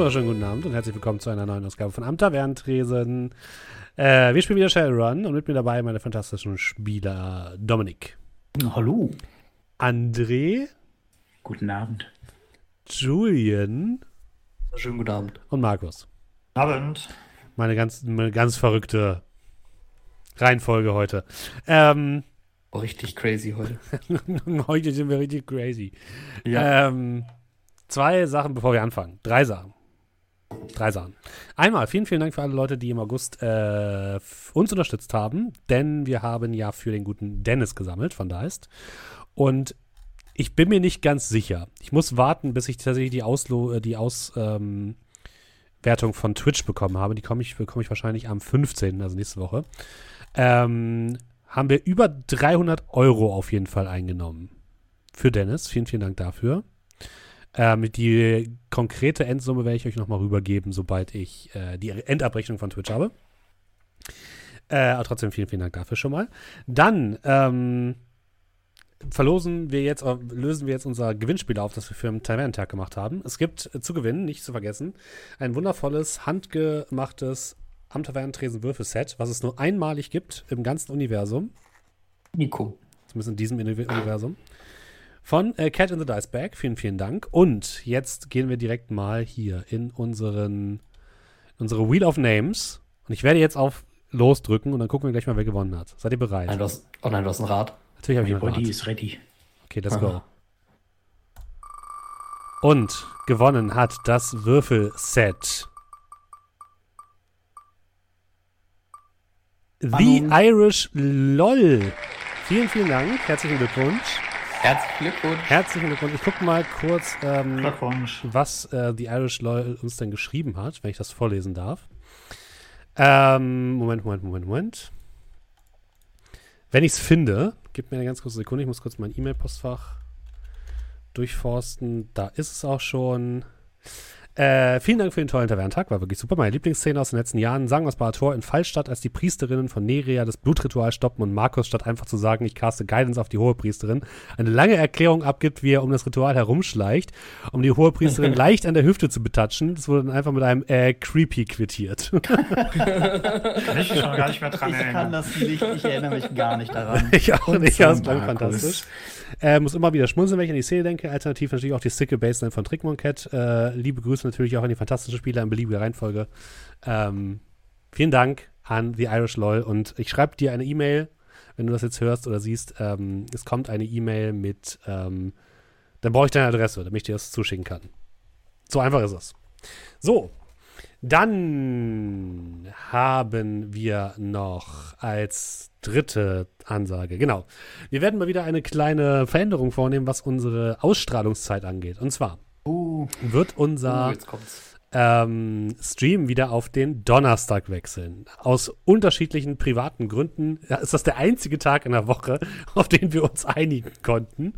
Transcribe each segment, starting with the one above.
Einen wunderschönen guten Abend und herzlich willkommen zu einer neuen Ausgabe von Am Tavernentresen. Äh, wir spielen wieder Shadowrun und mit mir dabei meine fantastischen Spieler Dominik. Hallo. André. Guten Abend. Julian. Schönen guten Abend. Und Markus. Abend. Meine ganz, meine ganz verrückte Reihenfolge heute. Ähm, richtig crazy heute. heute sind wir richtig crazy. Ja. Ähm, zwei Sachen, bevor wir anfangen. Drei Sachen. Drei Sachen. Einmal, vielen, vielen Dank für alle Leute, die im August äh, uns unterstützt haben, denn wir haben ja für den guten Dennis gesammelt von Deist. Und ich bin mir nicht ganz sicher. Ich muss warten, bis ich tatsächlich die Auslo äh, die Auswertung ähm, von Twitch bekommen habe. Die komme ich, bekomme ich wahrscheinlich am 15., also nächste Woche. Ähm, haben wir über 300 Euro auf jeden Fall eingenommen. Für Dennis. Vielen, vielen Dank dafür. Ähm, die konkrete Endsumme werde ich euch nochmal rübergeben, sobald ich äh, die Endabrechnung von Twitch habe. Äh, aber trotzdem vielen, vielen Dank dafür schon mal. Dann ähm, verlosen wir jetzt, lösen wir jetzt unser Gewinnspiel auf, das wir für den Tavernentag gemacht haben. Es gibt äh, zu gewinnen, nicht zu vergessen, ein wundervolles, handgemachtes am Tavernentresen Würfelset, was es nur einmalig gibt im ganzen Universum. Nico. Zumindest in diesem Universum. Von äh, Cat in the Dice Bag. Vielen, vielen Dank. Und jetzt gehen wir direkt mal hier in unseren, unsere Wheel of Names. Und ich werde jetzt auf losdrücken und dann gucken wir gleich mal, wer gewonnen hat. Seid ihr bereit? Nein, du hast, oh nein, du hast ein Rad. Natürlich habe ich ein Rad. Body ist ready. Okay, let's Aha. go. Und gewonnen hat das Würfelset. The Irish LOL. Vielen, vielen Dank. Herzlichen Glückwunsch. Herzlichen Glückwunsch. Herzlichen Glückwunsch. Ich gucke mal kurz, ähm, was äh, The Irish LOL uns denn geschrieben hat, wenn ich das vorlesen darf. Ähm, Moment, Moment, Moment, Moment. Wenn ich es finde, gib mir eine ganz kurze Sekunde, ich muss kurz mein E-Mail-Postfach durchforsten. Da ist es auch schon. Äh, vielen Dank für den tollen Tavernentag, war wirklich super. Meine Lieblingsszene aus den letzten Jahren sagen aus Barator in Fallstadt, als die Priesterinnen von Nerea das Blutritual stoppen und Markus, statt einfach zu sagen, ich caste Guidance auf die Hohepriesterin, eine lange Erklärung abgibt, wie er um das Ritual herumschleicht, um die Hohepriesterin leicht an der Hüfte zu betatschen. Das wurde dann einfach mit einem äh, Creepy quittiert. kann ich mich schon gar nicht mehr dran erinnern. Ich kann das nicht, ich erinnere mich gar nicht daran. ich auch nicht, das klang fantastisch. Äh, muss immer wieder schmunzeln, wenn ich an die Szene denke. Alternativ natürlich auch die Sickle Baseline von Trickmoncat. Äh, liebe Grüße natürlich auch an die fantastischen Spieler in beliebiger Reihenfolge. Ähm, vielen Dank an The Irish LOL und ich schreibe dir eine E-Mail, wenn du das jetzt hörst oder siehst. Ähm, es kommt eine E-Mail mit, ähm, dann brauche ich deine Adresse, damit ich dir das zuschicken kann. So einfach ist es. So, dann haben wir noch als dritte Ansage, genau. Wir werden mal wieder eine kleine Veränderung vornehmen, was unsere Ausstrahlungszeit angeht. Und zwar uh. wird unser uh, ähm, Stream wieder auf den Donnerstag wechseln. Aus unterschiedlichen privaten Gründen ist das der einzige Tag in der Woche, auf den wir uns einigen konnten.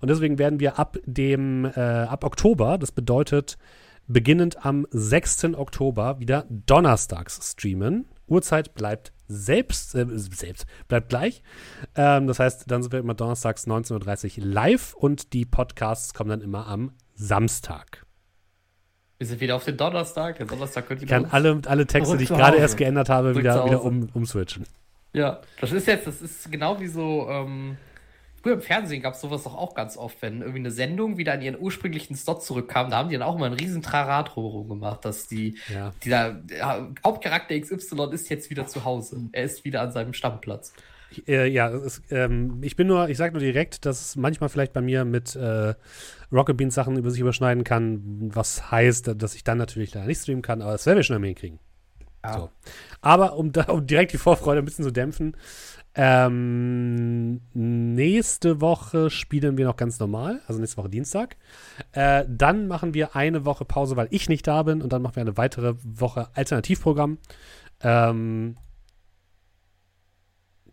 Und deswegen werden wir ab dem, äh, ab Oktober, das bedeutet, beginnend am 6. Oktober wieder donnerstags streamen. Uhrzeit bleibt selbst, äh, selbst bleibt gleich. Ähm, das heißt, dann sind wir immer donnerstags 19.30 Uhr live und die Podcasts kommen dann immer am Samstag. Wir sind wieder auf den Donnerstag. Der Donnerstag könnte ich kann alle, alle Texte, die ich gerade erst geändert habe, wieder, wieder um, umswitchen. Ja, das ist jetzt, das ist genau wie so, ähm, Früher im Fernsehen gab es sowas doch auch ganz oft, wenn irgendwie eine Sendung wieder an ihren ursprünglichen Slot zurückkam, da haben die dann auch mal einen riesen Trarat gemacht, dass die, ja. dieser ja, Hauptcharakter XY ist jetzt wieder zu Hause. Er ist wieder an seinem Stammplatz. Äh, ja, es, ähm, ich bin nur, ich sage nur direkt, dass es manchmal vielleicht bei mir mit äh, Rocket Beans Sachen über sich überschneiden kann, was heißt, dass ich dann natürlich leider nicht streamen kann, aber das werden wir schon hinkriegen. Ja. So. Aber um, da, um direkt die Vorfreude ein bisschen zu dämpfen, ähm, nächste Woche spielen wir noch ganz normal, also nächste Woche Dienstag. Äh, dann machen wir eine Woche Pause, weil ich nicht da bin, und dann machen wir eine weitere Woche Alternativprogramm. Ähm,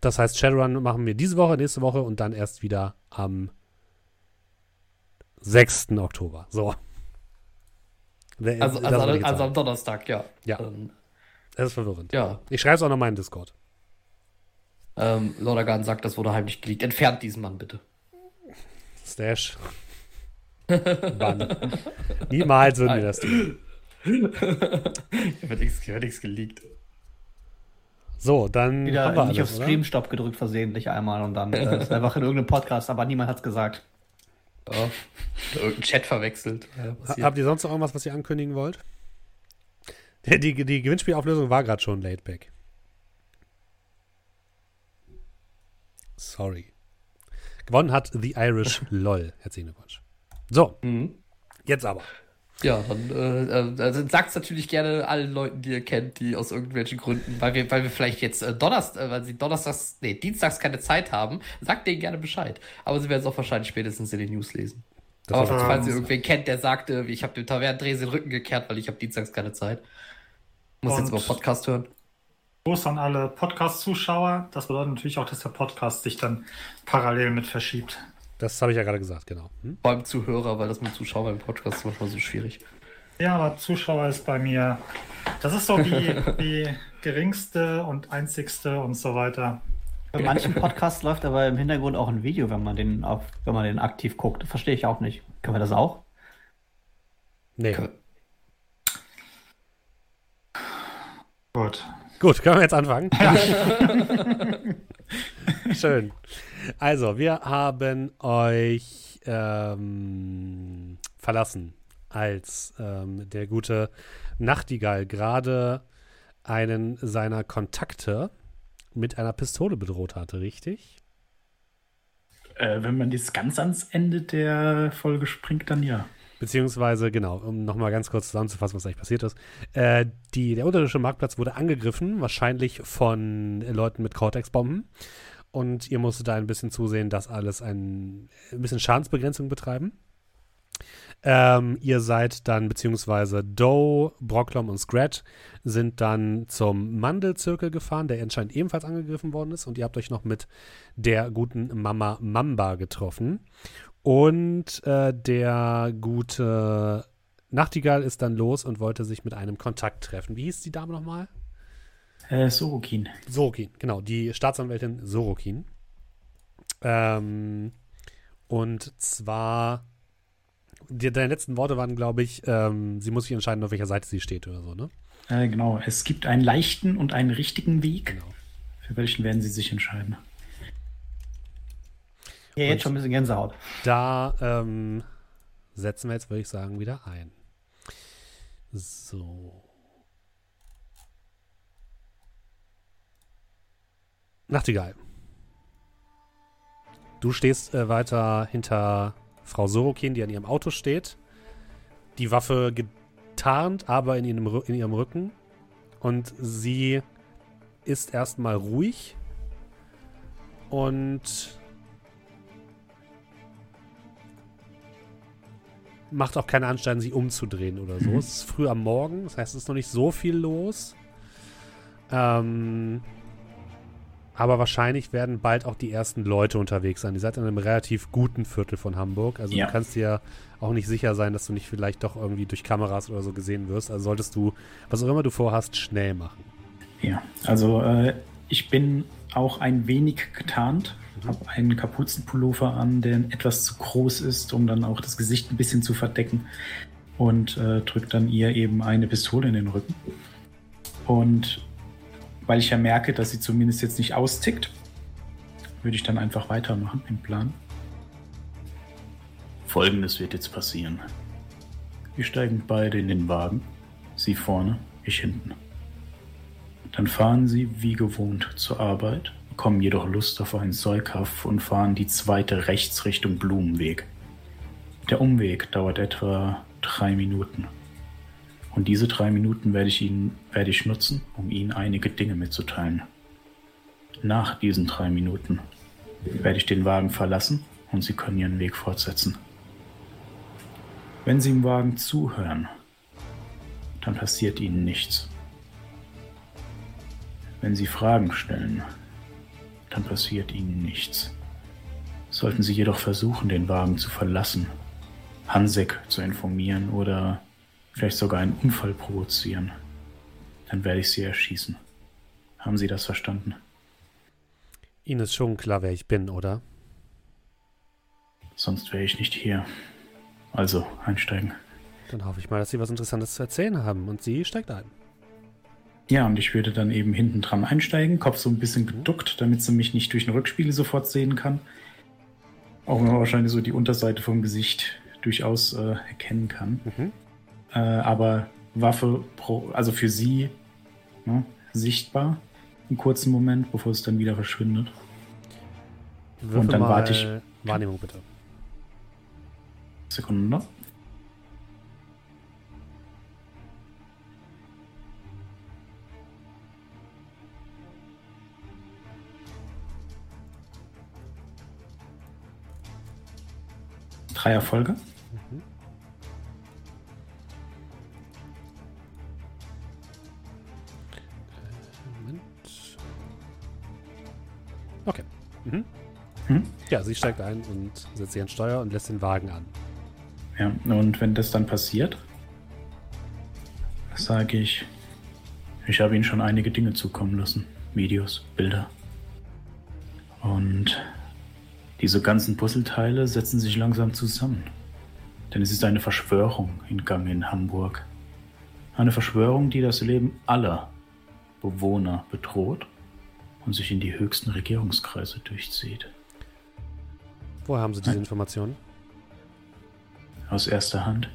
das heißt, Shadowrun machen wir diese Woche, nächste Woche und dann erst wieder am 6. Oktober. So. Also, also, also am Donnerstag, ja. Ja. Ähm, das ist verwirrend. Ja. Ich schreibe es auch noch mal in Discord. Ähm, Lordagan sagt, das wurde heimlich geleakt. Entfernt diesen Mann bitte. Stash. Mann. Niemals würden wir das tun. Hier wird nichts geleakt. So, dann Wieder haben wir nicht alles, auf oder? Stream-Stop gedrückt versehentlich einmal und dann äh, ist einfach in irgendeinem Podcast, aber niemand hat's gesagt. Ja. Irgendein Chat verwechselt. Ja. Habt ihr sonst noch irgendwas, was ihr ankündigen wollt? Die, die, die Gewinnspielauflösung war gerade schon laid back. Sorry. Gewonnen hat The Irish LOL. Herzlichen Glückwunsch. So, Mhm. jetzt aber. Ja, dann äh, also sagt's natürlich gerne allen Leuten, die ihr kennt, die aus irgendwelchen Gründen, weil wir, weil wir vielleicht jetzt äh, Donnerstag, äh, weil sie Donnerstags, nee, Dienstags keine Zeit haben, sagt denen gerne Bescheid. Aber sie werden es auch wahrscheinlich spätestens in den News lesen. Das Aber falls ihr irgendwen kennt, der sagte, ich habe dem Tavernendreh den Rücken gekehrt, weil ich habe Dienstags keine Zeit. Muss jetzt mal Podcast hören. Gruß an alle Podcast-Zuschauer. Das bedeutet natürlich auch, dass der Podcast sich dann parallel mit verschiebt. Das habe ich ja gerade gesagt, genau. Hm? Beim Zuhörer, weil das mit Zuschauer beim Podcast ist manchmal so schwierig. Ja, aber Zuschauer ist bei mir, das ist so die, die geringste und einzigste und so weiter. Bei manchen Podcasts läuft aber im Hintergrund auch ein Video, wenn man den auf, wenn man den aktiv guckt. Verstehe ich auch nicht. Können wir das auch? Nee. Okay. Gut. Gut, können wir jetzt anfangen? Schön. Also, wir haben euch ähm, verlassen, als ähm, der gute Nachtigall gerade einen seiner Kontakte mit einer Pistole bedroht hatte, richtig? Äh, wenn man jetzt ganz ans Ende der Folge springt, dann ja. Beziehungsweise, genau, um nochmal ganz kurz zusammenzufassen, was eigentlich passiert ist. Äh, die, der unterirdische Marktplatz wurde angegriffen, wahrscheinlich von Leuten mit Cortex-Bomben. Und ihr musstet da ein bisschen zusehen, dass alles ein, ein bisschen Schadensbegrenzung betreiben. Ähm, ihr seid dann, beziehungsweise Doe, Brocklom und Scratch sind dann zum Mandelzirkel gefahren, der anscheinend ebenfalls angegriffen worden ist. Und ihr habt euch noch mit der guten Mama Mamba getroffen. Und äh, der gute Nachtigall ist dann los und wollte sich mit einem Kontakt treffen. Wie hieß die Dame nochmal? Äh, Sorokin. Sorokin, genau, die Staatsanwältin Sorokin. Ähm, und zwar, die, deine letzten Worte waren, glaube ich, ähm, sie muss sich entscheiden, auf welcher Seite sie steht oder so, ne? Äh, genau, es gibt einen leichten und einen richtigen Weg. Genau. Für welchen werden sie sich entscheiden? Ja, jetzt schon ein bisschen Gänsehaut. Da ähm, setzen wir jetzt, würde ich sagen, wieder ein. So. Nachtigall. Du stehst äh, weiter hinter Frau Sorokin, die an ihrem Auto steht. Die Waffe getarnt, aber in ihrem, in ihrem Rücken. Und sie ist erstmal ruhig. Und macht auch keine Anstalten, sich umzudrehen oder so. Mhm. Es ist früh am Morgen, das heißt, es ist noch nicht so viel los. Ähm, aber wahrscheinlich werden bald auch die ersten Leute unterwegs sein. Ihr seid in einem relativ guten Viertel von Hamburg. Also Ja. du kannst dir auch nicht sicher sein, dass du nicht vielleicht doch irgendwie durch Kameras oder so gesehen wirst. Also solltest du, was auch immer du vorhast, schnell machen. Ja, also äh, ich bin auch ein wenig getarnt, habe einen Kapuzenpullover an, der etwas zu groß ist, um dann auch das Gesicht ein bisschen zu verdecken und äh, drücke dann ihr eben eine Pistole in den Rücken. Und weil ich ja merke, dass sie zumindest jetzt nicht austickt, würde ich dann einfach weitermachen im Plan. Folgendes wird jetzt passieren. Wir steigen beide in den Wagen. Sie vorne, ich hinten. Dann fahren sie wie gewohnt zur Arbeit, bekommen jedoch Lust auf einen Säukaff und fahren die zweite rechts Richtung Blumenweg. Der Umweg dauert etwa drei Minuten. Und diese drei Minuten werde ich Ihnen werde ich nutzen, um Ihnen einige Dinge mitzuteilen. Nach diesen drei Minuten werde ich den Wagen verlassen und Sie können Ihren Weg fortsetzen. Wenn Sie im Wagen zuhören, dann passiert Ihnen nichts. Wenn Sie Fragen stellen, dann passiert Ihnen nichts. Sollten Sie jedoch versuchen, den Wagen zu verlassen, Hansek zu informieren oder vielleicht sogar einen Unfall provozieren, dann werde ich Sie erschießen. Haben Sie das verstanden? Ihnen ist schon klar, wer ich bin, oder? Sonst wäre ich nicht hier. Also einsteigen. Dann hoffe ich mal, dass Sie was Interessantes zu erzählen haben. Und sie steigt ein. Ja, und ich würde dann eben hinten dran einsteigen, Kopf so ein bisschen geduckt, damit sie mich nicht durch den Rückspiegel sofort sehen kann. Auch wenn man wahrscheinlich so die Unterseite vom Gesicht durchaus äh, erkennen kann. Mhm. Äh, aber Waffe, pro, also für sie ne, sichtbar, einen kurzen Moment, bevor es dann wieder verschwindet. Würfel dann mal warte ich. Wahrnehmung bitte. Sekunde. Drei Erfolge. Okay. Mhm. Mhm. Ja, sie steigt ein und setzt sich an Steuer und lässt den Wagen an. Ja, und wenn das dann passiert, sage ich, ich habe Ihnen schon einige Dinge zukommen lassen. Videos, Bilder. Und diese ganzen Puzzleteile setzen sich langsam zusammen. Denn es ist eine Verschwörung in Gang in Hamburg. Eine Verschwörung, die das Leben aller Bewohner bedroht und sich in die höchsten Regierungskreise durchzieht. Woher haben Sie diese. Informationen? aus erster Hand.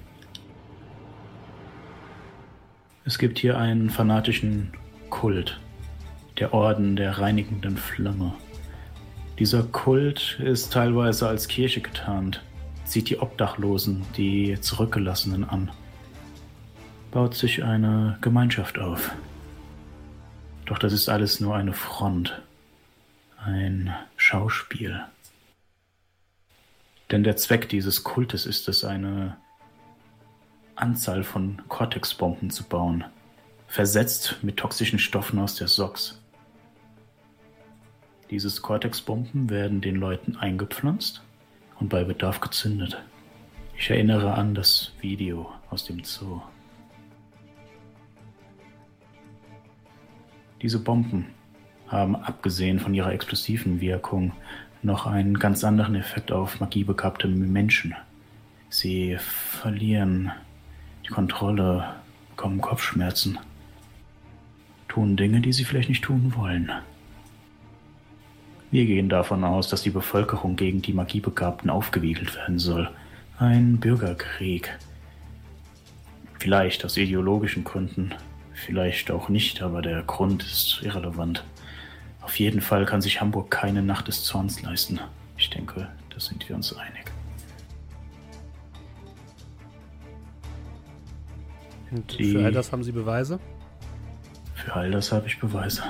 Es gibt hier einen fanatischen Kult, der Orden der reinigenden Flamme. Dieser Kult ist teilweise als Kirche getarnt, zieht die Obdachlosen, die Zurückgelassenen an, baut sich eine Gemeinschaft auf. Doch das ist alles nur eine Front, ein Schauspiel. Denn der Zweck dieses Kultes ist es, eine Anzahl von Cortex-Bomben zu bauen, versetzt mit toxischen Stoffen aus der SOX. Dieses Cortex-Bomben werden den Leuten eingepflanzt und bei Bedarf gezündet. Ich erinnere an das Video aus dem Zoo. Diese Bomben haben abgesehen von ihrer explosiven Wirkung noch einen ganz anderen Effekt auf magiebegabte Menschen. Sie verlieren die Kontrolle, bekommen Kopfschmerzen, tun Dinge, die sie vielleicht nicht tun wollen. Wir gehen davon aus, dass die Bevölkerung gegen die Magiebegabten aufgewiegelt werden soll. Ein Bürgerkrieg. Vielleicht aus ideologischen Gründen, vielleicht auch nicht, aber der Grund ist irrelevant. Auf jeden Fall kann sich Hamburg keine Nacht des Zorns leisten. Ich denke, da sind wir uns einig. Und Die- für all das haben Sie Beweise? Für all das habe ich Beweise.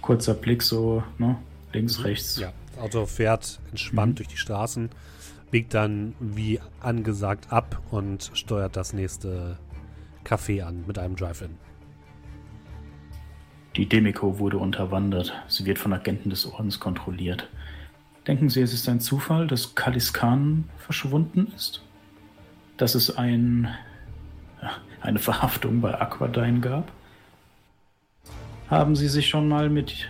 Kurzer Blick so, ne? Links, rechts. Ja, das Auto fährt entspannt Mhm. durch die Straßen, biegt dann wie angesagt ab und steuert das nächste Café an mit einem Drive-In. Die Demiko wurde unterwandert. Sie wird von Agenten des Ordens kontrolliert. Denken Sie, es ist ein Zufall, dass Kaliskan verschwunden ist? Dass es ein, ja, eine Verhaftung bei Aquadine gab? Haben Sie sich schon mal mit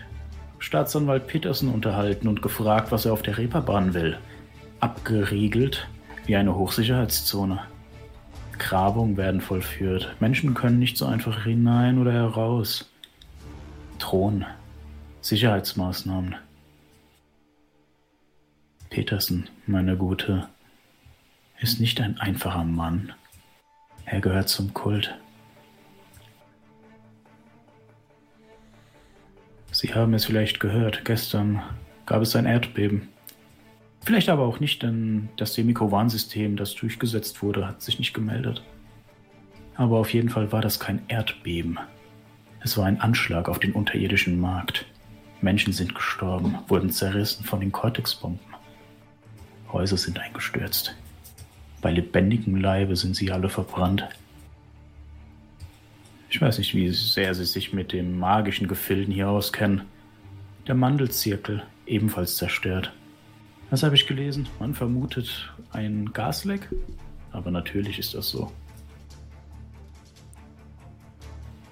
Staatsanwalt Petersen unterhalten und gefragt, was er auf der Reeperbahn will? Abgeriegelt wie eine Hochsicherheitszone. Grabungen werden vollführt. Menschen können nicht so einfach hinein oder heraus. Thron. Sicherheitsmaßnahmen. Petersen, meine Gute, ist nicht ein einfacher Mann. Er gehört zum Kult. Sie haben es vielleicht gehört, gestern gab es ein Erdbeben. Vielleicht aber auch nicht, denn das Demiko-Warnsystem, das durchgesetzt wurde, hat sich nicht gemeldet. Aber auf jeden Fall war das kein Erdbeben. Es war ein Anschlag auf den unterirdischen Markt. Menschen sind gestorben, wurden zerrissen von den Cortex-Bomben. Häuser sind eingestürzt. Bei lebendigem Leibe sind sie alle verbrannt. Ich weiß nicht, wie sehr Sie sich mit dem magischen Gefilden hier auskennen. Der Mandelzirkel, ebenfalls zerstört. Was habe ich gelesen? Man vermutet ein Gasleck? Aber natürlich ist das so.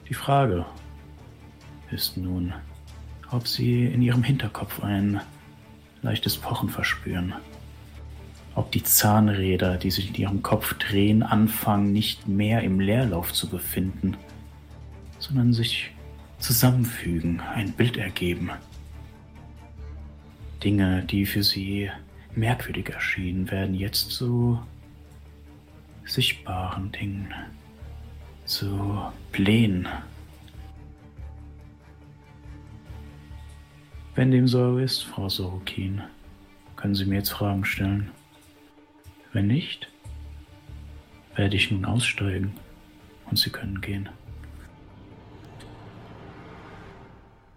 Die Frage ist nun, ob Sie in Ihrem Hinterkopf ein leichtes Pochen verspüren. ob die Zahnräder, die sich in ihrem Kopf drehen, anfangen, nicht mehr im Leerlauf zu befinden, sondern sich zusammenfügen, ein Bild ergeben. Dinge, die für sie merkwürdig erschienen, werden jetzt zu sichtbaren Dingen, zu Plänen. Wenn dem so ist, Frau Sorokin, können Sie mir jetzt Fragen stellen. Wenn nicht, werde ich nun aussteigen und Sie können gehen.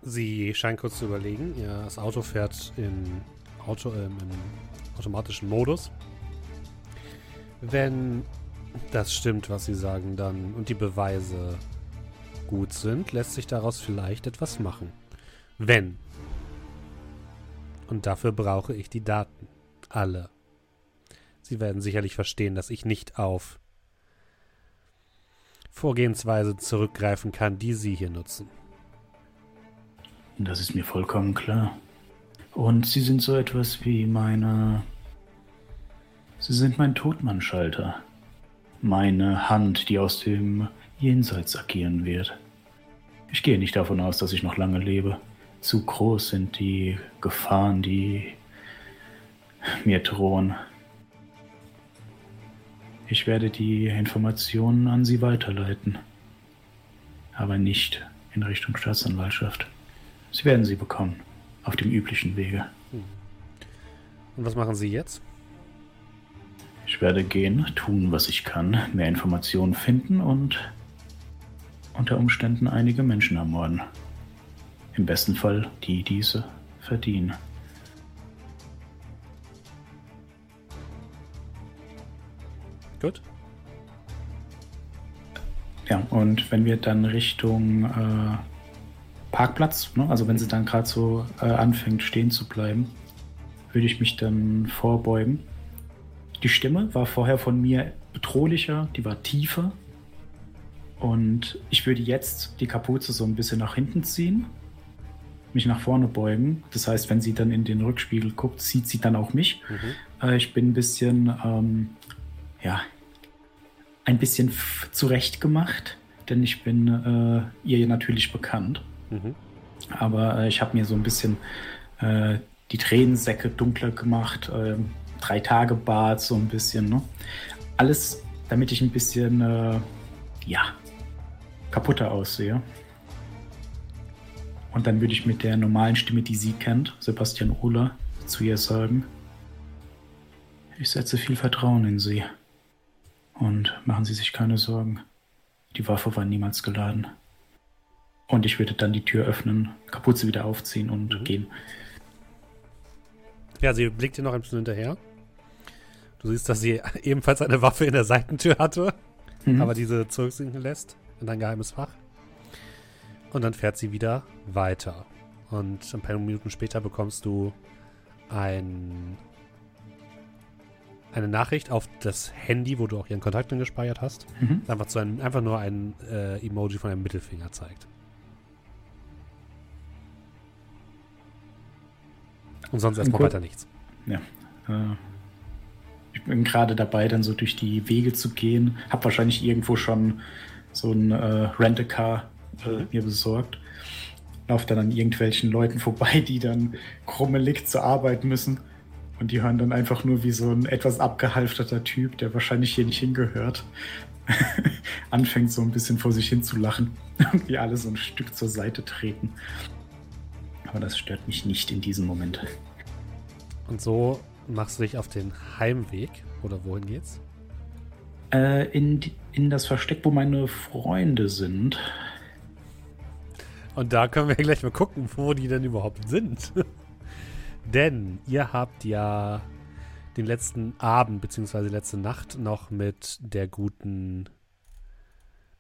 Sie scheint kurz zu überlegen. Ja, das Auto fährt in Auto, ähm, im automatischen Modus. Wenn das stimmt, was Sie sagen, dann und die Beweise gut sind, lässt sich daraus vielleicht etwas machen. Wenn. Und dafür brauche ich die Daten. Alle. Sie werden sicherlich verstehen, dass ich nicht auf Vorgehensweise zurückgreifen kann, die Sie hier nutzen. Das ist mir vollkommen klar. Und Sie sind so etwas wie meine. Sie sind mein Todmannschalter. Meine Hand, die aus dem Jenseits agieren wird. Ich gehe nicht davon aus, dass ich noch lange lebe. Zu groß sind die Gefahren, die mir drohen. Ich werde die Informationen an Sie weiterleiten. Aber nicht in Richtung Staatsanwaltschaft. Sie werden sie bekommen. Auf dem üblichen Wege. Und was machen Sie jetzt? Ich werde gehen, tun, was ich kann, mehr Informationen finden und unter Umständen einige Menschen ermorden. Im besten Fall die diese verdienen. Gut. Ja, und wenn wir dann Richtung äh, Parkplatz, ne? also wenn sie dann gerade so äh, anfängt stehen zu bleiben, würde ich mich dann vorbeugen. Die Stimme war vorher von mir bedrohlicher, die war tiefer. Und ich würde jetzt die Kapuze so ein bisschen nach hinten ziehen, mich nach vorne beugen. Das heißt, wenn sie dann in den Rückspiegel guckt, sieht sie dann auch mich. Mhm. Äh, ich bin ein bisschen, ähm, ja, ein bisschen zurecht gemacht, denn ich bin äh, ihr natürlich bekannt. Aber äh, ich habe mir so ein bisschen äh, die Tränensäcke dunkler gemacht, äh, drei Tage Bad so ein bisschen. Ne? Alles, damit ich ein bisschen, äh, ja, kaputter aussehe. Und dann würde ich mit der normalen Stimme, die sie kennt, Sebastian Ohler, zu ihr sagen, ich setze viel Vertrauen in sie. Und machen Sie sich keine Sorgen. Die Waffe war niemals geladen. Und ich würde dann die Tür öffnen, Kapuze wieder aufziehen und mhm. gehen. Ja, sie blickt dir noch ein bisschen hinterher. Du siehst, dass sie ebenfalls eine Waffe in der Seitentür hatte, mhm. aber diese zurücksinken lässt in ein geheimes Fach. Und dann fährt sie wieder weiter. Und ein paar Minuten später bekommst du ein, eine Nachricht auf das Handy, wo du auch ihren Kontakt gespeichert hast. Mhm. Einfach, ein, einfach nur ein äh, Emoji von einem Mittelfinger zeigt. Und sonst erstmal weiter nichts. Ja. Äh, ich bin gerade dabei, dann so durch die Wege zu gehen. Hab wahrscheinlich irgendwo schon so ein äh, Rent-A-Car äh, mir besorgt. Lauf dann an irgendwelchen Leuten vorbei, die dann krummelig zur Arbeit müssen. Und die hören dann einfach nur wie so ein etwas abgehalfterter Typ, der wahrscheinlich hier nicht hingehört, anfängt so ein bisschen vor sich hin zu lachen und wir alle so ein Stück zur Seite treten aber das stört mich nicht in diesem Moment. Und so machst du dich auf den Heimweg. Oder wohin geht's? Äh, in, in das Versteck, wo meine Freunde sind. Und da können wir gleich mal gucken, wo die denn überhaupt sind. Denn ihr habt ja den letzten Abend bzw. letzte Nacht noch mit der guten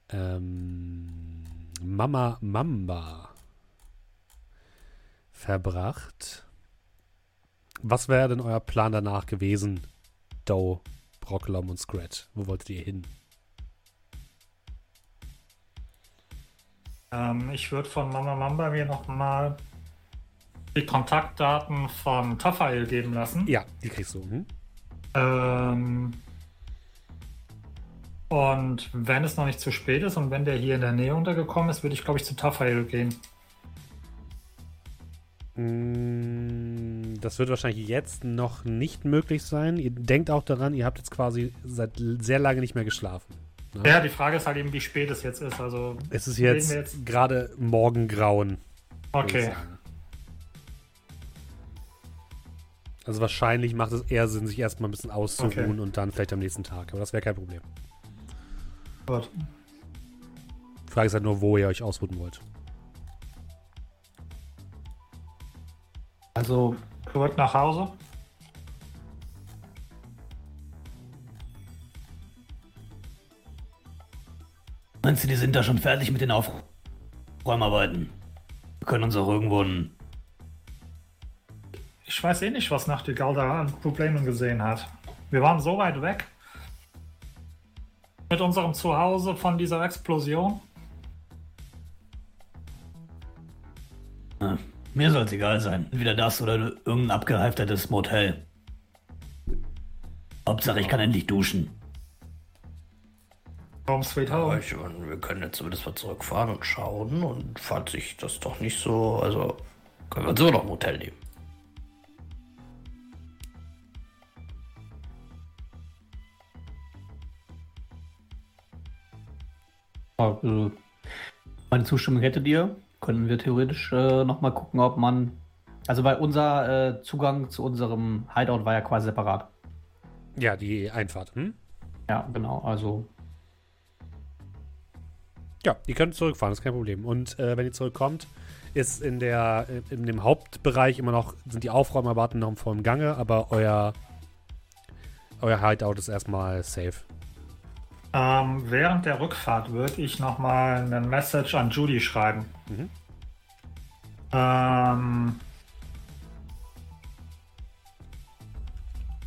ähm, Mama Mamba verbracht. Was wäre denn euer Plan danach gewesen, Doe, Brocklom und Scratch? Wo wolltet ihr hin? Ähm, ich würde von Mama Mamba mir nochmal die Kontaktdaten von Tafael geben lassen. Ja, die kriegst du. Hm? Ähm, und wenn es noch nicht zu spät ist und wenn der hier in der Nähe untergekommen ist, würde ich, glaube ich, zu Tafael gehen. Mm, Das wird wahrscheinlich jetzt noch nicht möglich sein. Ihr denkt auch daran, ihr habt jetzt quasi seit sehr lange nicht mehr geschlafen. ne? Ja, die Frage ist halt eben, wie spät es jetzt ist. Also, Es ist jetzt, jetzt- gerade Morgengrauen. okay. Also wahrscheinlich macht es eher Sinn, sich erstmal ein bisschen auszuruhen Okay. und dann vielleicht am nächsten Tag. Aber das wäre kein Problem. Gut. Die Frage ist halt nur, wo ihr euch ausruhen wollt. Also, Zurück nach Hause. Meinst du, die sind da schon fertig mit den Aufräumarbeiten? Wir können uns auch irgendwo ein Ich weiß eh nicht, was Nachtigall da an Problemen gesehen hat. Wir waren so weit weg mit unserem Zuhause von dieser Explosion. Na, mir soll es egal sein. Entweder das oder irgendein abgehalftertes Motel. Hauptsache, ich kann endlich duschen. Home Sweet Home. ich wir können jetzt zumindest mal zurückfahren und schauen. Und falls sich das doch nicht so, also können wir uns immer noch ein Hotel nehmen. also, meine Zustimmung hättet ihr, können wir theoretisch äh, nochmal gucken, ob man. Also, weil unser äh, Zugang zu unserem Hideout war ja quasi separat. Ja, die Einfahrt. Hm? Ja, genau. Also, Ja, ihr könnt zurückfahren, das ist kein Problem. Und äh, wenn ihr zurückkommt, ist in der in dem Hauptbereich immer noch sind die Aufräumarbeiten noch voll im Gange, aber euer euer Hideout ist erstmal safe. Ähm, während der Rückfahrt würde ich nochmal eine Message an Judy schreiben. Mhm. Ähm,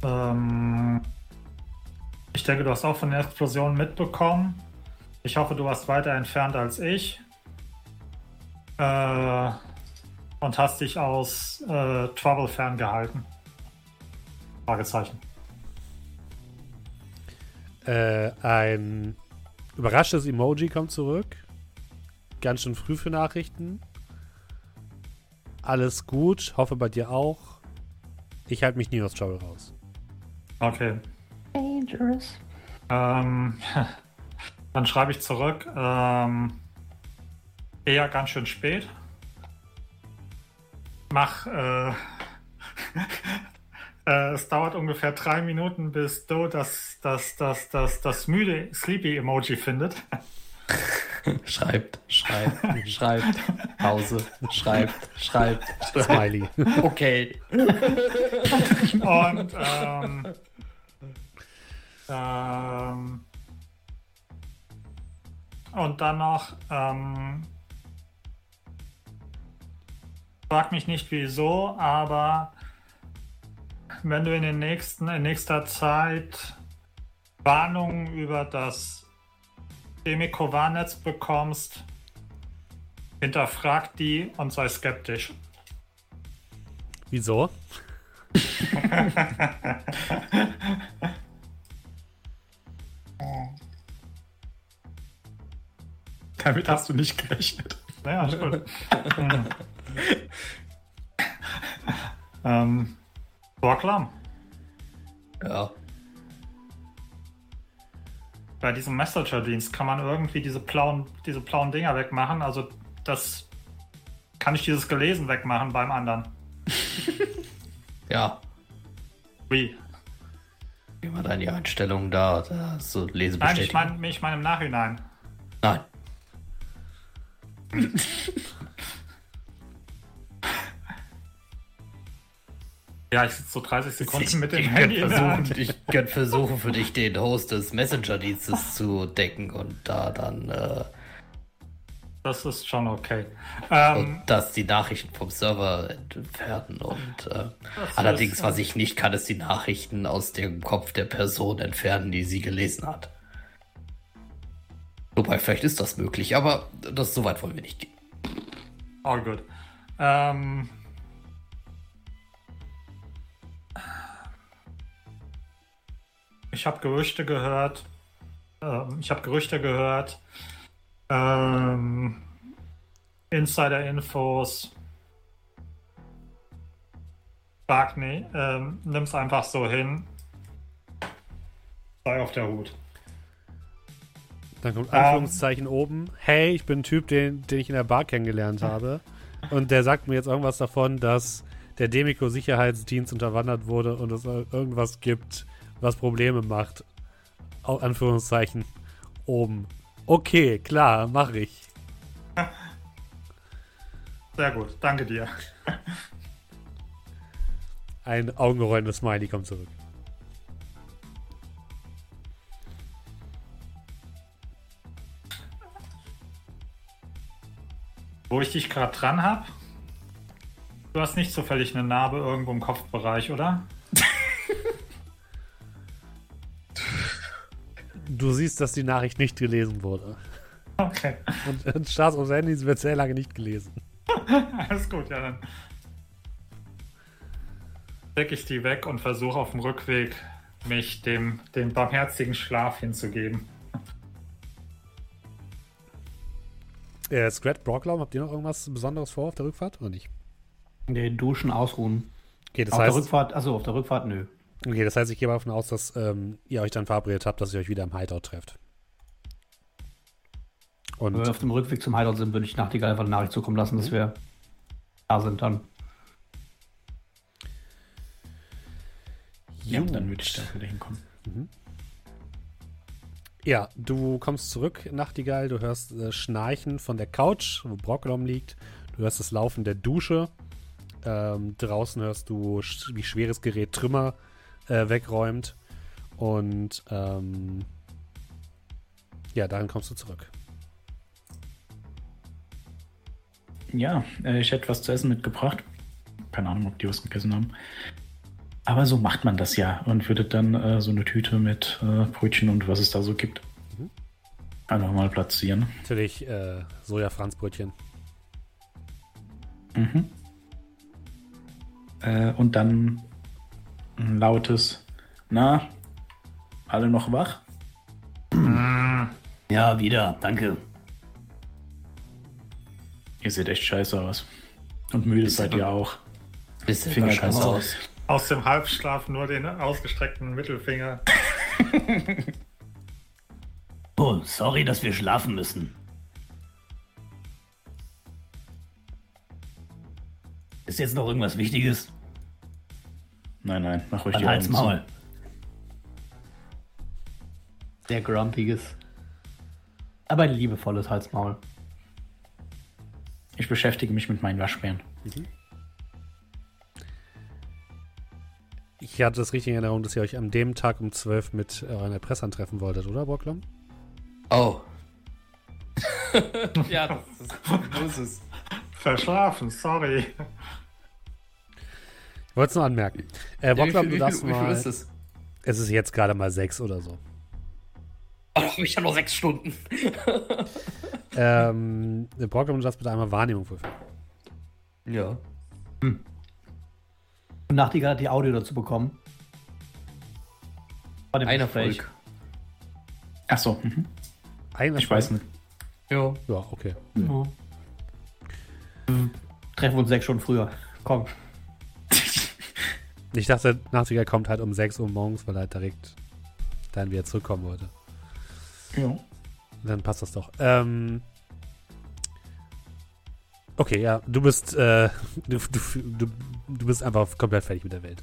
ähm, ich denke, du hast auch von der Explosion mitbekommen. Ich hoffe, du warst weiter entfernt als ich. Äh, und hast dich aus äh, Trouble ferngehalten. Fragezeichen. Äh, ein überraschtes Emoji kommt zurück. Ganz schön früh für Nachrichten. Alles gut, hoffe bei dir auch. Ich halte mich nie aus Trouble raus. Okay. dangerous. Ähm, dann schreibe ich zurück. Ähm, eher ganz schön spät. Mach. Äh, äh, es dauert ungefähr drei Minuten, bis Do das, das, das, das, das müde Sleepy-Emoji findet. Schreibt, schreibt, schreibt. Pause. Schreibt, schreibt. Smiley. Okay. Und ähm, ähm, und dann noch ähm, frag mich nicht wieso, aber wenn du in den nächsten in nächster Zeit Warnungen über das Demikovar-Netz bekommst, hinterfrag die und sei skeptisch. Wieso? Damit hast du nicht gerechnet. Ja, ist gut. Hm. ähm, war klar. Ja. Bei diesem Messenger-Dienst kann man irgendwie diese blauen, diese blauen Dinger wegmachen. Also das kann ich dieses Gelesen wegmachen beim anderen. Ja. Wie? Wie war dann die Einstellung da? da so Nein, ich Lesebestätigung. meine ich mein im Nachhinein. Nein. Ja, ich sitze so 30 Sekunden mit dem ich Handy könnte in der Hand. ich könnte versuchen, für dich den Host des Messenger-Dienstes zu decken und da dann, äh, Das ist schon okay. Ähm, und das die Nachrichten vom Server entfernen. Und äh, allerdings, ist, was ich nicht kann, ist die Nachrichten aus dem Kopf der Person entfernen, die sie gelesen hat. Wobei, vielleicht ist das möglich, aber das so weit wollen wir nicht gehen. All good. Ähm, ich habe Gerüchte gehört. Ähm, ich habe Gerüchte gehört. Ähm, Insider-Infos. Barkney, ähm, nimm's einfach so hin. Sei auf der Hut. Dann kommt Ähm. Anführungszeichen oben. Hey, ich bin ein Typ, den, den ich in der Bar kennengelernt habe. Und der sagt mir jetzt irgendwas davon, dass der Demico-Sicherheitsdienst unterwandert wurde und es irgendwas gibt, was Probleme macht. Auch Anführungszeichen oben. Okay, klar, mach ich. Sehr gut, danke dir. Ein augengerollendes Smiley kommt zurück. Wo ich dich gerade dran habe. Du hast nicht zufällig eine Narbe irgendwo im Kopfbereich, oder? Du siehst, dass die Nachricht nicht gelesen wurde. Okay, Und, und starrst aufs Handy, sie wird sehr lange nicht gelesen. alles gut, ja dann. Decke ich die weg und versuche auf dem Rückweg mich dem, dem barmherzigen Schlaf hinzugeben. Äh, Scrat, Brocklaum, habt ihr noch irgendwas Besonderes vor auf der Rückfahrt oder nicht? Nee, duschen, ausruhen. Okay, das auf der heißt, Rückfahrt, also auf der Rückfahrt, nö. Okay, das heißt, ich gehe mal davon aus, dass ähm, ihr euch dann verabredet habt, dass ihr euch wieder im Hideout trefft. Und Wenn wir auf dem Rückweg zum Hideout sind, würde ich Nachtigall einfach eine Nachricht zukommen lassen, dass wir da sind dann. Ja, Gut. dann würde ich da wieder hinkommen. Ja, du kommst zurück, Nachtigall. Du hörst äh, Schnarchen von der Couch, wo Brocklom liegt. Du hörst das Laufen der Dusche. Ähm, draußen hörst du, sch- wie schweres Gerät Trümmer äh, wegräumt. Und ähm, ja, dahin kommst du zurück. Ja, äh, ich hätte was zu essen mitgebracht. Keine Ahnung, ob die was gegessen haben. Aber so macht man das ja und würde dann äh, so eine Tüte mit äh, Brötchen und was es da so gibt Mhm. einfach mal platzieren. Natürlich äh, Soja-Franzbrötchen. Mhm. Äh, und dann ein lautes Na, alle noch wach? Ja, wieder, danke. Ihr seht echt scheiße aus. Und müde seid ihr auch. Bisschen Finger scheiße aus. Aus dem Halbschlaf nur den ausgestreckten Mittelfinger. Oh, sorry, dass wir schlafen müssen. Ist jetzt noch irgendwas Wichtiges? Nein, nein, mach euch Dann die Augen zu. Maul. Sehr grumpiges. Aber ein liebevolles Halsmaul. Ich beschäftige mich mit meinen Waschbären. Ich hatte das richtig in Erinnerung, dass ihr euch an dem Tag um 12 mit euren Erpressern treffen wolltet, oder, Brocklom? Oh. ja, das ist, so ist es. Verschlafen, sorry. Ich wollte es nur anmerken. Äh, Ja, viel, du wie, darfst viel, wie viel mal. ist es? Es ist jetzt gerade mal sechs oder so. Oh, da habe ich ja noch sechs Stunden. Ähm, Brocklom, du darfst bitte einmal Wahrnehmung würfeln. Ja. Und Nachtigall hat die Audio dazu bekommen. Bei dem Ein Gespräch. Erfolg. Ach so, mhm. Ein ich weiß nicht. Ja. Ja, okay. Ja. Treffen wir uns sechs Stunden früher. Komm. Ich dachte, Nachtigall kommt halt um 6 Uhr morgens, weil er halt direkt dann wieder zurückkommen wollte. Ja. Dann passt das doch. Ähm, okay, ja, du bist, äh, du, du, du, bist einfach komplett fertig mit der Welt.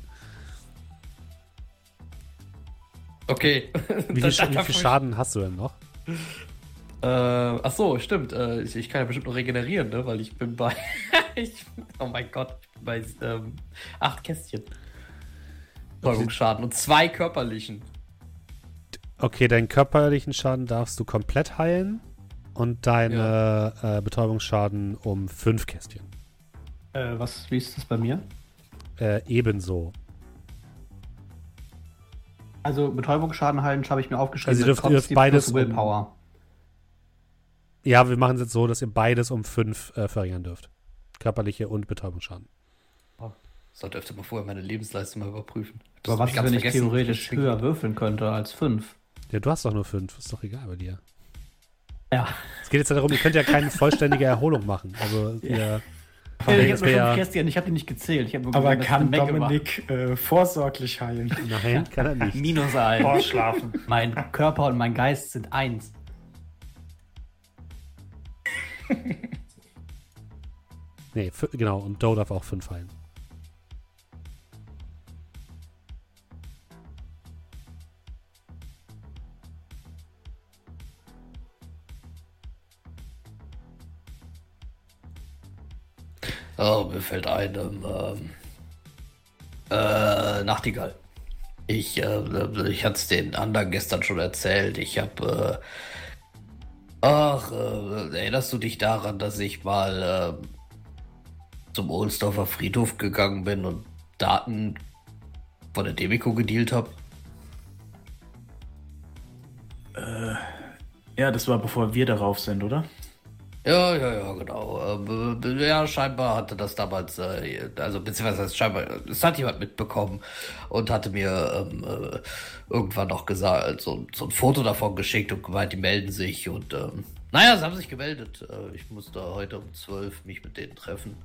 Okay. Wie viel, Sch- wie viel Schaden hast du denn noch? Äh, ach so, stimmt. Äh, ich, ich kann ja bestimmt noch regenerieren, ne? Weil ich bin bei. ich, oh mein Gott, ich bin bei ähm, acht Kästchen. Betäubungsschaden und zwei körperlichen. Okay, deinen körperlichen Schaden darfst du komplett heilen und deine äh, Betäubungsschaden um 5 Kästchen. Äh, was, wie ist das bei mir? Äh, ebenso. Also Betäubungsschaden heilen habe ich mir aufgeschrieben. Also ihr dürft- ihr dürft beides um- Willpower. Ja, wir machen es jetzt so, dass ihr beides um 5 äh, verringern dürft. Körperliche und Betäubungsschaden. So dürfte man vorher meine Lebensleistung mal überprüfen. Das Aber hab was ist, wenn ich theoretisch höher würfeln könnte als 5? Ja, du hast doch nur fünf. Ist doch egal bei dir. Ja. Es geht jetzt ja darum, ihr könnt ja keine vollständige Erholung machen. Also ihr. Ich das habe Christian, ich habe die nicht gezählt. Ich hab nur Aber kann. Dominik äh, vorsorglich heilen? Nein, kann er nicht. Minus ein. Vorschlafen. Mein Körper und mein Geist sind eins. Nee, genau. Und Doe darf auch fünf heilen. Oh, mir fällt ein, ähm, ähm, äh, Nachtigall. Ich, äh, ich hatte es den anderen gestern schon erzählt. Ich habe, äh, ach, äh, erinnerst du dich daran, dass ich mal äh, zum Ohlsdorfer Friedhof gegangen bin und Daten von der Demico gedealt habe? Ja, das war bevor wir darauf sind, oder? Ja, ja, ja, genau. Ähm, äh, ja, scheinbar hatte das damals, äh, also beziehungsweise scheinbar, es hat jemand mitbekommen und hatte mir ähm, äh, irgendwann noch gesagt, so, so ein Foto davon geschickt und gemeint, die melden sich und ähm, naja, sie haben sich gemeldet. Äh, ich musste heute um 12 mich mit denen treffen.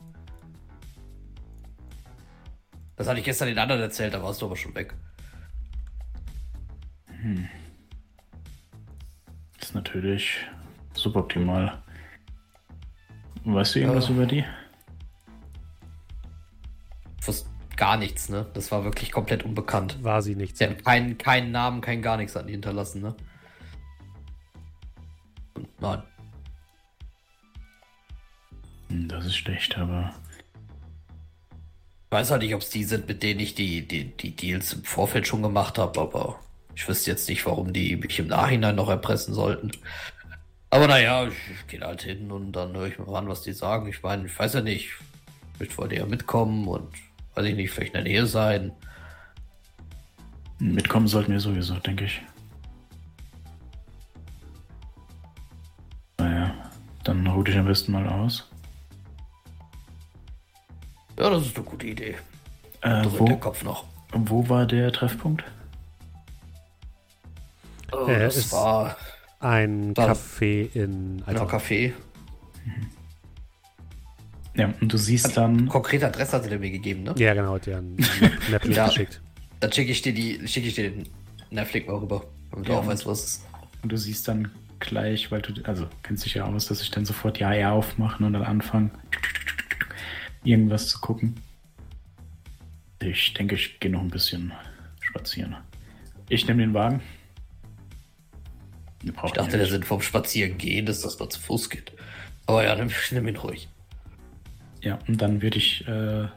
Das hatte ich gestern den anderen erzählt, da warst du aber schon weg. ist natürlich suboptimal. Weißt du irgendwas Ja. über die? Ich wusste gar nichts, ne? Das war wirklich komplett unbekannt. War sie nicht. Sie haben keinen, keinen Namen, kein gar nichts an die hinterlassen, ne? Nein. Hm, Das ist schlecht, aber Ich weiß halt nicht, ob es die sind, mit denen ich die, die, die Deals im Vorfeld schon gemacht habe, aber ich wüsste jetzt nicht, warum die mich im Nachhinein noch erpressen sollten. Aber naja, ich, ich gehe halt hin und dann höre ich mir mal an, was die sagen. Ich meine, ich weiß ja nicht, vielleicht wollt ihr ja mitkommen und weiß ich nicht, vielleicht in der Nähe sein. mitkommen sollten wir sowieso, denke ich. Naja, dann ruh dich am besten mal aus. Ja, das ist eine gute Idee. Äh, So der wo, Kopf noch. wo war der Treffpunkt? Oh, Äh, das ist- war Ein Dann- Café in ein Café. Ja, und du siehst dann. Konkrete Adresse hatte der mir gegeben, ne? Ja, genau, hat ja ein Netflix Ja. geschickt. Dann schicke ich dir die, schicke ich dir den Netflix mal rüber, damit du Ja. auch weißt, was es ist. Und du siehst dann gleich, weil du, also kennst dich ja aus, dass ich dann sofort Ja, ja aufmachen und dann anfangen, irgendwas zu gucken. Ich denke, ich gehe noch ein bisschen spazieren. Ich nehme den Wagen. Ich dachte, der. Sinn vom Spazierengehen ist, dass man zu Fuß geht. Aber ja, nimm, nimm ihn ruhig. Ja, und dann würde ich äh,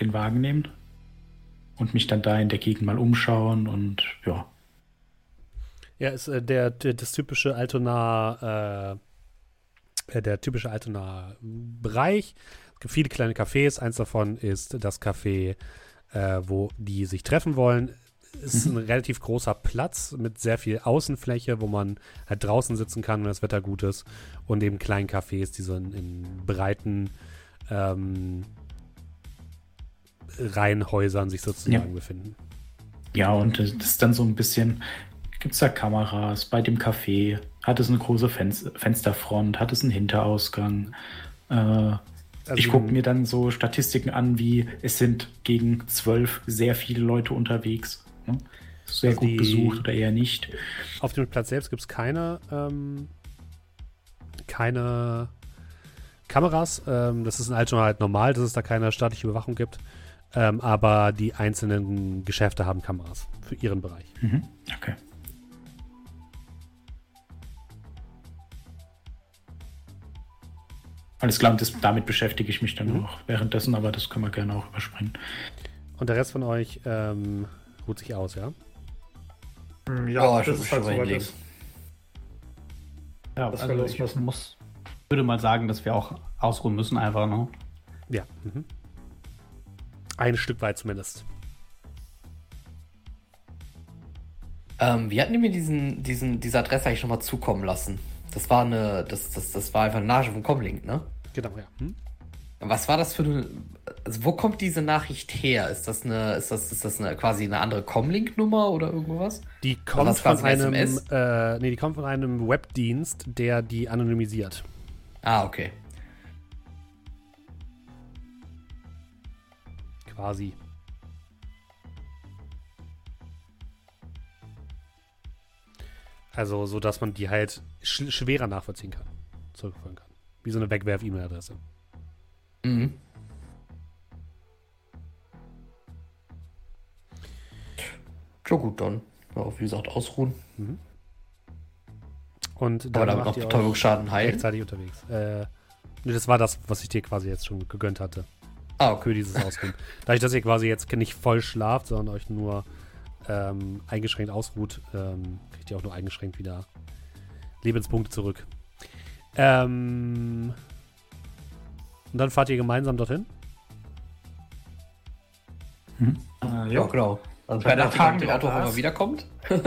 den Wagen nehmen und mich dann da in der Gegend mal umschauen und ja. Ja, ist äh, der, der das typische Altona, äh, äh, der typische Altona Bereich. Es gibt viele kleine Cafés. Eins davon ist das Café, äh, wo die sich treffen wollen. Es ist ein relativ großer Platz mit sehr viel Außenfläche, wo man halt draußen sitzen kann, wenn das Wetter gut ist. Und eben kleinen Cafés, die so in, in breiten ähm, Reihenhäusern sich sozusagen Ja. befinden. Ja, und das ist dann so ein bisschen, gibt es da Kameras bei dem Café? Hat es eine große Fenster Fensterfront? Hat es einen Hinterausgang? Äh, Also ich gucke mir dann so Statistiken an, wie es sind gegen zwölf sehr viele Leute unterwegs. Ne? Sehr Also gut besucht oder eher nicht. Auf dem Platz selbst gibt es keine, ähm, keine Kameras. Ähm, das ist in Altona halt normal, dass es da keine staatliche Überwachung gibt. Ähm, aber die einzelnen Geschäfte haben Kameras für ihren Bereich. Mhm. Okay. Alles klar, und das, damit beschäftige ich mich dann Mhm. auch währenddessen, aber das können wir gerne auch überspringen. Und der Rest von euch ähm, ruht sich aus, ja? Hm, Ja, ich das muss ist schon halt soweit hinlegen. ist. Ja, wir also los ich müssen. muss, würde mal sagen, dass wir auch ausruhen müssen, einfach, ne? Ja. Mhm. Ein Stück weit zumindest. Ähm, wir hatten mir diesen, diesen, diese Adresse eigentlich schon mal zukommen lassen. Das war eine, das, das, das war einfach eine Nage vom Comlink, ne? Genau, ja. Hm? Was war das für eine. Also wo kommt diese Nachricht her? Ist das eine, ist das, ist das eine quasi eine andere Comlink-Nummer oder irgendwas? Die kommt von einem, äh, nee, die kommt von einem Webdienst, der die anonymisiert. Ah, okay. Quasi. Also, so dass man die halt sch schwerer nachvollziehen kann. Zurückfolgen kann. Wie so eine Wegwerf-E-Mail-Adresse. Mhm. Ja gut, dann. Ja, wie gesagt, ausruhen. Und Aber dann damit macht noch Betäubungsschaden heilen. rechtzeitig unterwegs. Äh, nee, das war das, was ich dir quasi jetzt schon gegönnt hatte. Ah, okay. Für dieses Ausruhen. Dadurch, dass ihr quasi jetzt nicht voll schlaft, sondern euch nur ähm, eingeschränkt ausruht, ähm, kriegt ihr auch nur eingeschränkt wieder Lebenspunkte zurück. Ähm, und dann fahrt ihr gemeinsam dorthin. Äh, Ja, genau. Also Wenn per der Tagen der Auto immer wiederkommt.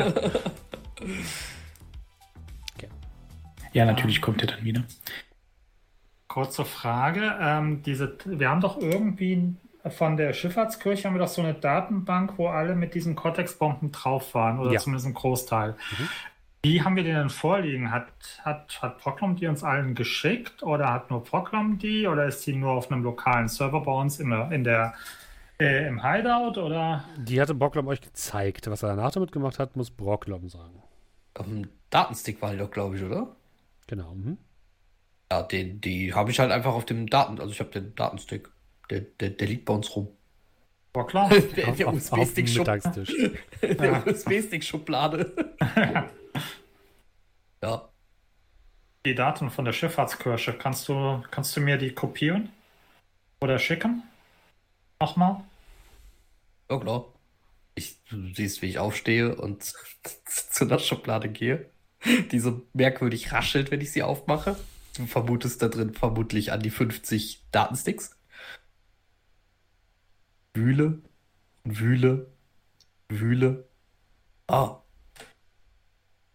Ja, natürlich kommt er dann wieder. Kurze Frage. Ähm, diese, wir haben doch irgendwie von der Schifffahrtskirche haben wir doch so eine Datenbank, wo alle mit diesen Cortex-Bomben drauf waren, oder Ja. zumindest ein Großteil. Wie haben wir die denn vorliegen? Hat, hat, hat Proclom die uns allen geschickt oder hat nur Proclom die oder ist die nur auf einem lokalen Server bei uns in der, in der, äh, im Hideout oder? Die hatte Bocklom euch gezeigt. Was er danach damit gemacht hat, muss Brocklom sagen. Auf dem Datenstick war die doch, glaube ich, oder? Genau. Mhm. Ja, den, die habe ich halt einfach auf dem Daten, also ich habe den Datenstick. Der, der, der liegt bei uns rum. Der, Auf, der auf, auf dem USB-Stick-Schub- Mittagstisch. der USB-Stick-Schublade. ja. Die Daten von der Schifffahrtskirche, kannst du, kannst du mir die kopieren oder schicken? Nochmal? Ja, klar. Ich, du siehst, wie ich aufstehe und zu einer Schublade gehe, die so merkwürdig raschelt, wenn ich sie aufmache. Du vermutest da drin vermutlich an die 50 Datensticks. Wühle, wühle, wühle. Ah.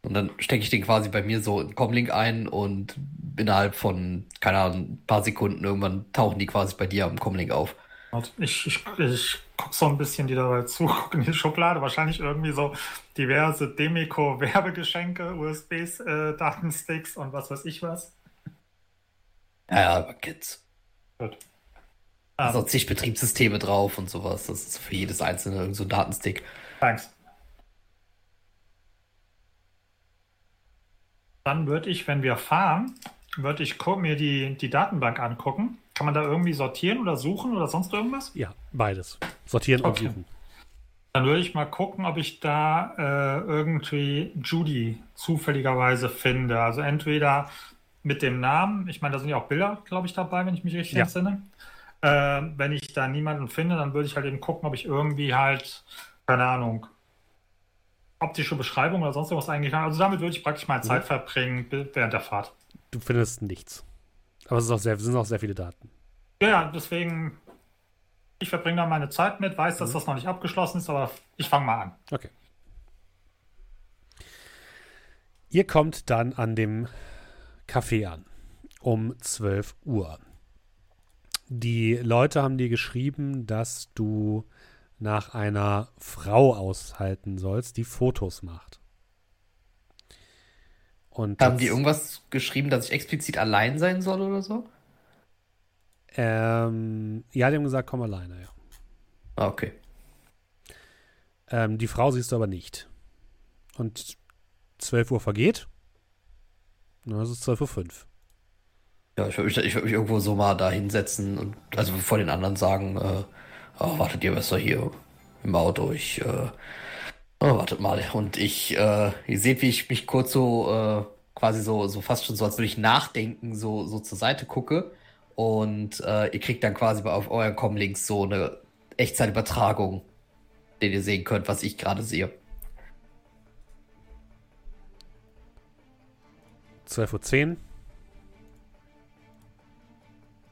Und dann stecke ich den quasi bei mir so in Comlink ein und innerhalb von, keine Ahnung, ein paar Sekunden irgendwann tauchen die quasi bei dir am Comlink auf. Ich, ich, ich gucke so ein bisschen die dabei zu, gucke in die Schublade. Wahrscheinlich irgendwie so diverse Demico-Werbegeschenke, USBs, äh, Datensticks und was weiß ich was. Ja, aber Kids. Gut. Sind zig Betriebssysteme drauf und sowas. Das ist für jedes einzelne so ein Datenstick. thanks. Dann würde ich, wenn wir fahren, würde ich mir die, die Datenbank angucken. Kann man da irgendwie sortieren oder suchen oder sonst irgendwas? Ja, beides. Sortieren und Okay. suchen. Dann würde ich mal gucken, ob ich da äh, irgendwie Judy zufälligerweise finde. Also entweder mit dem Namen, ich meine, da sind ja auch Bilder, glaube ich, dabei, wenn ich mich richtig Ja. entsinne. Äh, wenn ich da niemanden finde, dann würde ich halt eben gucken, ob ich irgendwie halt, keine Ahnung, optische Beschreibung oder sonst irgendwas habe. Also damit würde ich praktisch meine Zeit verbringen während der Fahrt. Du findest nichts. Aber es auch sehr, es sind auch sehr viele Daten. Ja, Ja, deswegen, ich verbringe da meine Zeit mit, weiß, dass das noch nicht abgeschlossen ist, aber ich fange mal an. Okay. Ihr kommt dann an dem Café an. Um 12 Uhr. Die Leute haben dir geschrieben, dass du nach einer Frau aushalten sollst, die Fotos macht. Und Haben die irgendwas geschrieben, dass ich explizit allein sein soll oder so? Ähm, ja, die haben gesagt, komm alleine, ja. Ah, okay. Ähm, die Frau siehst du aber nicht. Und 12 Uhr vergeht. Na, es ist 12.05 Uhr. Ja, ich würde mich, ich würd mich irgendwo so mal da hinsetzen und also vor den anderen sagen, äh, oh, wartet ihr besser hier im Auto, ich, äh, oh, wartet mal. Und ich, äh, ihr seht, wie ich mich kurz so, äh, quasi so, so fast schon so, als würde ich nachdenken, so, so zur Seite gucke. Und äh, ihr kriegt dann quasi auf euren Comlinks so eine Echtzeitübertragung, den ihr sehen könnt, was ich gerade sehe. 12.10 Uhr.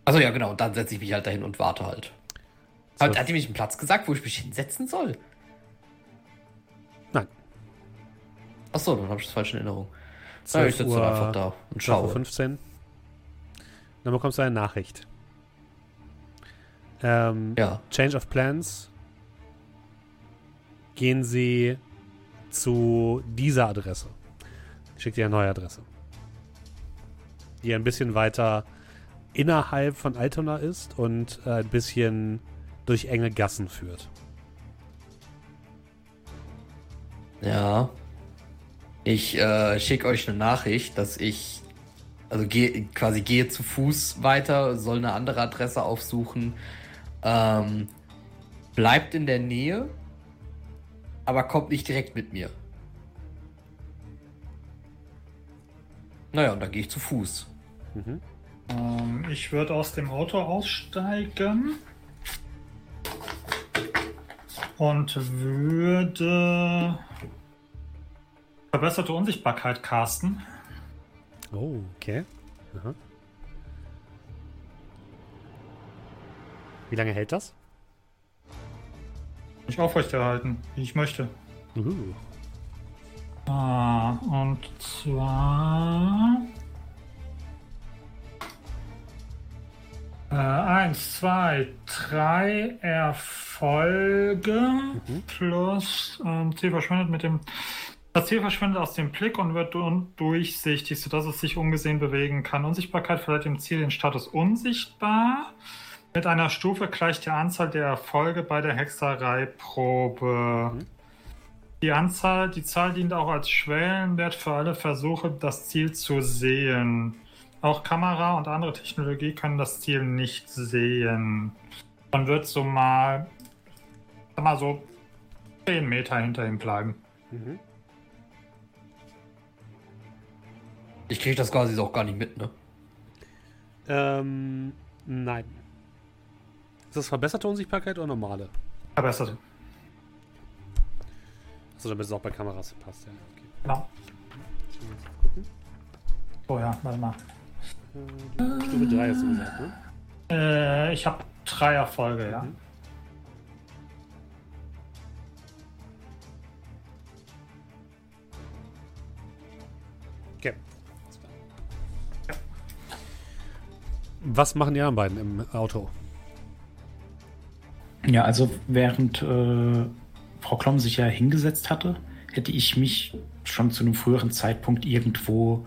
Also ja, genau, und dann setze ich mich halt dahin und warte halt. Hat, hat die mich einen Platz gesagt, wo ich mich hinsetzen soll? Nein. Achso, dann habe ich das falsch in Erinnerung. 12 ich sitze einfach da und 12.15 schaue. Uhr. Dann bekommst du eine Nachricht. Ähm, Ja. Change of Plans. Gehen Sie zu dieser Adresse. Ich schicke dir eine neue Adresse. Die ein bisschen weiter innerhalb von Altona ist und ein bisschen durch enge Gassen führt. Ja. Ich äh, schicke euch eine Nachricht, dass ich also gehe quasi gehe zu Fuß weiter, soll eine andere Adresse aufsuchen. Ähm, bleibt in der Nähe, aber kommt nicht direkt mit mir. Naja, und dann gehe ich zu Fuß. Ähm, ich würde aus dem Auto aussteigen und würde verbesserte Unsichtbarkeit casten. Oh, okay. Aha. Wie lange hält das? Nicht aufrechterhalten, wie ich möchte. Uh. Ah, und zwar. Äh, eins, zwei, drei Erfolge plus ähm, Ziel verschwindet mit dem. Das Ziel verschwindet aus dem Blick und wird undurchsichtig, sodass es sich ungesehen bewegen kann. Unsichtbarkeit verleiht dem Ziel den Status unsichtbar. Mit einer Stufe gleicht der Anzahl der Erfolge bei der Hexereiprobe. Die Anzahl, die Zahl dient auch als Schwellenwert für alle Versuche, das Ziel zu sehen. Auch Kamera und andere Technologie können das Ziel nicht sehen. Dann wird so mal, sag mal so 10 Meter hinter ihm bleiben. Ich kriege das quasi auch gar nicht mit, ne? Ähm, nein. Ist das verbesserte Unsichtbarkeit oder normale? Verbessert. Achso, damit es auch bei Kameras passt, ja. Okay. Genau. Gucken. Oh ja, warte mal. Äh, Stufe 3 hast du gesagt, ne? Äh, ich habe drei Erfolge, ja. Mhm. Okay. Was machen die anderen beiden im Auto? Ja, also während äh, Frau Klomm sich ja hingesetzt hatte, hätte ich mich schon zu einem früheren Zeitpunkt irgendwo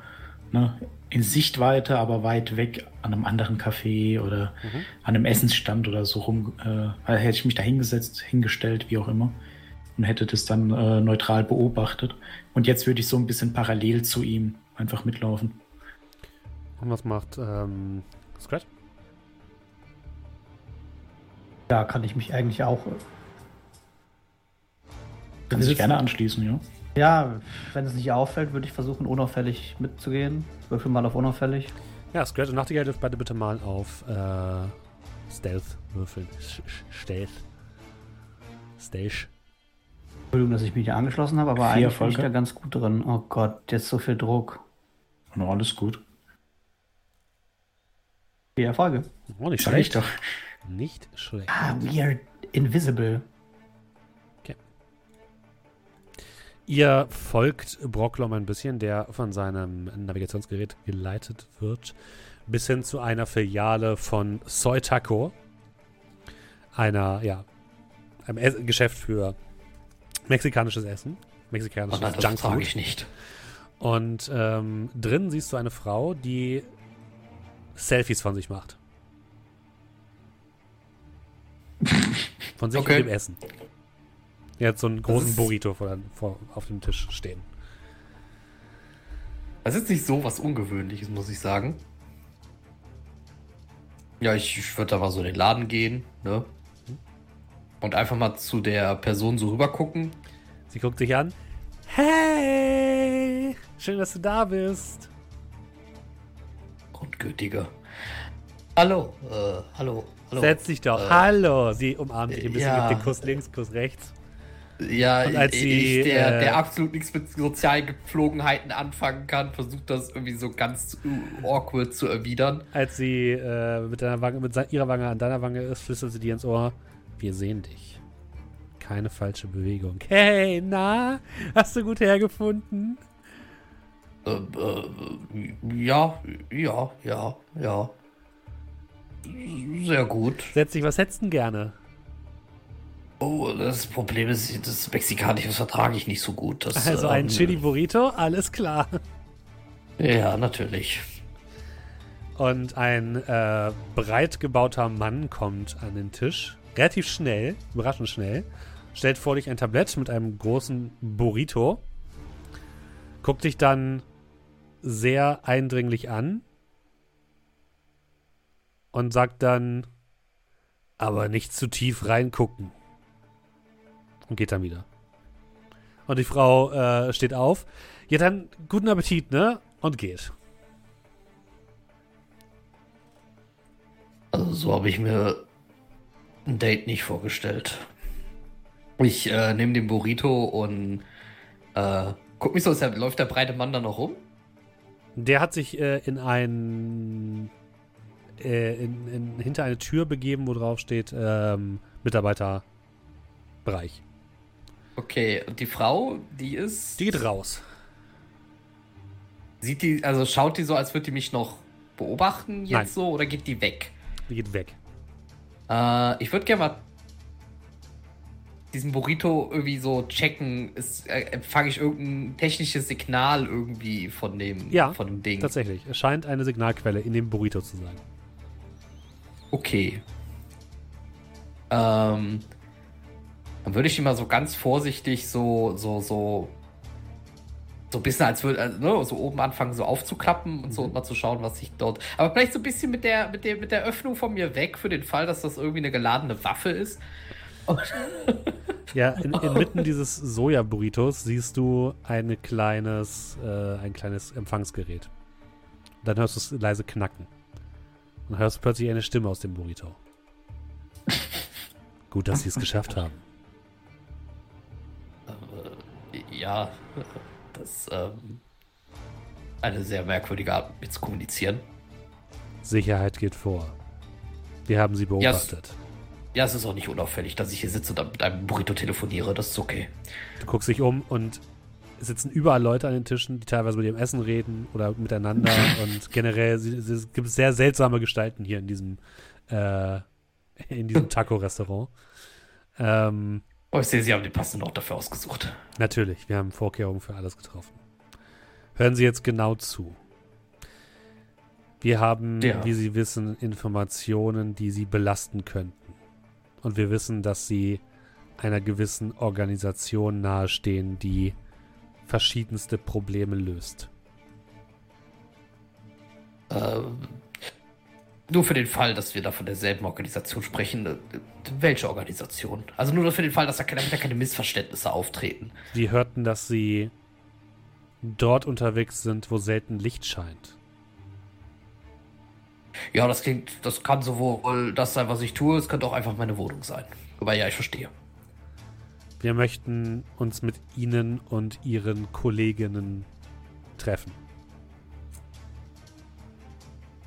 ne, in Sichtweite, aber weit weg an einem anderen Café oder an einem Essensstand oder so rum, äh, hätte ich mich da hingesetzt, hingestellt, wie auch immer, und hätte das dann äh, neutral beobachtet. Und jetzt würde ich so ein bisschen parallel zu ihm einfach mitlaufen. Und was macht ähm, Scratch? Da kann ich mich eigentlich auch. Kann sich gerne anschließen, ja. Ja, wenn es nicht auffällt, würde ich versuchen, unauffällig mitzugehen. Würfel mal auf unauffällig. Ja, Scratch und Nachtigall dürft beide bitte mal auf äh, Stealth würfeln. Stealth. Stealth. Entschuldigung, dass ich mich hier angeschlossen habe, aber Vier eigentlich bin ich da ganz gut drin. Oh Gott, jetzt so viel Druck. No, alles gut. Vier Erfolge. Oh, nicht Sag schlecht. doch. Nicht schlecht. Ah, we are invisible. Ihr folgt Brocklom ein bisschen, der von seinem Navigationsgerät geleitet wird, bis hin zu einer Filiale von Soy Taco. Einer, ja, einem Ess Geschäft für mexikanisches Essen. Mexikanisches Oh nein, das Junkfood. ich nicht. Und ähm, drin siehst du eine Frau, die Selfies von sich macht. Von sich Okay. und dem Essen. Die hat so einen großen Burrito vor, vor, auf dem Tisch stehen. Das ist nicht so was Ungewöhnliches, muss ich sagen. Ja, ich, ich würde da mal so in den Laden gehen, ne? Und einfach mal zu der Person so rüber gucken. Sie guckt dich an. Hey! Schön, dass du da bist. Grundgültiger. Hallo, äh, hallo, hallo. Setz dich doch. Äh, Hallo. Sie umarmt dich ein bisschen ja. mit dem Kuss links, Kuss rechts. Ja, Und als ich, sie, ich, der, äh, der absolut nichts mit sozialen Gepflogenheiten anfangen kann, versucht das irgendwie so ganz awkward zu erwidern. Als sie äh, mit, deiner Wange, mit ihrer Wange an deiner Wange ist, flüstert sie dir ins Ohr. Wir sehen dich. Keine falsche Bewegung. Hey, na? Hast du gut hergefunden? Äh, äh, ja, ja, ja, ja. Sehr gut. Setz dich, was hättest du denn gerne? Oh, das Problem ist, das Mexikanische vertrage ich nicht so gut. Das, Also ein ähm, Chili Burrito, alles klar. Ja, natürlich. Und ein äh, breit gebauter Mann kommt an den Tisch. Relativ schnell, überraschend schnell. Stellt vor dich ein Tablett mit einem großen Burrito. Guckt dich dann sehr eindringlich an. Und sagt dann, aber nicht zu tief reingucken. Und geht dann wieder. Und die Frau äh, steht auf. Ja, dann guten Appetit, ne? Und geht. Also so habe ich mir ein Date nicht vorgestellt. Ich äh, nehme den Burrito und äh, guck mich so, ist der, läuft der breite Mann da noch rum? Der hat sich äh, in ein äh, in, in, hinter eine Tür begeben, wo drauf steht ähm, Mitarbeiterbereich. Okay, und die Frau, die ist. Die geht raus. Sieht die, also schaut die so, als würde die mich noch beobachten jetzt Nein. so oder geht die weg? Die geht weg. Äh, ich würde gerne mal diesen Burrito irgendwie so checken. Ist, äh, empfange ich irgendein technisches Signal irgendwie von dem, Ja, von dem Ding? Tatsächlich. Es scheint eine Signalquelle in dem Burrito zu sein. Okay. Ähm, dann würde ich ihn mal so ganz vorsichtig so, so, so, so ein bisschen als würde, also, ne, so oben anfangen so aufzuklappen und so und mal zu schauen, was sich dort. Aber vielleicht so ein bisschen mit der, mit der, mit der Öffnung von mir weg für den Fall, dass das irgendwie eine geladene Waffe ist. Ja, in, inmitten dieses Soja-Burritos siehst du ein kleines, äh, ein kleines Empfangsgerät. Dann hörst du es leise knacken. Und hörst plötzlich eine Stimme aus dem Burrito. Gut, dass sie es geschafft haben. Ja, das ist ähm, eine sehr merkwürdige Art, mit zu kommunizieren. Sicherheit geht vor. Wir haben sie beobachtet. Ja, es ist auch nicht unauffällig, dass ich hier sitze und mit einem Burrito telefoniere. Das ist okay. Du guckst dich um und es sitzen überall Leute an den Tischen, die teilweise mit ihrem Essen reden oder miteinander und generell es gibt sehr seltsame Gestalten hier in diesem äh, in diesem Taco-Restaurant. Ähm, Oh, ich sehe, Sie haben den passenden Ort dafür ausgesucht. natürlich, wir haben Vorkehrungen für alles getroffen. Hören Sie jetzt genau zu. Wir haben, Ja. wie Sie wissen, Informationen, die Sie belasten könnten. Und wir wissen, dass Sie einer gewissen Organisation nahestehen, die verschiedenste Probleme löst. Ähm, nur für den Fall, dass wir da von derselben Organisation sprechen. äh, Welche Organisation? Also nur für den Fall, dass da keine, da keine Missverständnisse auftreten. Sie hörten, dass Sie dort unterwegs sind, wo selten Licht scheint. Ja, das klingt, das kann sowohl das sein, was ich tue, es könnte auch einfach meine Wohnung sein. Aber ja, ich verstehe. Wir möchten uns mit Ihnen und Ihren Kolleginnen treffen.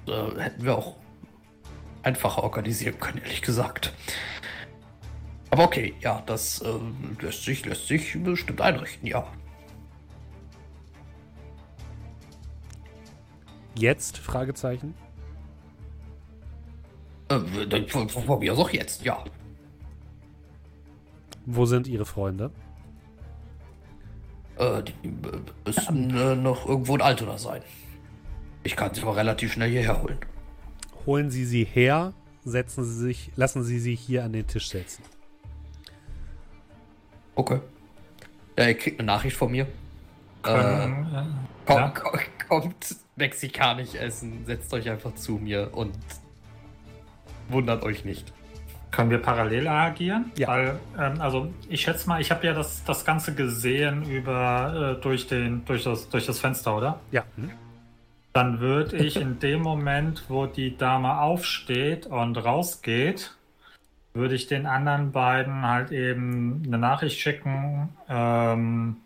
Äh, hätten wir auch einfacher organisieren können, ehrlich gesagt. Aber okay, ja, das äh, lässt sich, lässt sich bestimmt einrichten, ja. Jetzt? Fragezeichen. Äh, dann von, mir auch jetzt, ja. Wo sind Ihre Freunde? Äh, die äh, müssten äh, noch irgendwo in Altona sein. Ich kann sie aber relativ schnell hierher holen. Holen Sie sie her, setzen Sie sich, lassen Sie sie hier an den Tisch setzen. Okay. Ja, ihr kriegt eine Nachricht von mir. Können, äh, komm, ja. komm, kommt mexikanisch essen, setzt euch einfach zu mir und wundert euch nicht. Können wir parallel agieren? Ja. Weil, ähm, also ich schätze mal, ich habe ja das, das Ganze gesehen über äh, durch, den, durch, das, durch das Fenster, oder? Ja. Hm? Dann würde ich in dem Moment, wo die Dame aufsteht und rausgeht, würde ich den anderen beiden halt eben eine Nachricht schicken. Ähm,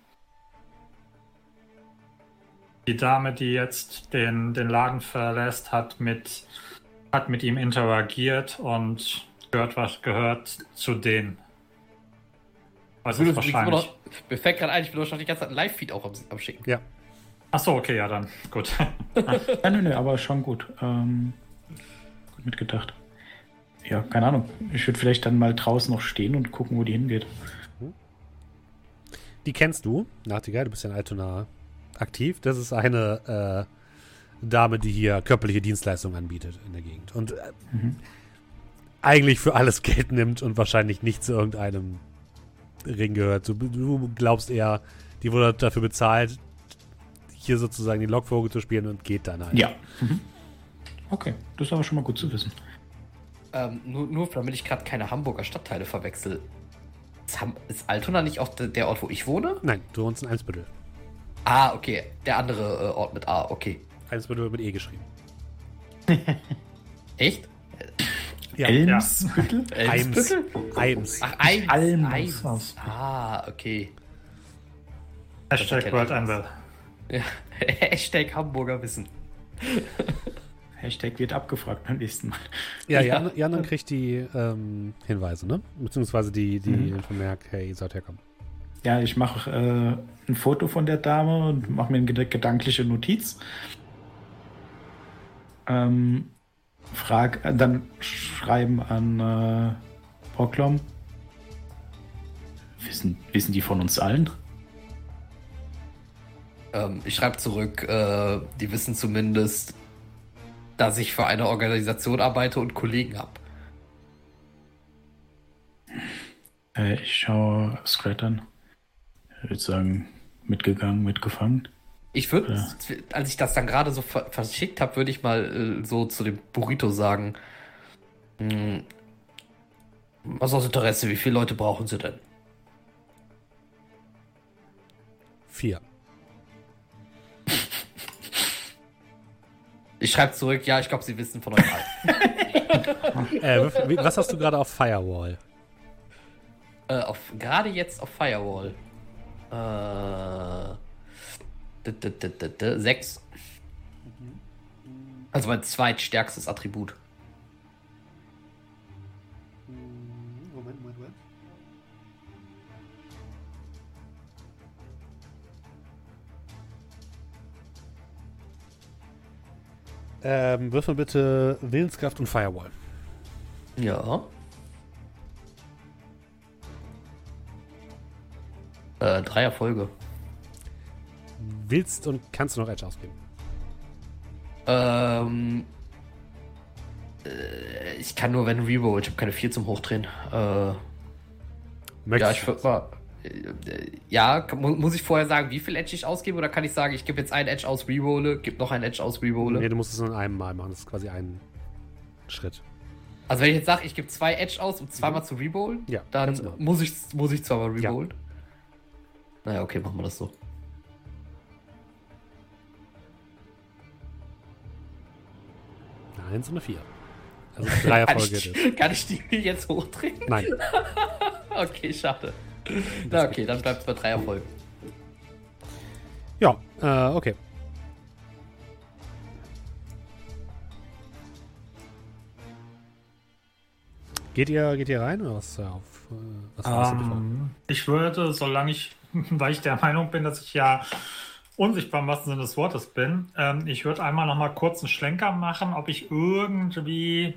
die Dame, die jetzt den, den Laden verlässt, hat mit, hat mit ihm interagiert und gehört was gehört zu denen. Also wahrscheinlich. noch- Mir fällt gerade ein, ich bin doch schon die ganze Zeit ein Live-Feed auch am, am Schicken. Ja. Achso, okay, ja dann. Gut. Ja, nö, nö, aber schon gut. Ähm, gut mitgedacht. Ja, keine Ahnung. Ich würde vielleicht dann mal draußen noch stehen und gucken, wo die hingeht. Die kennst du, Nachtigall, du bist ja in Altona aktiv. Das ist eine äh, Dame, die hier körperliche Dienstleistungen anbietet in der Gegend. Und äh, Mhm. eigentlich für alles Geld nimmt und wahrscheinlich nicht zu irgendeinem Ring gehört. Du, du glaubst eher, die wurde dafür bezahlt, hier sozusagen den Lockvogel zu spielen und geht dann halt. Ja. Mhm. Okay, das ist aber schon mal gut zu wissen. Ähm, nur, nur damit ich gerade keine Hamburger Stadtteile verwechsel. Ist, Altona nicht auch de der Ort, wo ich wohne? Nein, du wohnst in Eimsbüttel. Ah, okay. Der andere äh, Ort mit A, okay. Eimsbüttel mit E geschrieben. Echt? Ja. Elmsbüttel? Eims. Eims. Ach, Eims. Alm. Eims. Ah, okay. Hashtag World Anvil. Ja. Hashtag Hamburger Wissen. Hashtag wird abgefragt beim nächsten Mal. Ja, Ja. Jan, Jan dann kriegt die ähm, Hinweise, ne? Beziehungsweise die, die Mhm. Vermerk, hey, ihr sollt herkommen. Ja, ich mache äh, ein Foto von der Dame und mache mir eine ged- gedankliche Notiz. Ähm, frag, äh, dann schreiben an äh, Poklom. Wissen, wissen die von uns allen? Ähm, ich schreibe zurück, äh, die wissen zumindest, dass ich für eine Organisation arbeite und Kollegen habe. Äh, ich schaue Scrat an. Ich würde sagen, mitgegangen, mitgefangen. Ich würde, als ich das dann gerade so ver verschickt habe, würde ich mal äh, so zu dem Burrito sagen, hm, was aus Interesse, wie viele Leute brauchen sie denn? Vier. Ich schreibe zurück, ja, ich glaube, sie wissen von euch allen. Äh, was hast du gerade auf Firewall? äh, auf, gerade jetzt auf Firewall. Äh, d -d -d -d -d sechs. Also mein zweitstärkstes Attribut. Ähm, würfel bitte Willenskraft und Firewall. Ja. Äh, drei Erfolge. Willst und kannst du noch Edge ausgeben? Ähm, äh, ich kann nur, wenn Reroll. Ich habe keine 4 zum Hochdrehen. Äh, ja, Möchtest ich würde mal. Ja, kann- mu- muss ich vorher sagen, wie viel Edge ich ausgebe? Oder kann ich sagen, ich gebe jetzt einen Edge aus Rerolle, gib noch einen Edge aus Rerolle? Nee, du musst es nur in einem Mal machen. Das ist quasi ein Schritt. Also, wenn ich jetzt sage, ich gebe zwei Edge aus, um zweimal zu rerollen, Ja, dann muss ich, muss ich zweimal Ja. rerollen. Naja, okay, machen wir das so. Eins und eine Vier. Also drei Kann Erfolge. ich, das. kann ich die jetzt hochdrehen? Nein. Okay, schade. Na, okay, dann bleibt es bei drei Erfolgen. Ja, äh, okay. Geht ihr, geht ihr rein oder was? äh, Auf, äh, was vor? Ähm, ich würde, solange ich, weil ich der Meinung bin, dass ich ja unsichtbar im wahrsten Sinne des Wortes bin, ähm, ich würde einmal noch mal kurz einen Schlenker machen, ob ich irgendwie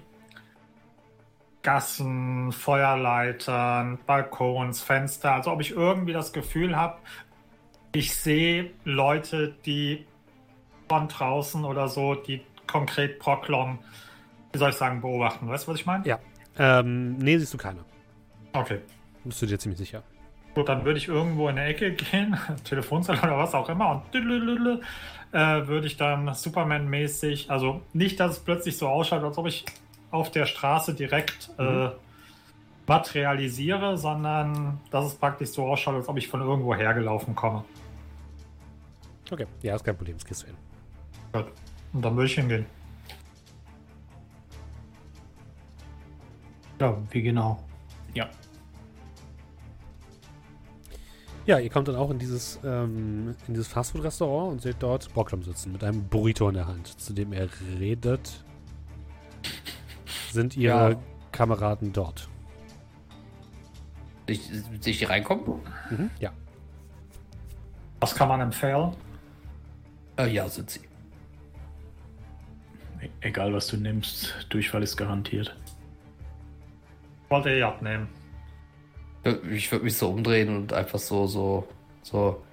Gassen, Feuerleitern, Balkons, Fenster, also ob ich irgendwie das Gefühl habe, ich sehe Leute, die von draußen oder so, die konkret Proklong, wie soll ich sagen, beobachten. Weißt du, was ich meine? Ja. Ähm, nee, siehst du keine. Okay. Bist du dir ziemlich sicher. Gut, dann würde ich irgendwo in der Ecke gehen, Telefonzelle oder was auch immer, und äh, würde ich dann Superman-mäßig, also nicht, dass es plötzlich so ausschaut, als ob ich auf der Straße direkt äh, materialisiere, sondern dass es praktisch so ausschaut, als ob ich von irgendwo hergelaufen komme. Okay, ja, ist kein Problem, das kriegst du hin. Gut. Und dann würde ich hingehen. Ja, wie genau. Ja. Ja, ihr kommt dann auch in dieses, ähm, in dieses Fastfood-Restaurant und seht dort Brocklom sitzen mit einem Burrito in der Hand, zu dem er redet. Sind ihre Ja. Kameraden dort? Ich, sehe ich die reinkommen? Mhm, ja. Was kann man empfehlen? Äh, ja, sind sie. E- Egal was du nimmst, Durchfall ist garantiert. wollte eh abnehmen. Ich würde mich so umdrehen und einfach so, so, so.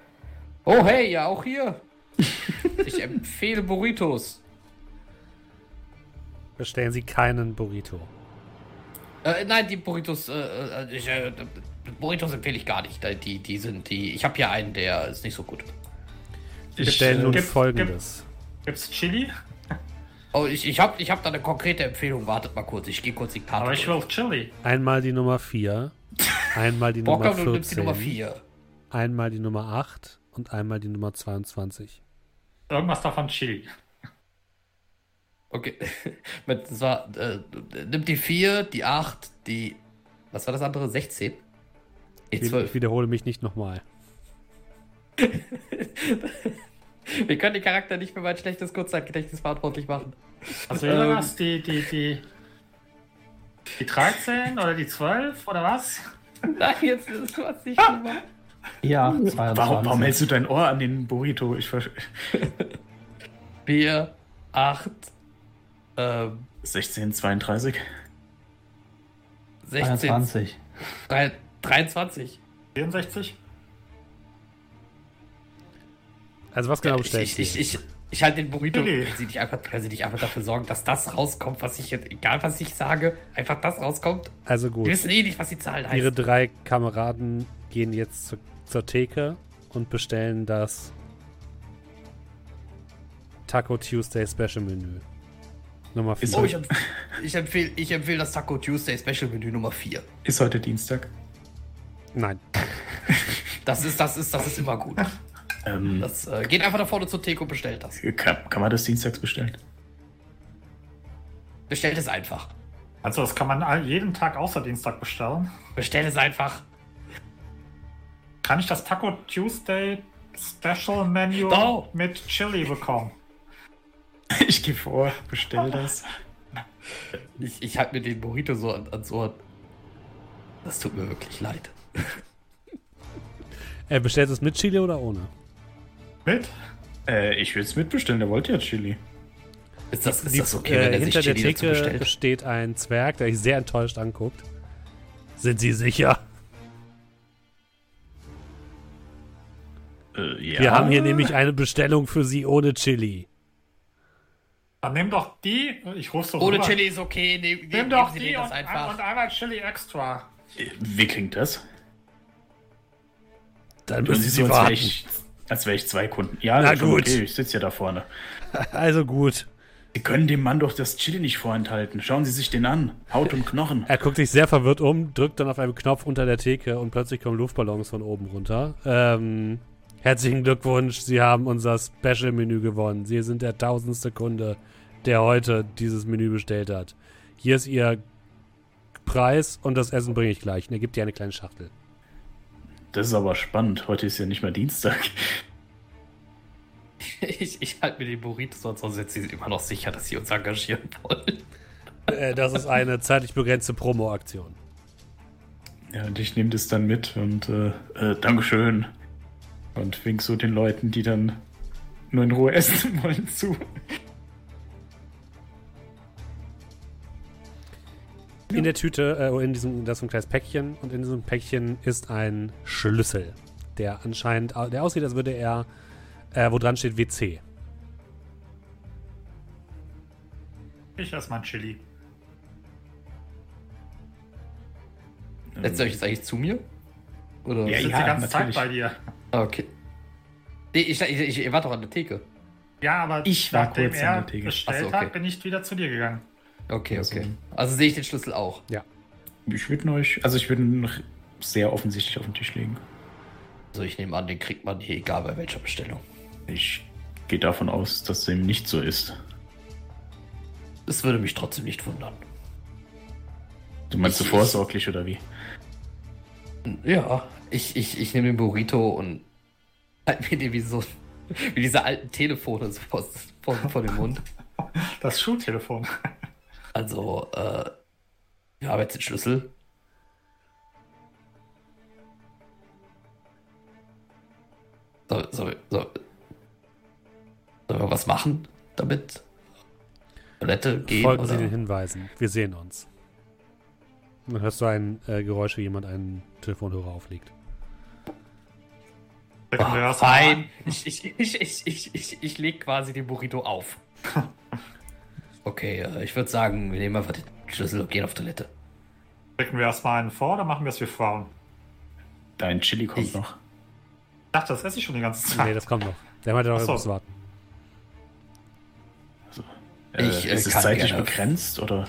Oh, hey, ja, auch hier. ich empfehle Burritos. Bestellen Sie keinen Burrito. Äh, nein, die Burritos, äh, äh, ich, äh, Burritos empfehle ich gar nicht. Die, die sind die. Ich habe hier einen, der ist nicht so gut. Wir bestellen nun Gib- folgendes. Gibt's Chili? Oh, ich, ich habe ich hab da eine konkrete Empfehlung. Wartet mal kurz, ich gehe kurz die Karte Aber ich will Chili. Einmal die Nummer 4, einmal die Nummer Bockern, du nimmst die 14, Nummer 4. einmal die Nummer 8 und einmal die Nummer 22. Irgendwas davon Chili. Okay. Das war, äh, nimm die 4, die 8, die. Was war das andere? 16? Die Ich, ich 12. wiederhole mich nicht nochmal. Wir können den Charakter nicht für mein schlechtes Kurzzeitgedächtnis verantwortlich machen. Was wäre Ähm. das? Die, die, die. Die 13 oder die 12 oder was? Nein, jetzt ist was nicht gemacht. Ja, Warum, 22. warum hältst du dein Ohr an den Burrito? Ich ver 4, 8, ähm, 16, 32. 16, 22. 3, 23. 64? Also was genau ich, bestellst ich, du? ich, ich, ich halte den Burrito. Nee. Können Sie, nicht einfach, können Sie nicht einfach dafür sorgen, dass das rauskommt, was ich jetzt, egal was ich sage, einfach das rauskommt? Also Wir gut. wissen eh nicht, was die Zahlen heißt. Ihre drei Kameraden gehen jetzt zu, zur Theke und bestellen das Taco Tuesday Special Menü. Nummer 4. Ist Oh, ich, empf ich empfehle ich empfehl das Taco Tuesday Special Menü Nummer 4. Ist heute Dienstag. Nein. Das ist, das ist, das ist immer gut. Ähm, Das, äh, geht einfach da vorne zur Theke und bestellt das. kann, kann man das dienstags bestellen? Bestellt es einfach. Also, das kann man jeden Tag außer Dienstag bestellen. Bestellt es einfach. Kann ich das Taco Tuesday Special Menu No. mit Chili bekommen? Ich gehe vor, bestell das. Ich, ich halte mir den Burrito so an, ans Ohr. Das tut mir wirklich leid. Er bestellt es mit Chili oder ohne? Mit? Äh, ich will es mitbestellen, der wollte ja Chili. Ist das, ist Die- das okay, wenn äh, er sich hinter der Chili dazu Theke steht ein Zwerg, der sich sehr enttäuscht anguckt. Sind Sie sicher? Äh, ja. Wir haben hier nämlich eine Bestellung für Sie ohne Chili. Dann nimm doch die. Ich doch Ohne rüber. Chili ist okay. Nehm, Nimm nehmen doch Sie die und, einfach. und einmal Chili extra. Wie klingt das? Dann müssen Sie so, als wäre warten. ich, als wär ich zwei Kunden. Ja, Na das ist schon gut. Okay, ich sitze ja da vorne. Also gut. Sie können dem Mann doch das Chili nicht vorenthalten. Schauen Sie sich den an. Haut und Knochen. Er guckt sich sehr verwirrt um, drückt dann auf einen Knopf unter der Theke und plötzlich kommen Luftballons von oben runter. Ähm, herzlichen Glückwunsch, Sie haben unser Special-Menü gewonnen. Sie sind der tausendste Kunde, der heute dieses Menü bestellt hat. Hier ist Ihr Preis und das Essen bringe ich gleich. Und er gibt dir eine kleine Schachtel. Das ist aber spannend. Heute ist ja nicht mehr Dienstag. Ich, ich halte mir den Burrito, sonst sind sie immer noch sicher, dass sie uns engagieren wollen. Äh, das ist eine zeitlich begrenzte Promo-Aktion. Ja, und ich nehme das dann mit und äh, äh, Dankeschön. Und wink so den Leuten, die dann nur in Ruhe essen wollen, zu. In der Tüte, äh, in diesem, das ist ein kleines Päckchen und in diesem Päckchen ist ein Schlüssel, der anscheinend, der aussieht, als würde er, äh, wo dran steht WC. Ich esse mein Chili. Setzt ihr euch jetzt eigentlich zu mir? Oder? Ja, Ich sitze ja, die ganze natürlich. Zeit bei dir. Ah, Okay. Nee, ich, ich, ich, ihr wart doch an der Theke. Ja, aber Ich war nachdem kurz an er der Theke. bestellt Ach so, okay. hat, bin ich wieder zu dir gegangen. Okay, Also- okay. Also sehe ich den Schlüssel auch. Ich würde euch, also ich würde ihn noch sehr offensichtlich auf den Tisch legen. Also ich nehme an, den kriegt man hier egal bei welcher Bestellung. Ich gehe davon aus, dass dem nicht so ist. Es würde mich trotzdem nicht wundern. Du meinst so Ich- vorsorglich oder wie? Ja, ich, ich, ich nehme den Burrito und halt mir den wie so wie diese alten Telefone so vor, vor, vor dem Mund. Das Schultelefon. Also, äh, wir haben jetzt den Schlüssel. So, so, so. Sollen wir was machen damit? Toilette gehen Folgen Sie oder? den Hinweisen. Wir sehen uns. Dann hörst du ein äh, Geräusch, wie jemand einen Telefonhörer auflegt. Oh, mal fein. Ich, ich, ich, ich, ich, ich, ich leg quasi den Burrito auf. Okay, äh, ich würde sagen, wir nehmen einfach den Schlüssel und gehen auf Toilette. Checken wir erstmal einen vor oder machen wir es wie Frauen? Dein Chili kommt Ich- noch. Ich dachte, das esse ich schon die ganze Zeit. Nee, das kommt noch. Der meinte noch, so. muss warten. Äh, Ich, äh, ist es zeitlich gerne- begrenzt oder?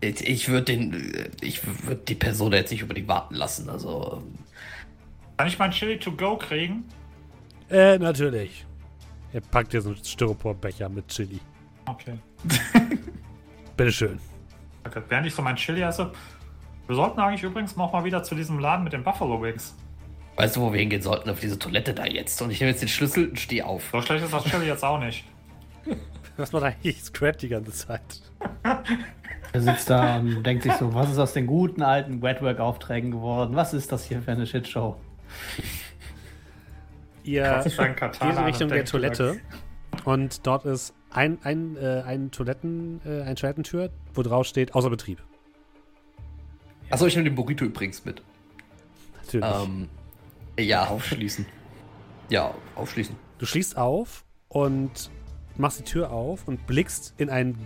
Ich, ich würde den, äh, ich würde die Person jetzt nicht unbedingt warten lassen. Also, ähm, Kann ich meinen Chili to go kriegen? Äh, natürlich. Er packt dir so einen Styroporbecher mit Chili. Okay. Bitteschön. okay. Während ich so mein Chili esse. Wir sollten eigentlich übrigens noch mal wieder zu diesem Laden mit den Buffalo Wings. weißt du, wo wir hingehen sollten? Auf diese Toilette da jetzt. Und ich nehme jetzt den Schlüssel und stehe auf. So schlecht ist das Chili jetzt auch nicht. Was macht eigentlich Scrat die ganze Zeit? Er sitzt da und denkt sich so, was ist aus den guten alten Wetwork-Aufträgen geworden? Was ist das hier für eine Shitshow? Ihr geht in Richtung der Toilette und dort ist ein, ein, äh, ein Toiletten, äh, eine Toilettentür, wo drauf steht, außer Betrieb. Achso, ich nehme den Burrito übrigens mit. Natürlich. Ähm, ja, Aufschließen. ja, aufschließen. Du schließt auf und machst die Tür auf und blickst in ein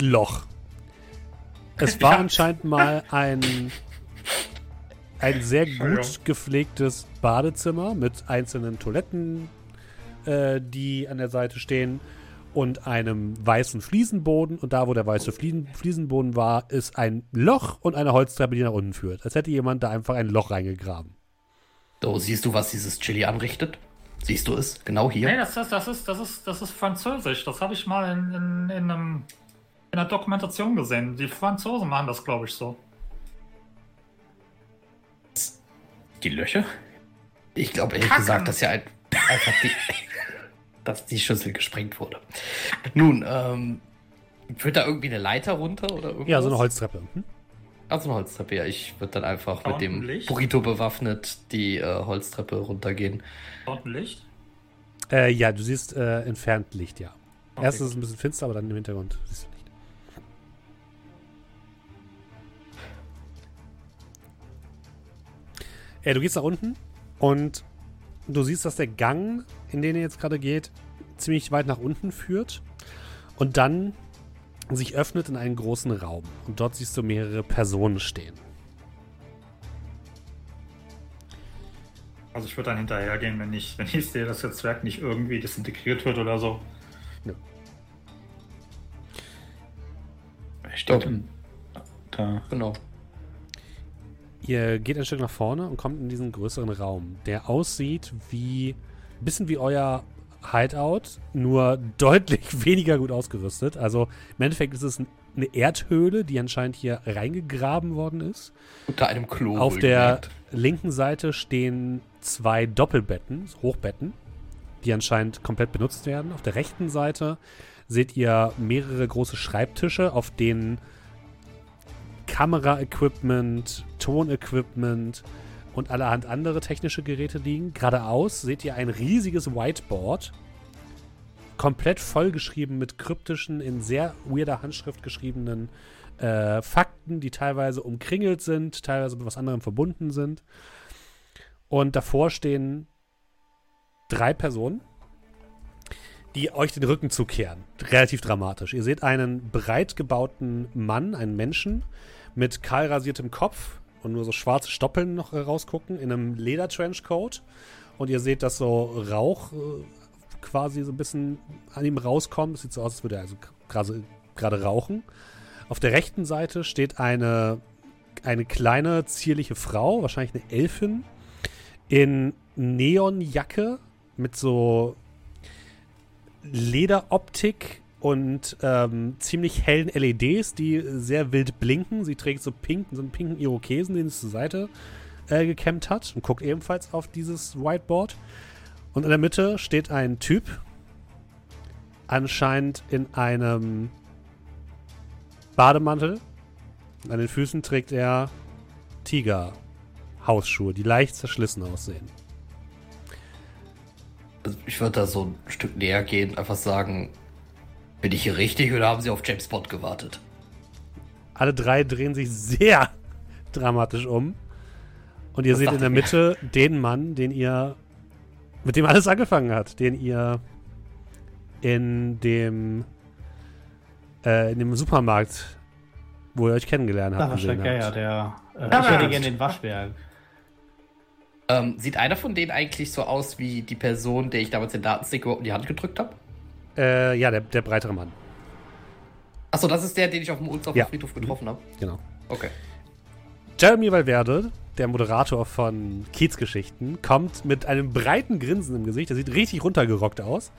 Loch. Es war Ja. anscheinend mal ein, ein sehr gut gepflegtes Badezimmer mit einzelnen Toiletten, äh, die an der Seite stehen und einem weißen Fliesenboden. Und da, wo der weiße Fliesen Fliesenboden war, ist ein Loch und eine Holztreppe, die nach unten führt. Als hätte jemand da einfach ein Loch reingegraben. So, siehst du, was dieses Chili anrichtet? Siehst du es? Genau hier? Nee, das ist, das ist, das ist, das ist Französisch. Das habe ich mal in, in, in, einem, in einer Dokumentation gesehen. Die Franzosen machen das, glaube ich, so. Die Löcher? Ich glaube ehrlich Kacken. gesagt, dass ja ein, einfach die, dass die Schüssel gesprengt wurde. Nun, ähm, führt da irgendwie eine Leiter runter oder irgendwas? Ja, so eine Holztreppe. Hm? Also eine Holztreppe, ja. Ich würde dann einfach Da mit dem Licht? Burrito bewaffnet die äh, Holztreppe runtergehen. Da unten Licht. Äh, ja, du siehst äh, entfernt Licht, ja. Okay, Erst ist es ein bisschen finster, aber dann im Hintergrund siehst du Licht. Äh, du gehst nach unten und du siehst, dass der Gang, in den ihr jetzt gerade geht, ziemlich weit nach unten führt und dann sich öffnet in einen großen Raum. Und dort siehst du mehrere Personen stehen. Also ich würde dann hinterhergehen, wenn ich, wenn ich sehe, dass das Zwerg nicht irgendwie desintegriert wird oder so. Wer steht Oh. denn da? Genau. Ihr geht ein Stück nach vorne und kommt in diesen größeren Raum, der aussieht wie bisschen wie euer Hideout, nur deutlich weniger gut ausgerüstet. Also im Endeffekt ist es ein- eine Erdhöhle, die anscheinend hier reingegraben worden ist. Unter einem Klo. Auf der wohlgemerkt. linken Seite stehen zwei Doppelbetten, Hochbetten, die anscheinend komplett benutzt werden. Auf der rechten Seite seht ihr mehrere große Schreibtische, auf denen Kamera-Equipment, Ton-Equipment und allerhand andere technische Geräte liegen. Geradeaus seht ihr ein riesiges Whiteboard, komplett vollgeschrieben mit kryptischen, in sehr weirder Handschrift geschriebenen äh, Fakten, die teilweise umkringelt sind, teilweise mit was anderem verbunden sind. Und davor stehen drei Personen, die euch den Rücken zukehren. Relativ dramatisch. Ihr seht einen breit gebauten Mann, einen Menschen, mit kahl rasiertem Kopf und nur so schwarze Stoppeln noch rausgucken, in einem Leder-Trenchcoat. Und ihr seht, dass so Rauch äh, quasi so ein bisschen an ihm rauskommt. Es sieht so aus, als würde er also gerade gerade rauchen. Auf der rechten Seite steht eine, eine kleine, zierliche Frau, wahrscheinlich eine Elfin, in Neonjacke mit so Lederoptik und ähm, ziemlich hellen LEDs, die sehr wild blinken. Sie trägt so, pink, so einen pinken Irokesen, den sie zur Seite äh, gekämmt hat und guckt ebenfalls auf dieses Whiteboard. Und in der Mitte steht ein Typ, anscheinend in einem Bademantel. An den Füßen trägt er Tiger-Hausschuhe, die leicht zerschlissen aussehen. Also ich würde da so ein Stück näher gehen, einfach sagen, bin ich hier richtig oder haben sie auf James Bond gewartet? Alle drei drehen sich sehr dramatisch um. Und ihr Was seht in der Mitte den Mann, den ihr, mit dem alles angefangen hat, den ihr in dem, äh, in dem Supermarkt, wo ihr euch kennengelernt habt. Gesehen ja, ja, der, äh, ich hätte gerne den Waschberg. Ähm, sieht einer von denen eigentlich so aus wie die Person, der ich damals den Datenstick überhaupt in die Hand gedrückt habe? Äh, ja, der, der breitere Mann. Achso, das ist der, den ich auf dem Ulster ja. Friedhof getroffen habe. Genau. Okay. Jeremy Valverde, der Moderator von Kiez-Geschichten, kommt mit einem breiten Grinsen im Gesicht, der sieht richtig runtergerockt aus,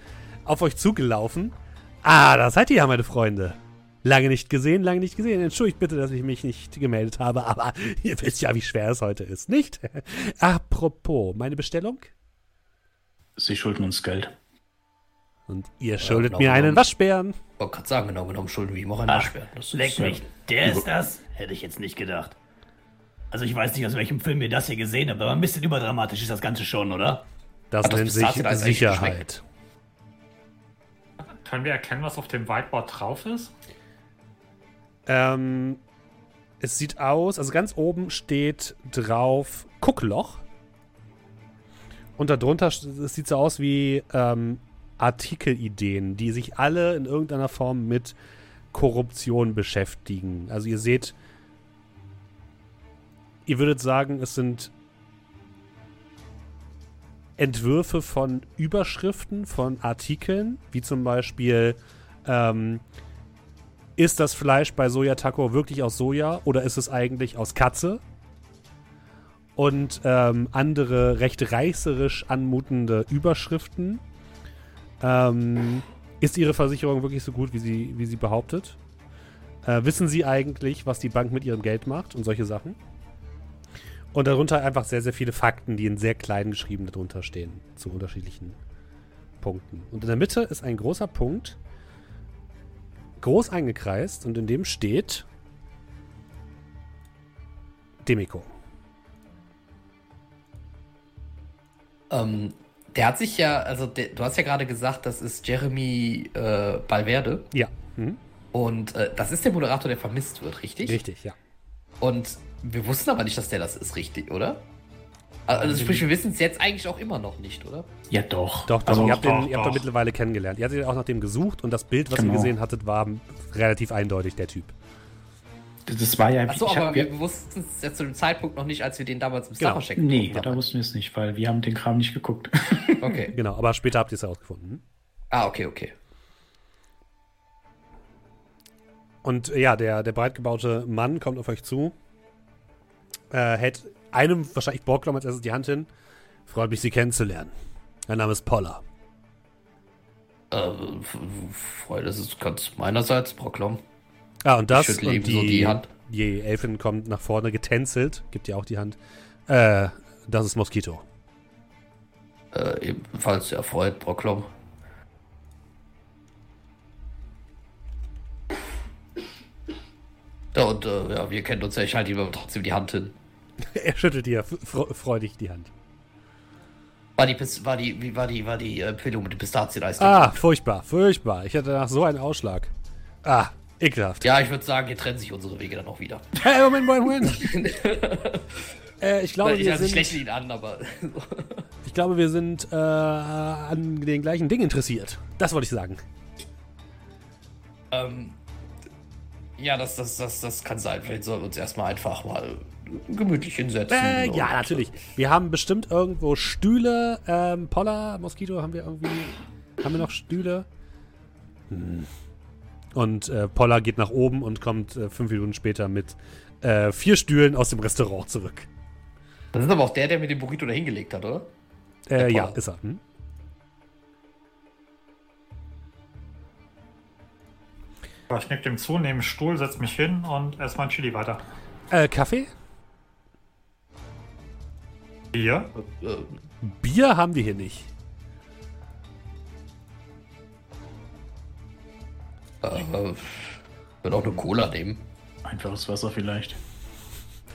auf euch zugelaufen. Ah, da seid ihr ja, meine Freunde. Lange nicht gesehen, lange nicht gesehen. Entschuldigt bitte, dass ich mich nicht gemeldet habe, aber ihr wisst ja, wie schwer es heute ist, nicht? Apropos, meine Bestellung? Sie schulden uns Geld. Und ihr schuldet ja, genau mir einen Waschbären. Wollte gerade sagen, genau genommen schulden wir ihm auch einen Ach, Waschbären. Das leck mich. Der ist das? Hätte ich jetzt nicht gedacht. Also ich weiß nicht, aus welchem Film ihr das hier gesehen habt, aber ein bisschen überdramatisch ist das Ganze schon, oder? Das nennt sich Sicherheit. Können wir erkennen, was auf dem Whiteboard drauf ist? Ähm, es sieht aus, also ganz oben steht drauf Guckloch. Und darunter es sieht so aus wie ähm, Artikelideen, die sich alle in irgendeiner Form mit Korruption beschäftigen. Also ihr seht, ihr würdet sagen, es sind Entwürfe von Überschriften, von Artikeln, wie zum Beispiel, ähm, ist das Fleisch bei Soja Taco wirklich aus Soja oder ist es eigentlich aus Katze? Und ähm, andere recht reißerisch anmutende Überschriften ähm, ist Ihre Versicherung wirklich so gut, wie sie, wie sie behauptet? Äh, wissen Sie eigentlich, was die Bank mit ihrem Geld macht und solche Sachen? Und darunter einfach sehr, sehr viele Fakten, die in sehr klein geschrieben darunter stehen, zu unterschiedlichen Punkten. Und in der Mitte ist ein großer Punkt, groß eingekreist, und in dem steht Demiko. Ähm, der hat sich ja, also der, du hast ja gerade gesagt, das ist Jeremy äh, Balverde. Ja. Mhm. Und äh, das ist der Moderator, der vermisst wird, richtig? Richtig, ja. Und wir wussten aber nicht, dass der das ist, richtig, oder? Also sprich, wir wissen es jetzt eigentlich auch immer noch nicht, oder? Ja, doch. Doch, doch. Also, ihr habt, den, ihr habt ihn mittlerweile kennengelernt. Ihr hattet ja auch nach dem gesucht und das Bild, was genau. ihr gesehen hattet, war relativ eindeutig der Typ. Das war ja. Achso, aber hab, wir wussten es ja zu dem Zeitpunkt noch nicht, als wir den damals im genau. checken Nee, da wussten wir es nicht, weil wir haben den Kram nicht geguckt. Okay. genau, aber später habt ihr es herausgefunden. Ah, okay, okay. Und ja, der, der breitgebaute Mann kommt auf euch zu, äh, hält einem wahrscheinlich Borglom als erstes die Hand hin. Freut mich, Sie kennenzulernen. Mein Name ist Poller. Äh, Freude, das ist ganz meinerseits, Borglom. Ah, und das und die, so die, Hand. die Elfin kommt nach vorne getänzelt, gibt ihr auch die Hand. Äh, das ist Moskito. Äh, ebenfalls sehr erfreut, Brocklom. Ja, und äh, ja, wir kennen uns ja, ich halte ihm aber trotzdem die Hand hin. er schüttelt dir freudig die Hand. War die, war die, wie war die, war die Empfehlung mit dem Pistazieneis? Ah, furchtbar, furchtbar. Ich hatte nach so einen Ausschlag. Ah, Ekelhaft. Ja, ich würde sagen, hier trennen sich unsere Wege dann auch wieder. Hey, Moment, Moment, Moment. äh, ich glaube, ich, wir also, sind... Ich lächle ihn an, aber... ich glaube, wir sind äh, an den gleichen Dingen interessiert. Das wollte ich sagen. Ähm... Ja, das, das, das, das kann sein. Vielleicht sollen wir uns erstmal einfach mal gemütlich hinsetzen. Äh, ja, natürlich. Wir haben bestimmt irgendwo Stühle. Ähm, Poller, Moskito, haben wir irgendwie. Haben wir noch Stühle? Hm. Und äh, Poller geht nach oben und kommt äh, fünf Minuten später mit äh, vier Stühlen aus dem Restaurant zurück. Das ist aber auch der, der mit dem Burrito da hingelegt hat, oder? Äh, ja, ist er. Hm? Ich nick dem zu, nehme einen Stuhl, setze mich hin und esse mein Chili weiter. Äh, Kaffee? Bier? Bier haben wir hier nicht. Äh, würde auch eine Cola nehmen. Einfaches Wasser vielleicht.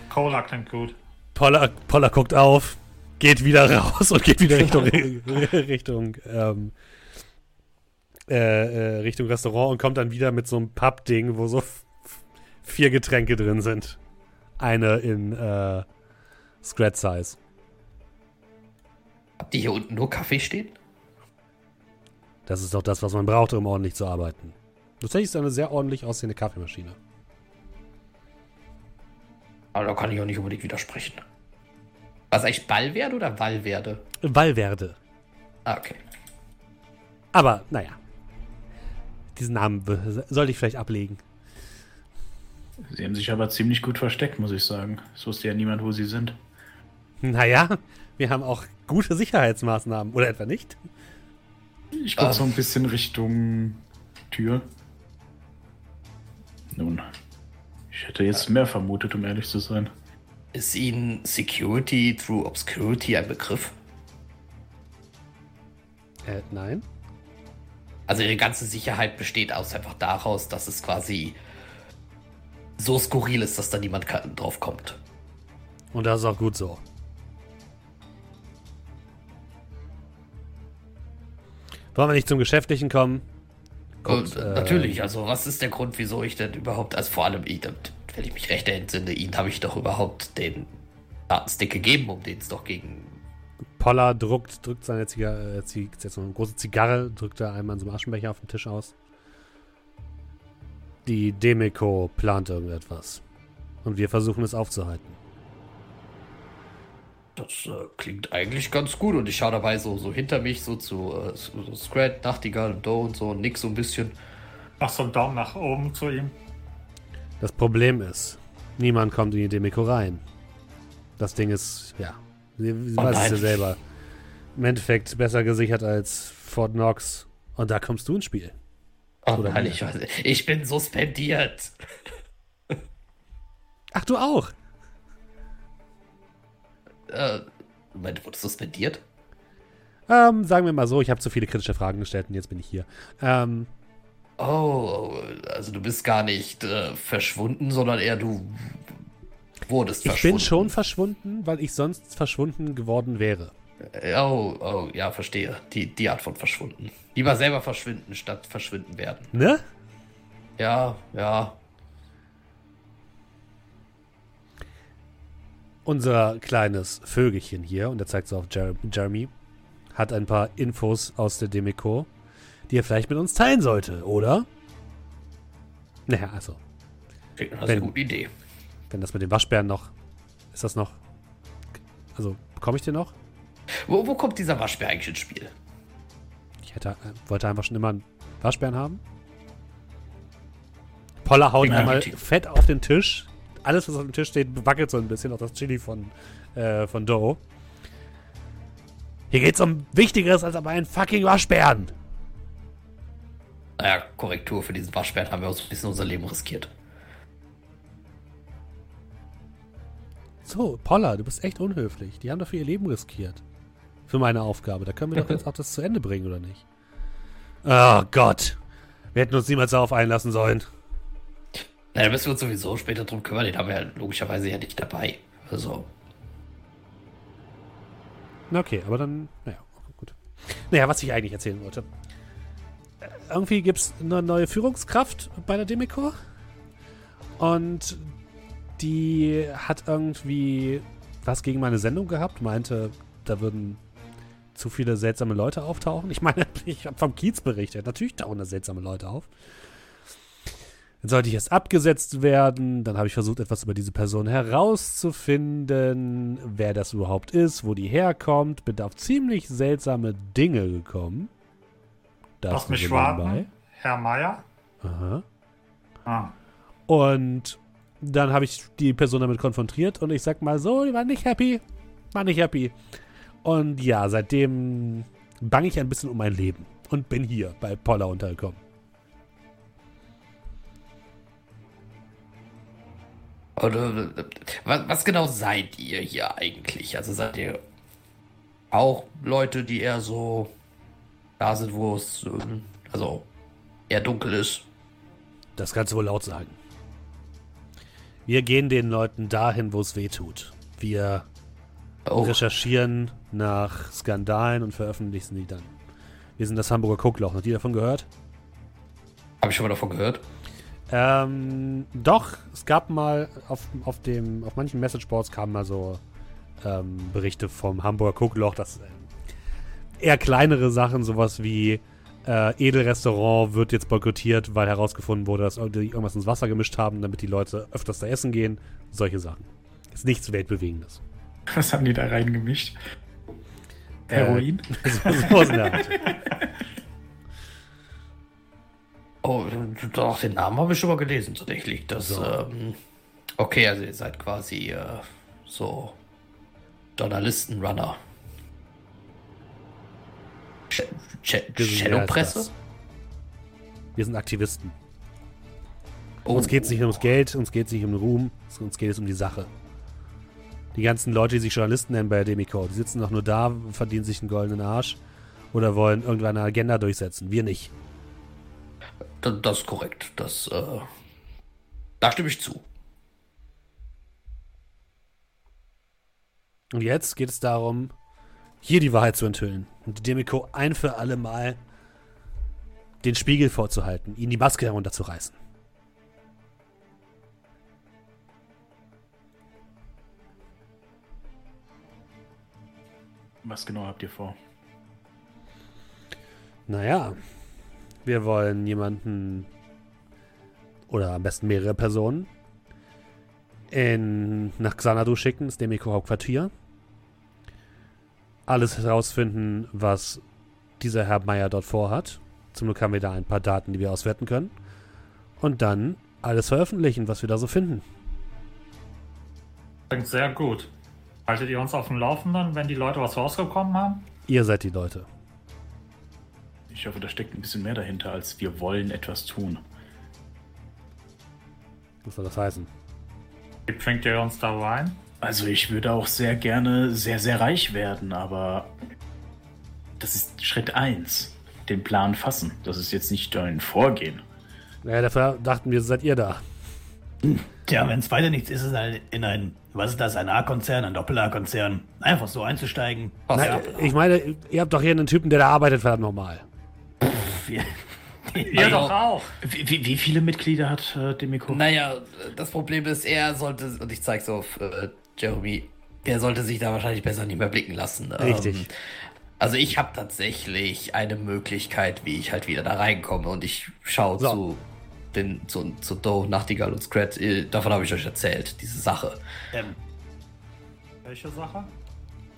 Cola klingt gut. Poller, Poller guckt auf, geht wieder raus und geht wieder Richtung, Richtung, ähm, äh, äh, Richtung Restaurant und kommt dann wieder mit so einem Pappding, wo so vier Getränke drin sind. eine in äh, Scratch Size. Habt ihr hier unten nur Kaffee stehen? Das ist doch das, was man braucht, um ordentlich zu arbeiten. Tatsächlich ist eine sehr ordentlich aussehende Kaffeemaschine. Aber da kann ich auch nicht unbedingt widersprechen. Was eigentlich Ballwerde oder Wallwerde? Wallwerde. Ah, okay. Aber, naja. Diesen Namen sollte ich vielleicht ablegen. Sie haben sich aber ziemlich gut versteckt, muss ich sagen. Es wusste ja niemand, wo sie sind. Naja, wir haben auch gute Sicherheitsmaßnahmen. Oder etwa nicht? Ich gucke Ah. so ein bisschen Richtung Tür. Nun, ich hätte jetzt mehr vermutet, um ehrlich zu sein. Ist Ihnen Security through Obscurity ein Begriff? Äh, nein. Also Ihre ganze Sicherheit besteht aus einfach daraus, dass es quasi so skurril ist, dass da niemand drauf kommt. Und das ist auch gut so. Wollen wir nicht zum Geschäftlichen kommen? Und, äh, natürlich, also was ist der Grund, wieso ich denn überhaupt, also vor allem, ich, wenn ich mich recht entsinne, Ihnen habe ich doch überhaupt den Datenstick gegeben, um den es doch gegen Poller druckt, drückt seine Zigarre, äh, jetzt so eine große Zigarre, drückt er einmal in so einem Aschenbecher auf den Tisch aus. Die Demeko plant irgendetwas. Und wir versuchen es aufzuhalten. Das äh, klingt eigentlich ganz gut und ich schaue dabei so, so hinter mich so zu äh, so Scrat, Nachtigall und Doe und so und nix so ein bisschen. Mach so einen Daumen nach oben zu ihm. Das Problem ist, niemand kommt in die Demeko rein. Das Ding ist, ja, sie, sie Oh weiß es ja selber. Im Endeffekt besser gesichert als Fort Knox. Und da kommst du ins Spiel. Oh Oder nein, ich, weiß, ich bin suspendiert. Ach, du auch? Äh, Moment, wurde suspendiert? Ähm, sagen wir mal so, ich habe zu viele kritische Fragen gestellt und jetzt bin ich hier. Ähm, Oh, also du bist gar nicht äh, verschwunden, sondern eher du wurdest ich verschwunden. bin schon verschwunden, weil ich sonst verschwunden geworden wäre. Äh, Oh, oh, ja, verstehe. Die, die Art von verschwunden. Lieber selber verschwinden, statt verschwinden werden. Ne? Ja, ja. Unser kleines Vögelchen hier, und er zeigt so auf Jer Jeremy, hat ein paar Infos aus der Demiko, die er vielleicht mit uns teilen sollte, oder? Naja, also, Klingt nach einer sehr guten Idee. wenn das mit den Waschbären noch. Ist das noch. Also, bekomme ich den noch? Wo, wo kommt dieser Waschbär eigentlich ins Spiel? Ich hätte, äh, wollte einfach schon immer einen Waschbären haben. Poller haut einmal fett auf den Tisch. Alles, was auf dem Tisch steht, wackelt so ein bisschen. Auch das Chili von, äh, von Doe. Hier geht's um Wichtigeres als aber einen fucking Waschbären. Naja, Korrektur für diesen Waschbären haben wir so ein bisschen unser Leben riskiert. So, Poller, du bist echt unhöflich. Die haben dafür ihr Leben riskiert. Für meine Aufgabe. Da können wir doch jetzt auch das zu Ende bringen, oder nicht? Oh Gott. Wir hätten uns niemals darauf einlassen sollen. Na, da müssen wir uns sowieso später drum kümmern. Den haben wir ja logischerweise ja nicht dabei. Also, Na okay, aber dann, naja, gut. Naja, was ich eigentlich erzählen wollte. Äh, Irgendwie gibt es eine neue Führungskraft bei der Demiko. Und die hat irgendwie was gegen meine Sendung gehabt, meinte, da würden zu viele seltsame Leute auftauchen. Ich meine, ich habe vom Kiez berichtet. Natürlich tauchen da seltsame Leute auf. Dann sollte ich erst abgesetzt werden. Dann habe ich versucht, etwas über diese Person herauszufinden, wer das überhaupt ist, wo die herkommt. Bin auf ziemlich seltsame Dinge gekommen. Das Lass mich warten, Herr Meier. Aha. Ah. Und dann habe ich die Person damit konfrontiert und ich sag mal so, die war nicht happy. War nicht happy. Und ja, seitdem bange ich ein bisschen um mein Leben und bin hier bei Poller untergekommen. Oder, was, was genau seid ihr hier eigentlich? Also seid ihr auch Leute, die eher so da sind, wo es also eher dunkel ist? Das kannst du wohl laut sagen. Wir gehen den Leuten dahin, wo es weh tut. Wir Oh, recherchieren nach Skandalen und veröffentlichen die dann. Wir sind das Hamburger Guckloch. Habt ihr davon gehört? habe ich schon mal davon gehört. Ähm, doch, es gab mal auf, auf dem, auf manchen Messageboards kamen mal so ähm, Berichte vom Hamburger Guckloch, dass äh, eher kleinere Sachen, sowas wie äh, Edelrestaurant wird jetzt boykottiert, weil herausgefunden wurde, dass die irgendwas ins Wasser gemischt haben, damit die Leute öfters da essen gehen. Solche Sachen. Ist nichts Weltbewegendes. Was haben die da reingemischt? Heroin? Äh, so, so. Oh, doch, den Namen habe ich schon mal gelesen, tatsächlich. Das, So. ähm, okay, also ihr seid quasi äh, so Journalisten-Runner. Sh Sh Shadowpresse? Wir sind Aktivisten. Oh, Uns geht es nicht ums Geld, uns geht es nicht um den Ruhm, uns geht es um die Sache. Die ganzen Leute, die sich Journalisten nennen bei Demico, die sitzen doch nur da, verdienen sich einen goldenen Arsch oder wollen irgendeine Agenda durchsetzen. Wir nicht. Da- Das ist korrekt. Das, äh, da stimme ich zu. Und jetzt geht es darum, hier die Wahrheit zu enthüllen und die Demico ein für alle Mal den Spiegel vorzuhalten, ihnen die Maske herunterzureißen. Was genau habt ihr vor? Naja, wir wollen jemanden oder am besten mehrere Personen in, nach Xanadu schicken, das Demico-Hauptquartier. Alles herausfinden, was dieser Herr Meier dort vorhat. Zum Glück haben wir da ein paar Daten, die wir auswerten können. Und dann alles veröffentlichen, was wir da so finden. Klingt sehr gut. Haltet ihr uns auf dem Laufenden, wenn die Leute was rausgekommen haben? Ihr seid die Leute. Ich hoffe, da steckt ein bisschen mehr dahinter, als wir wollen etwas tun. Was soll das heißen? Wie bringt ihr uns da rein? Also ich würde auch sehr gerne sehr, sehr reich werden, aber das ist Schritt 1. Den Plan fassen. Das ist jetzt nicht ein Vorgehen. Naja, dafür dachten wir, seid ihr da. Tja, wenn es weiter nichts ist, ist es halt in ein, was ist das, ein A-Konzern, ein Doppel-A-Konzern. Einfach so einzusteigen. Na, ich meine, ihr habt doch hier einen Typen, der da arbeitet, verdammt nochmal. Wir- Ihr Also- doch auch. Wie, wie, wie viele Mitglieder hat äh, Demiko? Naja, das Problem ist, er sollte, und ich zeig's auf äh, Jeremy, er sollte sich da wahrscheinlich besser nicht mehr blicken lassen. Richtig. Ähm, also ich habe tatsächlich eine Möglichkeit, wie ich halt wieder da reinkomme und ich schaue So. zu den zu, zu Doe, Nachtigall und Scrat. Äh, Davon habe ich euch erzählt, diese Sache. ähm, Welche Sache?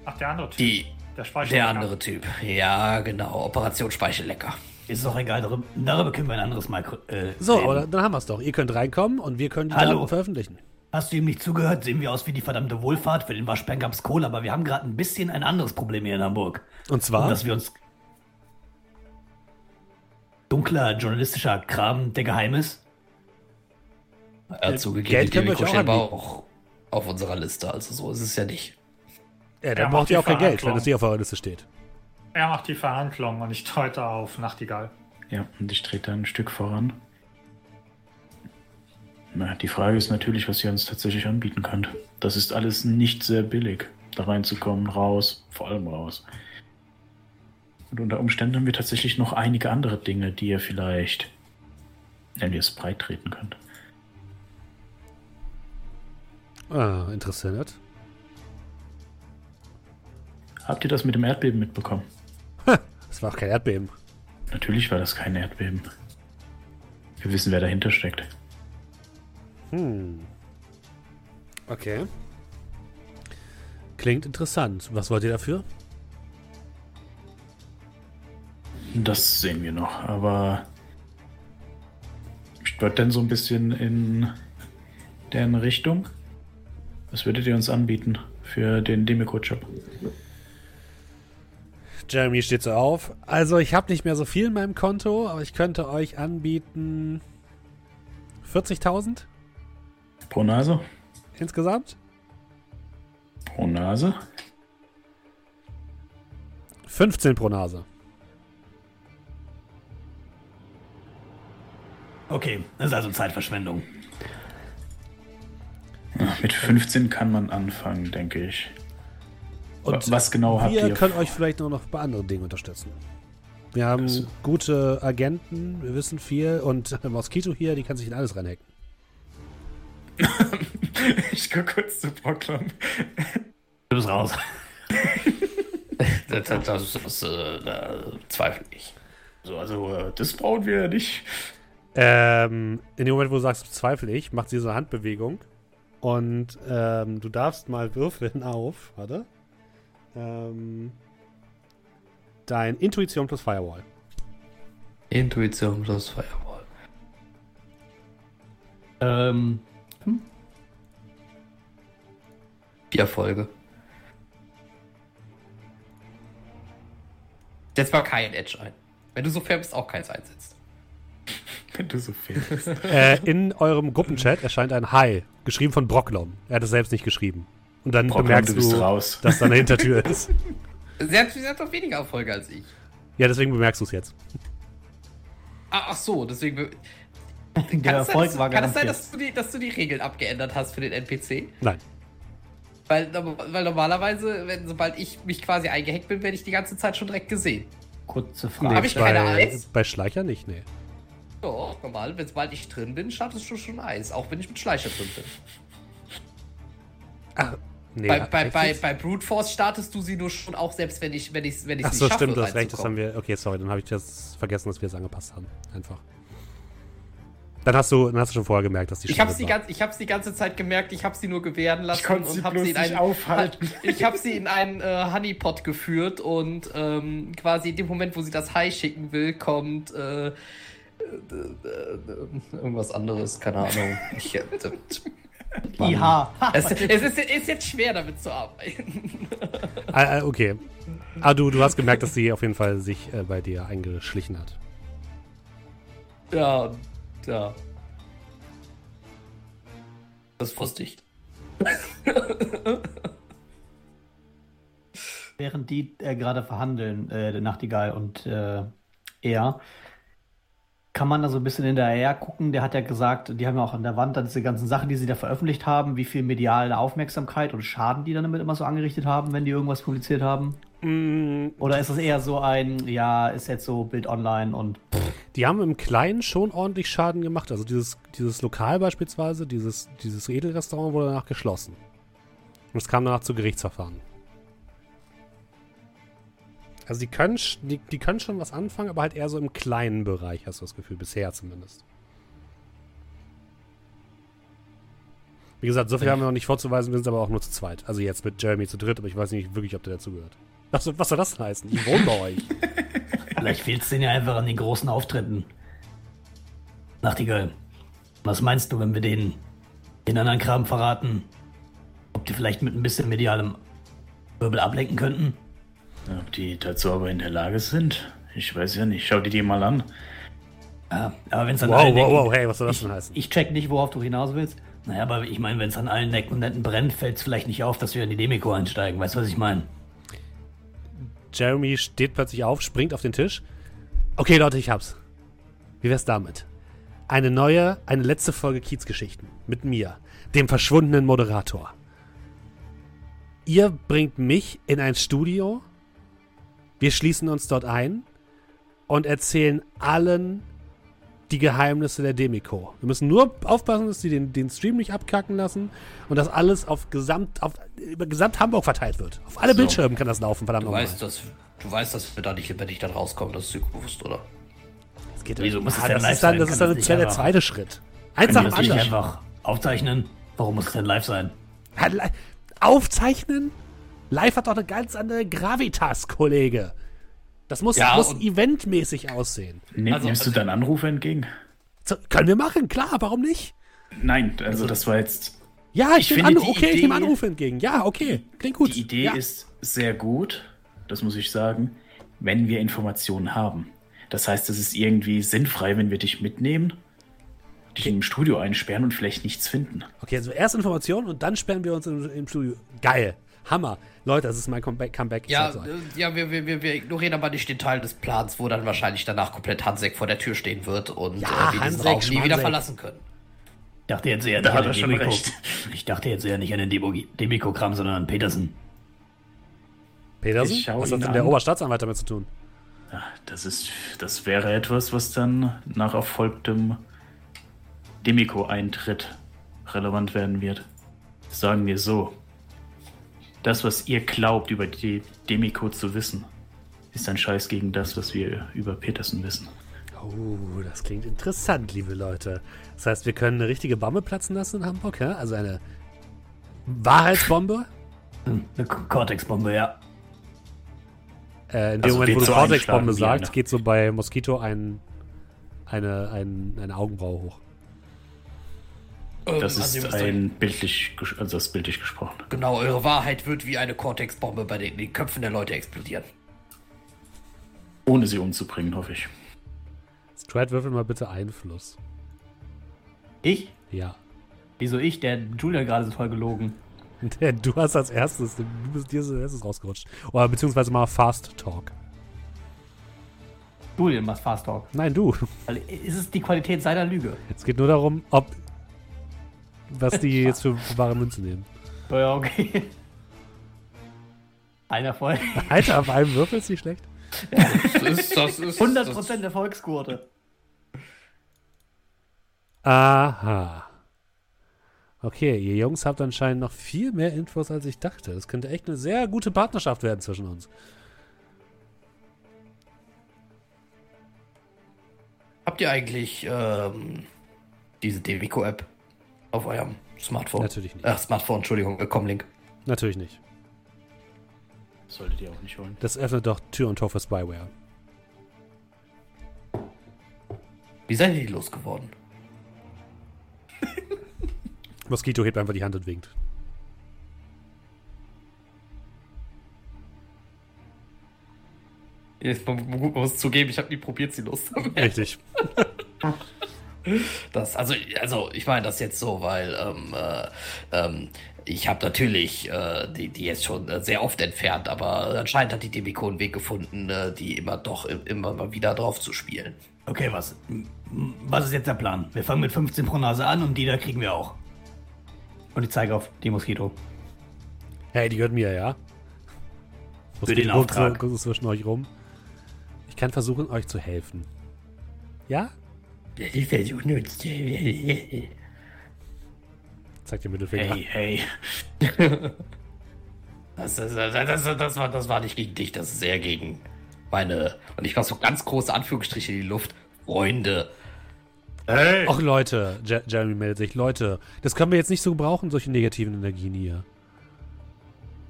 Ach, der andere Typ. Die, der der andere Typ. Ja, genau. Operation Speichellecker. Ist doch egal, darüber, darüber können wir ein anderes Mal äh, So, reden. aber dann haben wir es doch. Ihr könnt reinkommen und wir können die Hallo. Daten veröffentlichen. Hast du ihm nicht zugehört? Sehen wir aus wie die verdammte Wohlfahrt. Für den Waschbär gab's Kohle, aber wir haben gerade ein bisschen ein anderes Problem hier in Hamburg. Und zwar, Und dass wir uns dunkler journalistischer Kram, der geheim ist. Er hat zugegeben, Geld die können wir auch auch auf unserer Liste. Also so ist es ja nicht. ja, Er dann braucht ihr auch kein Geld, wenn es nicht auf eurer Liste steht. Er macht die Verhandlung und ich deute auf Nachtigall. Ja, und ich trete da ein Stück voran. Na, die Frage ist natürlich, was ihr uns tatsächlich anbieten könnt. Das ist alles nicht sehr billig, da reinzukommen, raus, vor allem raus. Und unter Umständen haben wir tatsächlich noch einige andere Dinge, die ihr vielleicht, nennen wir es, breit treten könnt. Ah, interessant. Habt ihr das mit dem Erdbeben mitbekommen? Das war auch kein Erdbeben. Natürlich war das kein Erdbeben. Wir wissen, wer dahinter steckt. Hm. Okay. Klingt interessant. Was wollt ihr dafür? Das sehen wir noch, aber stört denn so ein bisschen in deren Richtung? Was würdet ihr uns anbieten für den Demiko-Job? Jeremy steht so auf. Also, ich habe nicht mehr so viel in meinem Konto, aber ich könnte euch anbieten 40.000 Pro Nase? insgesamt. Pro Nase? 15 pro Nase. Okay, das ist also Zeitverschwendung. Mit 15 kann man anfangen, denke ich. Und Was genau habt wir ihr? können euch vielleicht nur noch bei anderen Dingen unterstützen. Wir haben also. gute Agenten, wir wissen viel und Mosquito hier, die kann sich in alles reinhacken. ich gucke kurz zu Proclam. Du bist raus. das, das, das, das äh, zweifle ich. So, also, äh, das brauchen wir nicht. Ähm, in dem Moment, wo du sagst, zweifle ich, macht sie so eine Handbewegung. Und ähm, du darfst mal würfeln auf, warte. Ähm, dein Intuition plus Firewall. Intuition plus Firewall. Ähm. Hm? Vier Erfolge. Setz mal kein Edge ein. Wenn du so fair bist, auch keins einsetzt. Wenn du so fair bist. äh, in eurem Gruppenchat erscheint ein Hi, geschrieben von Brocklom. Er hat es selbst nicht geschrieben. Und dann Brocklom, bemerkst du, du dass da eine Hintertür ist. Sie hat, sie hat doch weniger Erfolge als ich. Ja, deswegen bemerkst du es jetzt. Ah, ach so, deswegen. Der kann Erfolg sein, war Kann es sein, dass du, die, dass du die Regeln abgeändert hast für den NPC? Nein. Weil, weil normalerweise, wenn, sobald ich mich quasi eingehackt bin, werde ich die ganze Zeit schon direkt gesehen. Kurze Frage. Nee, Habe ich bei, keine Eis? Bei Schleicher nicht, nee. Doch, normal, wenn sobald ich drin bin, startest du schon Eis, auch wenn ich mit Schleicher drin bin. Ach, nee. Bei, bei, bei, bei Brute Force startest du sie nur schon, auch selbst wenn ich wenn ich wenn ich Ach so, nicht schaffe, stimmt, du hast recht, das haben wir. Okay, sorry, dann habe ich das vergessen, dass wir es angepasst haben. Einfach. Dann hast du, dann hast du schon vorher gemerkt, dass die Ich habe die ganze, ich habe die ganze Zeit gemerkt. Ich habe sie nur gewähren lassen ich und sie habe sie in einen aufhalten. Ich habe sie in einen äh, Honeypot geführt und ähm, quasi in dem Moment, wo sie das Hai schicken will, kommt äh, äh, äh irgendwas anderes. Keine Ahnung. Ich, äh, IH. Es, es ist, ist, jetzt schwer, damit zu arbeiten. ah, ah, okay. Ah, du, du hast gemerkt, dass sie auf jeden Fall sich äh, bei dir eingeschlichen hat. Ja, ja. Das wusste ich. Während die äh, gerade verhandeln, äh, der Nachtigall und äh, er, kann man da so ein bisschen in der AR gucken. Der hat ja gesagt, die haben ja auch an der Wand dann diese ganzen Sachen, die sie da veröffentlicht haben, wie viel mediale Aufmerksamkeit und Schaden die dann damit immer so angerichtet haben, wenn die irgendwas publiziert haben. Mm. Oder ist das eher so ein, ja, ist jetzt so Bild online und. Pff. Die haben im Kleinen schon ordentlich Schaden gemacht. Also dieses, dieses Lokal beispielsweise, dieses, dieses Edelrestaurant wurde danach geschlossen. Und es kam danach zu Gerichtsverfahren. Also die können, die, die können schon was anfangen, aber halt eher so im kleinen Bereich, hast du das Gefühl, bisher zumindest. Wie gesagt, so viel haben wir noch nicht vorzuweisen, wir sind aber auch nur zu zweit. Also jetzt mit Jeremy zu dritt, aber ich weiß nicht wirklich, ob der dazugehört. Was, was soll das heißen? Ich wohne bei euch. Vielleicht fehlt es denen ja einfach an den großen Auftritten. Nachtigall, was meinst du, wenn wir denen den anderen Kram verraten? Ob die vielleicht mit ein bisschen medialem Wirbel ablenken könnten? Ob die dazu aber in der Lage sind? Ich weiß ja nicht. Schau dir die mal an. Ja, aber wenn es an wow, allen wow, Ecken, wow, hey, was soll das denn heißen? Ich check nicht, worauf du hinaus willst. Naja, aber ich meine, wenn es an allen Ecken und Netten brennt, fällt es vielleicht nicht auf, dass wir in die Demiko einsteigen. Weißt du, was ich meine? Jeremy steht plötzlich auf, springt auf den Tisch. Okay, Leute, ich hab's. Wie wär's damit? Eine neue, eine letzte Folge Kiezgeschichten mit mir, dem verschwundenen Moderator. Ihr bringt mich in ein Studio, wir schließen uns dort ein und erzählen allen die Geheimnisse der Demiko. Wir müssen nur aufpassen, dass sie den, den Stream nicht abkacken lassen und dass alles auf gesamt, auf, über gesamt Hamburg verteilt wird. Auf alle so. Bildschirme kann das laufen, verdammt du weißt, dass, du weißt, dass wir da nicht, wenn ich dann rauskomme, das ist dir bewusst, oder? Das geht Wieso muss ah, das, das, ist dann, das ist dann der zweite Schritt. Eins nach dem anderen. einfach aufzeichnen? Warum muss es denn live sein? Aufzeichnen? Live hat doch eine ganz andere Gravitas, Kollege. Das muss, ja, muss eventmäßig aussehen. Nimm, also, nimmst du deinen Anruf entgegen? So, können wir machen, klar, warum nicht? Nein, also, also das war jetzt. Ja, ich, ich nehme Anruf, okay, Idee, ich nehme Anrufe entgegen. Ja, okay, klingt gut. Die Idee ja. ist sehr gut, das muss ich sagen, wenn wir Informationen haben. Das heißt, es ist irgendwie sinnfrei, wenn wir dich mitnehmen, dich okay. im Studio einsperren und vielleicht nichts finden. Okay, also erst Informationen und dann sperren wir uns im, im Studio. Geil. Hammer. Leute, das ist mein Comeback. Comeback. Ja, so. Äh, ja wir, wir, wir ignorieren aber nicht den Teil des Plans, wo dann wahrscheinlich danach komplett Hansek vor der Tür stehen wird und ja, äh, wir diesen Raum nie wieder verlassen können. Ich dachte jetzt eher da nicht an den Demiko. Ich dachte jetzt eher nicht an den Demiko-Kram, sondern an Petersen. Petersen? Was hat denn der Oberstaatsanwalt damit zu tun? Ja, das ist, das wäre etwas, was dann nach erfolgtem Demiko-Eintritt relevant werden wird. Sagen wir so. Das, was ihr glaubt, über die Demiko zu wissen, ist ein Scheiß gegen das, was wir über Peterson wissen. Oh, das klingt interessant, liebe Leute. Das heißt, wir können eine richtige Bombe platzen lassen in Hamburg, ja? Also eine Wahrheitsbombe? Eine Cortex-Bombe, ja. Äh, in dem Also Moment, wo du so Cortex-Bombe sagst, geht so bei Moskito ein, eine, ein, eine Augenbraue hoch. Ähm, Das also ist müsst ein bildlich, also das ist bildlich gesprochen. Genau, eure Wahrheit wird wie eine Cortex-Bombe bei den, den Köpfen der Leute explodieren. Ohne sie umzubringen, hoffe ich. Strat, würfel mal bitte Einfluss. Ich? Ja. Wieso ich? Der Julia gerade so voll gelogen. Der, du hast als erstes, du bist dir als erstes rausgerutscht. Oder beziehungsweise mal Fast Talk. Julian macht Fast Talk. Nein, du. Weil ist es die Qualität seiner Lüge? Es geht nur darum, ob. Was die jetzt für wahre Münze nehmen. Ja, okay. Einer voll. Alter, auf einem Würfel ist nicht schlecht. Das ist, das ist, 100% Erfolgsquote. Aha. Okay, ihr Jungs habt anscheinend noch viel mehr Infos, als ich dachte. Das könnte echt eine sehr gute Partnerschaft werden zwischen uns. Habt ihr eigentlich ähm, diese Devico-App auf eurem Smartphone? Natürlich nicht. Ach, Smartphone, Entschuldigung, äh, Comlink. Natürlich nicht. Solltet ihr auch nicht holen. Das öffnet doch Tür und Tor für Spyware. Wie seid ihr die losgeworden? Moskito hebt einfach die Hand und winkt. Jetzt, man, man muss zugeben, ich habe nie probiert, sie loszuwerden. Richtig. Das, also, also ich meine das jetzt so, weil ähm, äh, ähm, ich habe natürlich äh, die, die jetzt schon äh, sehr oft entfernt, aber anscheinend hat die Demiko einen Weg gefunden, äh, die immer doch im- immer mal wieder drauf zu spielen. Okay, was? Was ist jetzt der Plan? Wir fangen mit 15 pro Nase an und die da kriegen wir auch. Und ich zeige auf die Moskito. Hey, die gehört mir, ja? Für den Moskito so- Auftrag. guckt so zwischen euch rum. Ich kann versuchen, euch zu helfen. Ja? Ich versuche nur. Zeigt den Mittelfinger. Hey, hey. Das, das, das, das, das, war, das war nicht gegen dich, das ist eher gegen meine. Und ich mache so ganz große Anführungsstriche in die Luft. Freunde. Hey! Ach Leute, Je Jeremy meldet sich. Leute, das können wir jetzt nicht so gebrauchen, solche negativen Energien hier.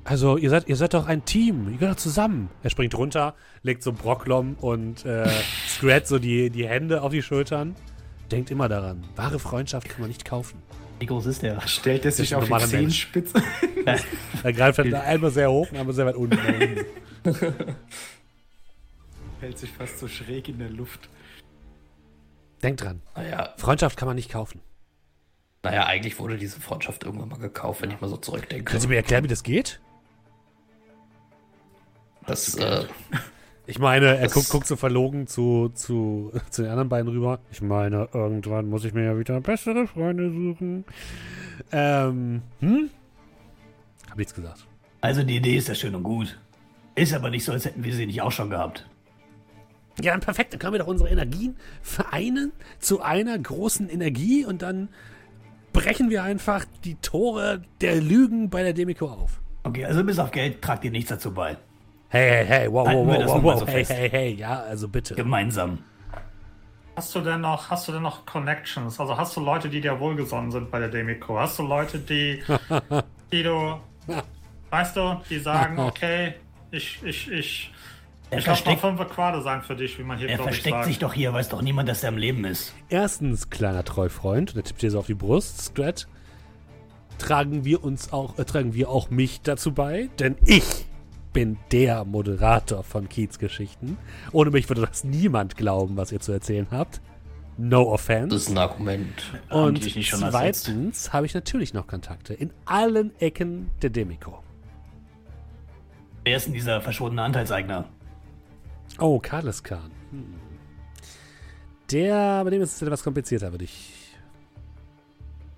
Also, ihr seid, ihr seid doch ein Team. Ihr gehört doch zusammen. Er springt runter, legt so Brocklom und äh, Scrat so die, die Hände auf die Schultern. Denkt immer daran, wahre Freundschaft kann man nicht kaufen. Wie groß ist der? Stellt er sich auf die. Zehenspitze? Er greift halt einmal sehr hoch und einmal sehr weit unten. Hält sich fast so schräg in der Luft. Denkt dran, Naja, Freundschaft kann man nicht kaufen. naja, eigentlich wurde diese Freundschaft irgendwann mal gekauft, wenn ich mal so zurückdenke. Können Sie mir erklären, wie das geht? Das, äh, Ich meine, er guckt, guckt so verlogen zu, zu, zu den anderen beiden rüber. Ich meine, irgendwann muss ich mir ja wieder bessere Freunde suchen. Ähm, hm? Hab nichts gesagt. Also die Idee ist ja schön und gut. Ist aber nicht so, als hätten wir sie nicht auch schon gehabt. Ja, dann perfekt. Dann können wir doch unsere Energien vereinen zu einer großen Energie und dann brechen wir einfach die Tore der Lügen bei der Demiko auf. Okay, also bis auf Geld tragt ihr nichts dazu bei. Hey, hey, hey, wow, Halten wow, wow, wow, wow, so hey, fest. hey, hey, ja, also bitte. Gemeinsam. Hast du denn noch, hast du denn noch Connections? Also hast du Leute, die dir wohlgesonnen sind bei der Demiko? Hast du Leute, die, die du, weißt du, die sagen, okay, ich, ich, ich, Er ich versteckt, fünf Quade sein für dich, wie man hier er versteckt sagt. sich doch hier, weiß doch niemand, dass er am Leben ist. Erstens, kleiner Treufreund, und er tippt dir so auf die Brust, Scrat, tragen wir uns auch, äh, tragen wir auch mich dazu bei, denn ich bin der Moderator von Kiez Geschichten. Ohne mich würde das niemand glauben, was ihr zu erzählen habt. No das offense. ist ein Argument. Und zweitens habe ich natürlich noch Kontakte in allen Ecken der Demiko. Wer ist denn dieser verschwundene Anteilseigner? Oh, Carles Kahn. Hm. Der, bei dem ist es etwas komplizierter, würde ich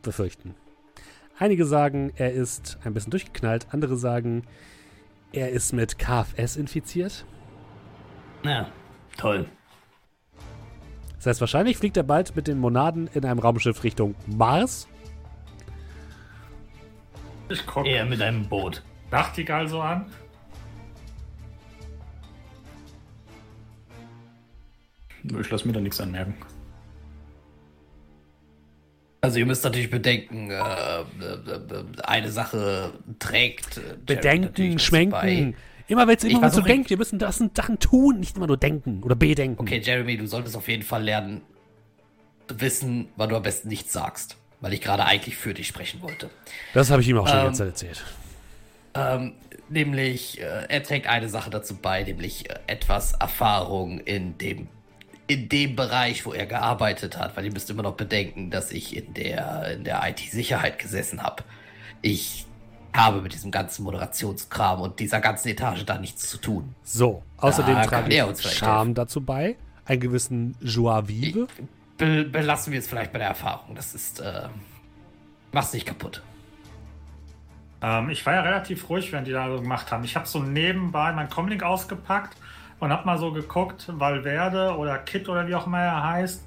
befürchten. Einige sagen, er ist ein bisschen durchgeknallt, andere sagen, er ist mit KFS infiziert. Na, Toll. Das heißt, wahrscheinlich fliegt er bald mit den Monaden in einem Raumschiff Richtung Mars. Ich gucke Eher mit einem Boot. Nachtigall so an. Ich lasse mir da nichts anmerken. Also ihr müsst natürlich bedenken, äh, äh, äh, eine Sache trägt. äh, Bedenken, schwenken. bei. Immer wenn es immer versuche- denkst, wir müssen das sind Sachen tun, nicht immer nur denken oder bedenken. Okay, Jeremy, du solltest auf jeden Fall lernen, wissen, wann du am besten nichts sagst. Weil ich gerade eigentlich für dich sprechen wollte. Das habe ich ihm auch schon die Ähm, ganze Zeit erzählt. Ähm, nämlich, äh, er trägt eine Sache dazu bei, nämlich äh, etwas Erfahrung in dem, in dem Bereich, wo er gearbeitet hat, weil ihr müsst immer noch bedenken, dass ich in der, in der IT-Sicherheit gesessen habe. Ich habe mit diesem ganzen Moderationskram und dieser ganzen Etage da nichts zu tun. So, außerdem Da trage ich Charme dazu bei, einen gewissen Joie vive. Be belassen wir es vielleicht bei der Erfahrung. Das ist, äh, mach's nicht kaputt. Ähm, ich war ja relativ ruhig, während die da so gemacht haben. Ich habe so nebenbei mein Comlink ausgepackt und habe mal so geguckt, Valverde oder Kit oder wie auch immer er heißt,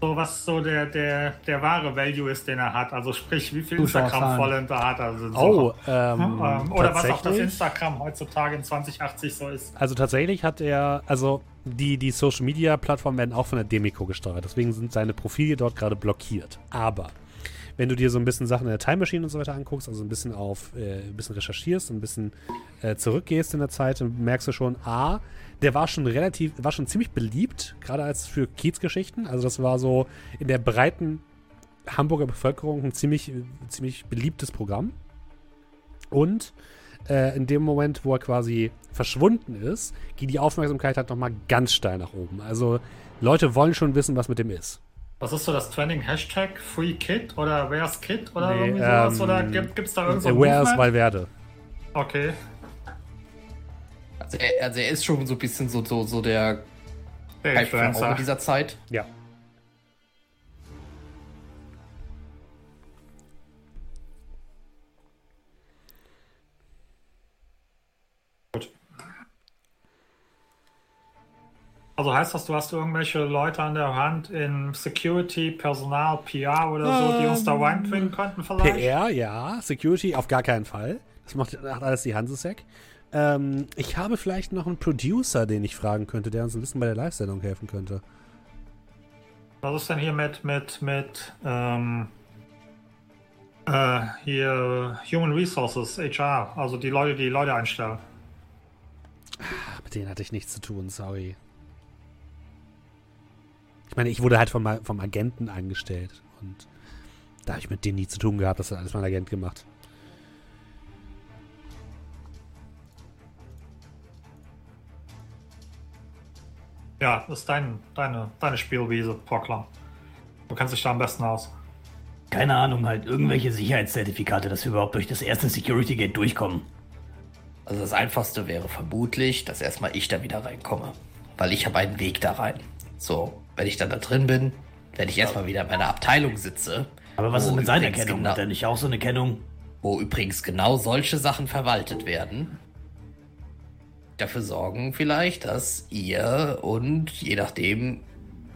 so was so der, der, der wahre Value ist, den er hat. Also sprich, wie viel. Instagram-Follower hat er. Also so, Oh, ähm, ähm, oder was auch das? Instagram heutzutage in 2080 so ist. Also tatsächlich hat er, also die, die Social Media Plattformen werden auch von der Demico gesteuert. Deswegen sind seine Profile dort gerade blockiert. Aber wenn du dir so ein bisschen Sachen in der Time Machine und so weiter anguckst, also ein bisschen auf, äh, ein bisschen recherchierst und ein bisschen äh, zurückgehst in der Zeit, dann merkst du schon, A, der war schon relativ, war schon ziemlich beliebt, gerade als für Kiezgeschichten. Also das war so in der breiten Hamburger Bevölkerung ein ziemlich, ziemlich beliebtes Programm. Und äh, in dem Moment, wo er quasi verschwunden ist, geht die Aufmerksamkeit halt nochmal ganz steil nach oben. Also Leute wollen schon wissen, was mit dem ist. Was ist so das Trending Hashtag? Free Kit oder Where's Kit oder Nee, irgendwie sowas? ähm, oder gibt es da irgend so Äh, ein Where is Movement? Valverde? Okay. Also er, also er ist schon so ein bisschen so, so, so der Der Influencer. dieser Zeit. Ja. Also heißt das, du hast irgendwelche Leute an der Hand in Security, Personal, PR oder so, die uns da reinbringen könnten vielleicht? PR, ja. Security auf gar keinen Fall. Das macht, macht alles die Hansesec. Ähm, ich habe vielleicht noch einen Producer, den ich fragen könnte, der uns ein bisschen bei der Live-Sendung helfen könnte. Was ist denn hier mit, mit, mit, ähm, äh, hier Human Resources, HR, also die Leute, die Leute einstellen? Ah, Mit denen hatte ich nichts zu tun, sorry. Ich meine, ich wurde halt vom, vom Agenten angestellt und da habe ich mit denen nie zu tun gehabt. Das hat alles mein Agent gemacht. Ja, das ist dein, deine, deine Spielwiese, Proklam. Du kennst dich da am besten aus. Keine Ahnung, halt irgendwelche Sicherheitszertifikate, dass wir überhaupt durch das erste Security Gate durchkommen. Also das Einfachste wäre vermutlich, dass erstmal ich da wieder reinkomme. Weil ich habe einen Weg da rein. So, wenn ich dann da drin bin, wenn ich erstmal wieder in meiner Abteilung sitze. Aber was ist mit seiner Kennung? Genau, Hat er nicht auch so eine Kennung? wo übrigens genau solche Sachen verwaltet werden. Dafür sorgen vielleicht, dass ihr und je nachdem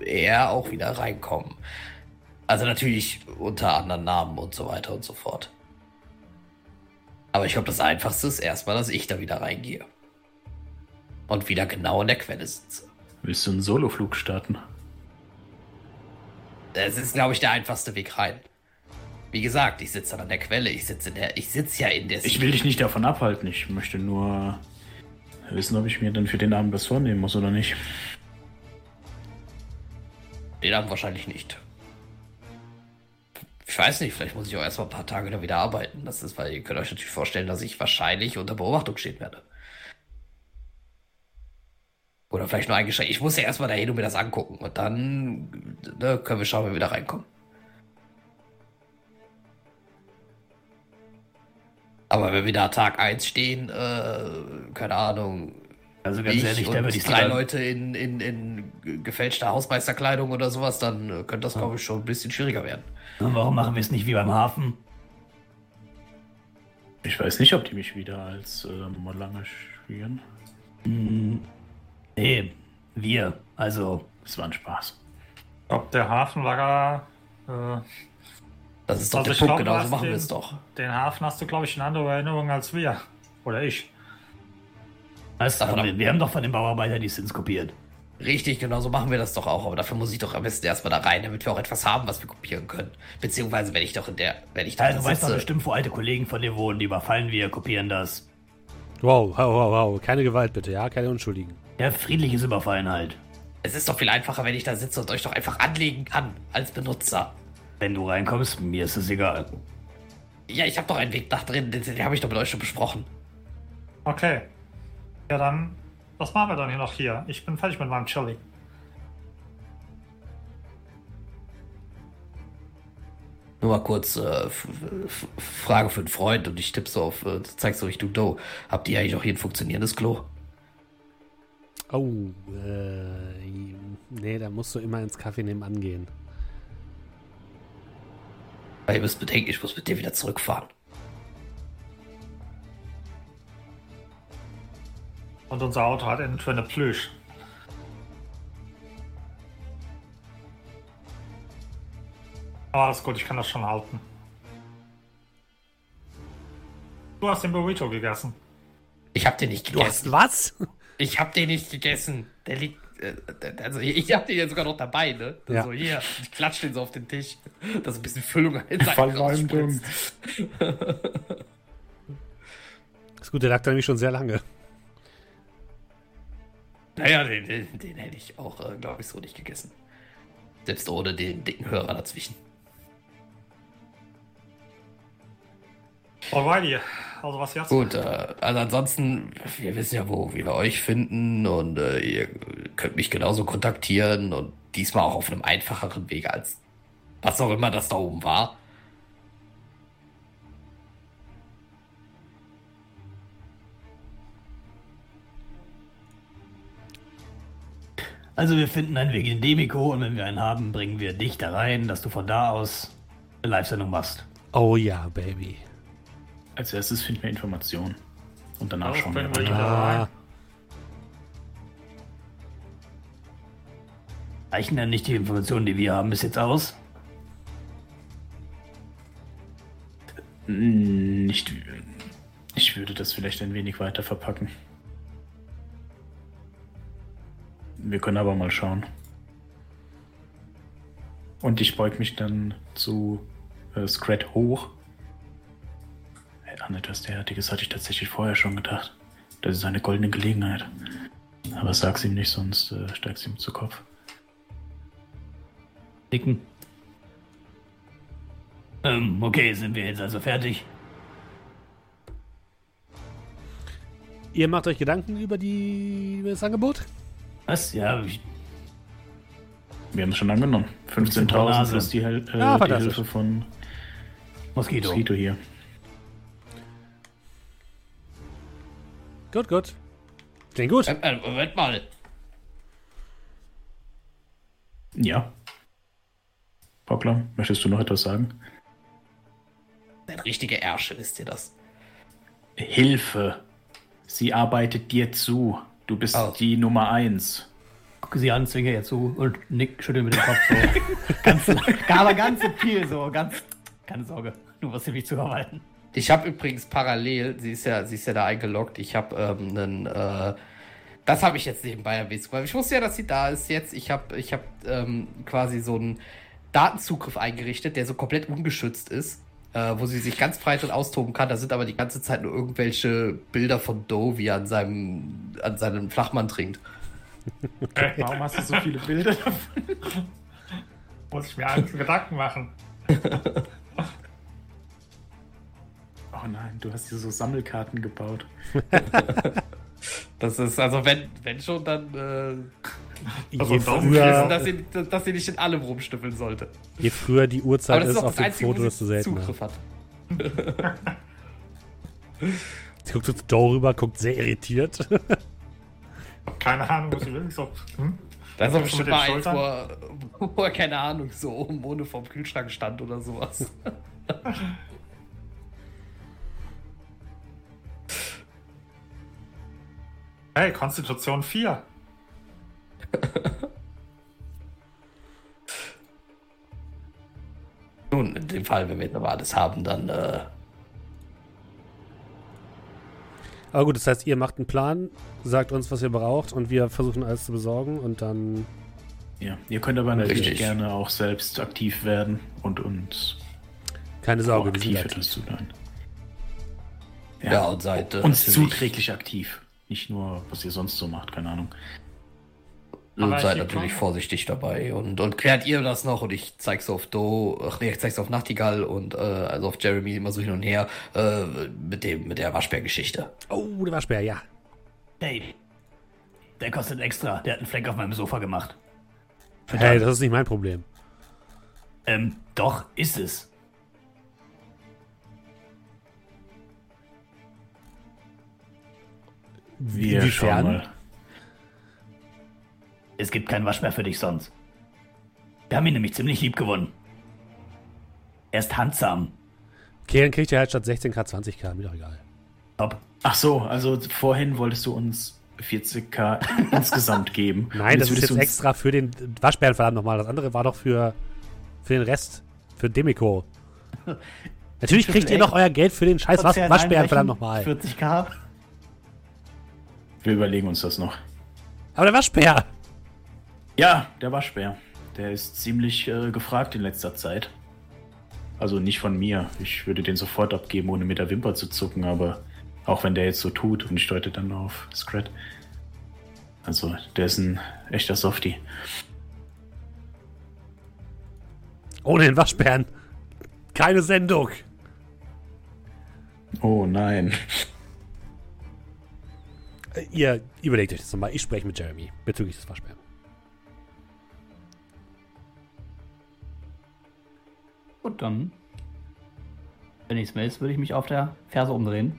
er auch wieder reinkommen. Also natürlich unter anderen Namen und so weiter und so fort. Aber ich glaube, das Einfachste ist erstmal, dass ich da wieder reingehe. Und wieder genau in der Quelle sitze. Willst du einen Soloflug starten? Das ist, glaube ich, der einfachste Weg rein. Wie gesagt, ich sitze dann an der Quelle. Ich sitze in der, ich sitze ja in der. Ich will dich nicht davon abhalten. Ich möchte nur wissen, ob ich mir dann für den Abend was vornehmen muss oder nicht. Den Abend wahrscheinlich nicht. Ich weiß nicht, vielleicht muss ich auch erstmal ein paar Tage da wieder arbeiten. Das ist, weil ihr könnt euch natürlich vorstellen, dass ich wahrscheinlich unter Beobachtung stehen werde. Oder vielleicht nur eingeschränkt. Ich muss ja erstmal dahin und mir das angucken. Und dann ne, können wir schauen, wenn wir wieder reinkommen. Aber wenn wir da Tag 1 stehen, äh, keine Ahnung, Also ganz ich ehrlich, da und ich drei Leute in, in, in gefälschter Hausmeisterkleidung oder sowas, dann äh, könnte das, glaube ich, schon ein bisschen schwieriger werden. Und Warum machen wir es nicht wie beim Hafen? Ich weiß nicht, ob die mich wieder als äh, Molange spielen. Nee, Wir, also. Es war ein Spaß. Ob der Hafenlager. Äh, Das ist doch Also der Punkt, glaub, genau du so machen wir es doch. den Hafen hast du, glaube ich, in anderer Erinnerung als wir. Oder ich. Was? Davon Aber ab- wir, wir haben doch von den Bauarbeitern die Sins kopiert. Richtig, genau so machen wir das doch auch. Aber dafür muss ich doch am besten erstmal da rein, damit wir auch etwas haben, was wir kopieren können. Beziehungsweise, wenn ich doch in der, wenn ich da Also, du weißt doch sitze- bestimmt, wo alte Kollegen von dir wohnen, die überfallen wir, kopieren das. Wow, wow, wow, wow. Keine Gewalt bitte, ja? Keine Unschuldigen. Ja, friedliches Überfallen halt. Es ist doch viel einfacher, wenn ich da sitze und euch doch einfach anlegen kann, als Benutzer. Wenn du reinkommst, mir ist es egal. Ja, ich habe doch einen Weg nach drin, den, den habe ich doch mit euch schon besprochen. Okay. Ja, dann. Was machen wir dann hier noch hier? Ich bin fertig mit meinem Chili. Nur mal kurz äh, Frage für einen Freund und ich tippe so auf, äh, zeigst so Richtung Do. Habt ihr eigentlich auch hier ein funktionierendes Klo? Oh, äh, nee, da musst du immer ins Café nebenan gehen. Weil ihr müsst bedenken, ich muss mit dir wieder zurückfahren. Und unser Auto hat innen drin eine Plüsch. Aber alles gut, ich kann das schon halten. Du hast den Burrito gegessen. Ich hab den nicht Du hast gegessen. was? Ich hab den nicht gegessen. Der liegt. Äh, also ich, hab den ja sogar noch dabei, ne? Ja. So hier. Ich klatsch den so auf den Tisch. Dass ein bisschen Füllung Verleumdung. Ist gut, der lag da nämlich schon sehr lange. Naja, den, den, den hätte ich auch, äh, glaube ich, so nicht gegessen. Selbst ohne den dicken Hörer dazwischen. Alrighty. Also was jetzt? Gut, äh, also ansonsten, wir wissen ja, wo wir euch finden und äh, ihr könnt mich genauso kontaktieren und diesmal auch auf einem einfacheren Weg als was auch immer das da oben war. Also, wir finden einen Weg in Demiko und wenn wir einen haben, bringen wir dich da rein, dass du von da aus eine Live-Sendung machst. Oh ja, Baby. Als erstes finden wir Informationen. Und danach schauen wir weiter. Ah, Reichen denn nicht die Informationen, die wir haben, bis jetzt aus? Hm, Nicht. Ich würde das vielleicht ein wenig weiter verpacken. Wir können aber mal schauen. Und ich beug mich dann zu äh, Scrat hoch. An etwas derartiges hatte ich tatsächlich vorher schon gedacht. Das ist eine goldene Gelegenheit. Aber sag's ihm nicht, sonst äh, steigt's ihm zu Kopf. Dicken. Ähm, okay, sind wir jetzt also fertig? ihr macht euch Gedanken über, die, über das Angebot? Was? Ja, ich, Wir haben es schon angenommen. 15.000 Nase. plus die, Hel äh, Ah, die. Hilfe von Moskito. Mosquito hier. Gut, gut. Klingt gut. Äh, äh, Moment mal. Ja. Pockler, möchtest du noch etwas sagen? Ein richtiger Ärsche, wisst ihr das? Hilfe. Sie arbeitet dir zu. Du bist Oh. die Nummer eins. Gucke sie an, zwinge ihr zu und nick, schüttel mit dem Kopf so. ganz, aber ganz subtil so, ganz. Keine Sorge, du wirst sie mich zuarbeiten. Ich habe übrigens parallel, sie ist ja, sie ist ja da eingeloggt, ich habe ähm, einen, äh, das habe ich jetzt nebenbei erwähnt, weil ich wusste ja, dass sie da ist jetzt. Ich habe ich hab, ähm, quasi so einen Datenzugriff eingerichtet, der so komplett ungeschützt ist, äh, wo sie sich ganz frei drin austoben kann. Da sind aber die ganze Zeit nur irgendwelche Bilder von Doe, wie er an seinem, an seinem Flachmann trinkt. Warum hast du so viele Bilder davon? Muss ich mir eigentlich Gedanken machen. Oh nein, du hast hier so Sammelkarten gebaut. Das ist, also wenn, wenn schon, dann, äh, Je, Also Daumen früher, dass, sie, dass sie nicht in allem rumstüffeln sollte. je früher die Uhrzeit ist ist auch auf dem Einzige, Foto, desto sie seltener. Zugriff hat. Sie guckt zu Doe rüber, guckt sehr irritiert. Keine Ahnung, was ich will. Ich so, hm? Da ist aber Schon bestimmt mal eins, wo er, wo keine Ahnung, so oben ohne vorm Kühlschrank stand oder sowas. Hey, Konstitution 4. Nun, in dem Fall, wenn wir jetzt aber alles haben, dann. Äh aber gut, das heißt, ihr macht einen Plan, sagt uns, was ihr braucht und wir versuchen alles zu besorgen und dann. Ja, ihr könnt aber natürlich Richtig. gerne auch selbst aktiv werden und uns. Keine Sorge, wir sind aktiv. Zu sein. Ja, ja und seid. Äh, uns zuträglich aktiv. Nicht nur, was ihr sonst so macht, keine Ahnung. Aber seid natürlich vorsichtig dabei und, und klärt ihr das noch und ich zeig's auf Do, ach nee, ich zeig's auf Nachtigall und äh, also auf Jeremy immer so hin und her äh, mit dem mit der Waschbär-Geschichte. Oh, der Waschbär, ja. Hey, der kostet extra. Der hat einen Fleck auf meinem Sofa gemacht. Hey, das ist nicht mein Problem. Ähm, doch, ist es. Wir schauen mal. Es gibt keinen Waschbär für dich sonst. Wir haben ihn nämlich ziemlich lieb gewonnen. Er ist handsam. Okay, dann kriegt er halt statt 16k 20k, mir doch egal. Top. Ach so, also vorhin wolltest du uns 40k insgesamt geben. Nein, das ist jetzt extra für den Waschbären verdammt nochmal. Das andere war doch für, für den Rest, für Demiko. Natürlich kriegt ihr noch euer Geld für den scheiß Waschbären verdammt nochmal. 40k. Wir überlegen uns das noch. Aber der Waschbär! Ja, der Waschbär. Der ist ziemlich äh, gefragt in letzter Zeit. Also nicht von mir. Ich würde den sofort abgeben, ohne mit der Wimper zu zucken, aber auch wenn der jetzt so tut und ich deute dann auf Scrat. Also, der ist ein echter Softie. Ohne den Waschbären. Keine Sendung. Oh nein. Äh, ihr überlegt euch das nochmal. Ich spreche mit Jeremy bezüglich des Waschbären. Gut, dann. Wenn nichts mehr ist, würde ich mich auf der Ferse umdrehen.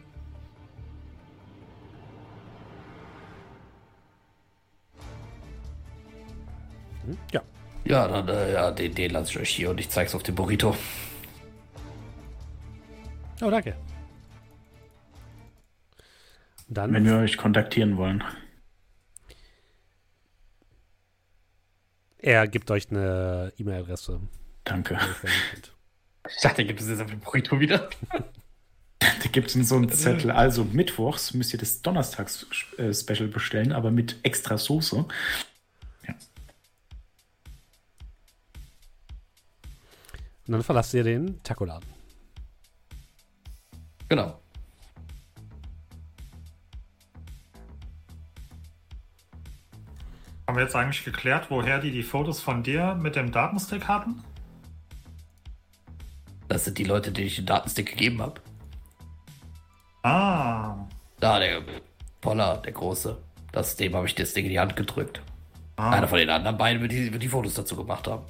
Hm? Ja. Ja, dann, äh, ja, den, den lasse ich euch hier und ich zeig's auf dem Burrito. Oh, danke. Dann, Wenn wir euch kontaktieren wollen. Er gibt euch eine E-Mail-Adresse. Danke. Ich dachte, gibt es jetzt auf dem Burrito wieder. da gibt es so einen Zettel. Also mittwochs müsst ihr das Donnerstags-Special bestellen, aber mit extra Soße. Ja. Und dann verlasst ihr den Taco-Laden. Genau. Haben wir jetzt eigentlich geklärt, woher die die Fotos von dir mit dem Datenstick hatten? Das sind die Leute, denen ich den Datenstick gegeben habe. Ah. Da, der Poller, der Große. Das, dem habe ich das Ding in die Hand gedrückt. Ah. Einer von den anderen beiden wird die, wird die Fotos dazu gemacht haben.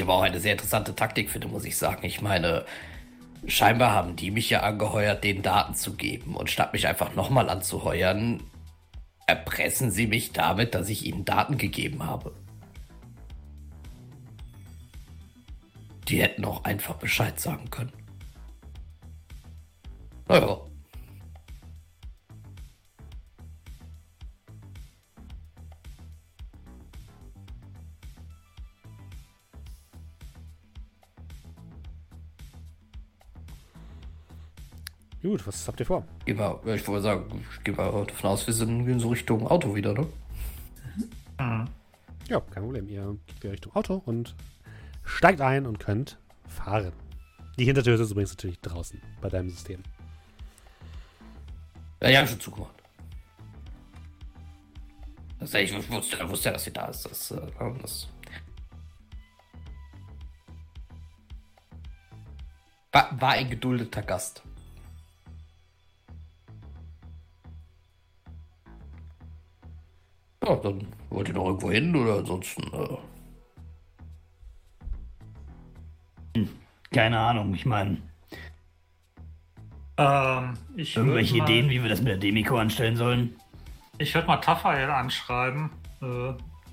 Ich aber auch eine sehr interessante Taktik finde, muss ich sagen. Ich meine, scheinbar haben die mich ja angeheuert, den Daten zu geben. Und statt mich einfach nochmal anzuheuern, erpressen sie mich damit, dass ich ihnen Daten gegeben habe. Die hätten auch einfach Bescheid sagen können. Naja. Gut, was habt ihr vor? Geh mal, ich wollte sagen, ich gehe mal davon aus, wir sind in so Richtung Auto wieder, ne? Mhm. Ja, kein Problem. Ihr geht Richtung Auto und steigt ein und könnt fahren. Die Hintertür ist übrigens natürlich draußen bei deinem System. Ja, ja, schon zugemacht. Das, ich wusste, wusste ja, dass sie da ist. Das, äh, das war, war ein geduldeter Gast. Dann wollt ihr noch irgendwo hin oder ansonsten. Äh... Hm, keine Ahnung, ich meine. Ähm, Irgendwelche mal, Ideen, wie wir das mit der Demiko anstellen sollen? Ich würde mal Tafael anschreiben. Äh,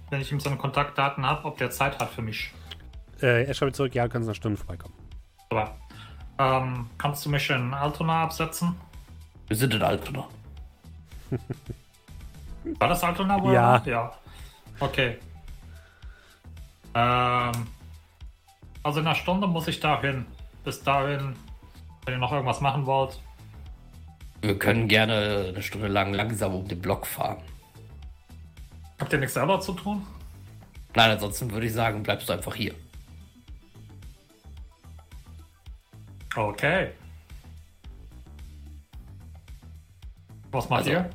wenn ich ihm seine Kontaktdaten habe, ob der Zeit hat für mich. Äh, er schreibt zurück, ja, du kannst in einer Stunde vorbeikommen. Aber ähm, kannst du mich in Altona absetzen? Wir sind in Altona. War das Altona? Ja. Ja. Okay. Ähm, also in einer Stunde muss ich dahin. Bis dahin, wenn ihr noch irgendwas machen wollt. Wir können gerne eine Stunde lang langsam um den Block fahren. Habt ihr nichts selber zu tun? Nein, ansonsten würde ich sagen, bleibst du einfach hier. Okay. Was macht Also- ihr?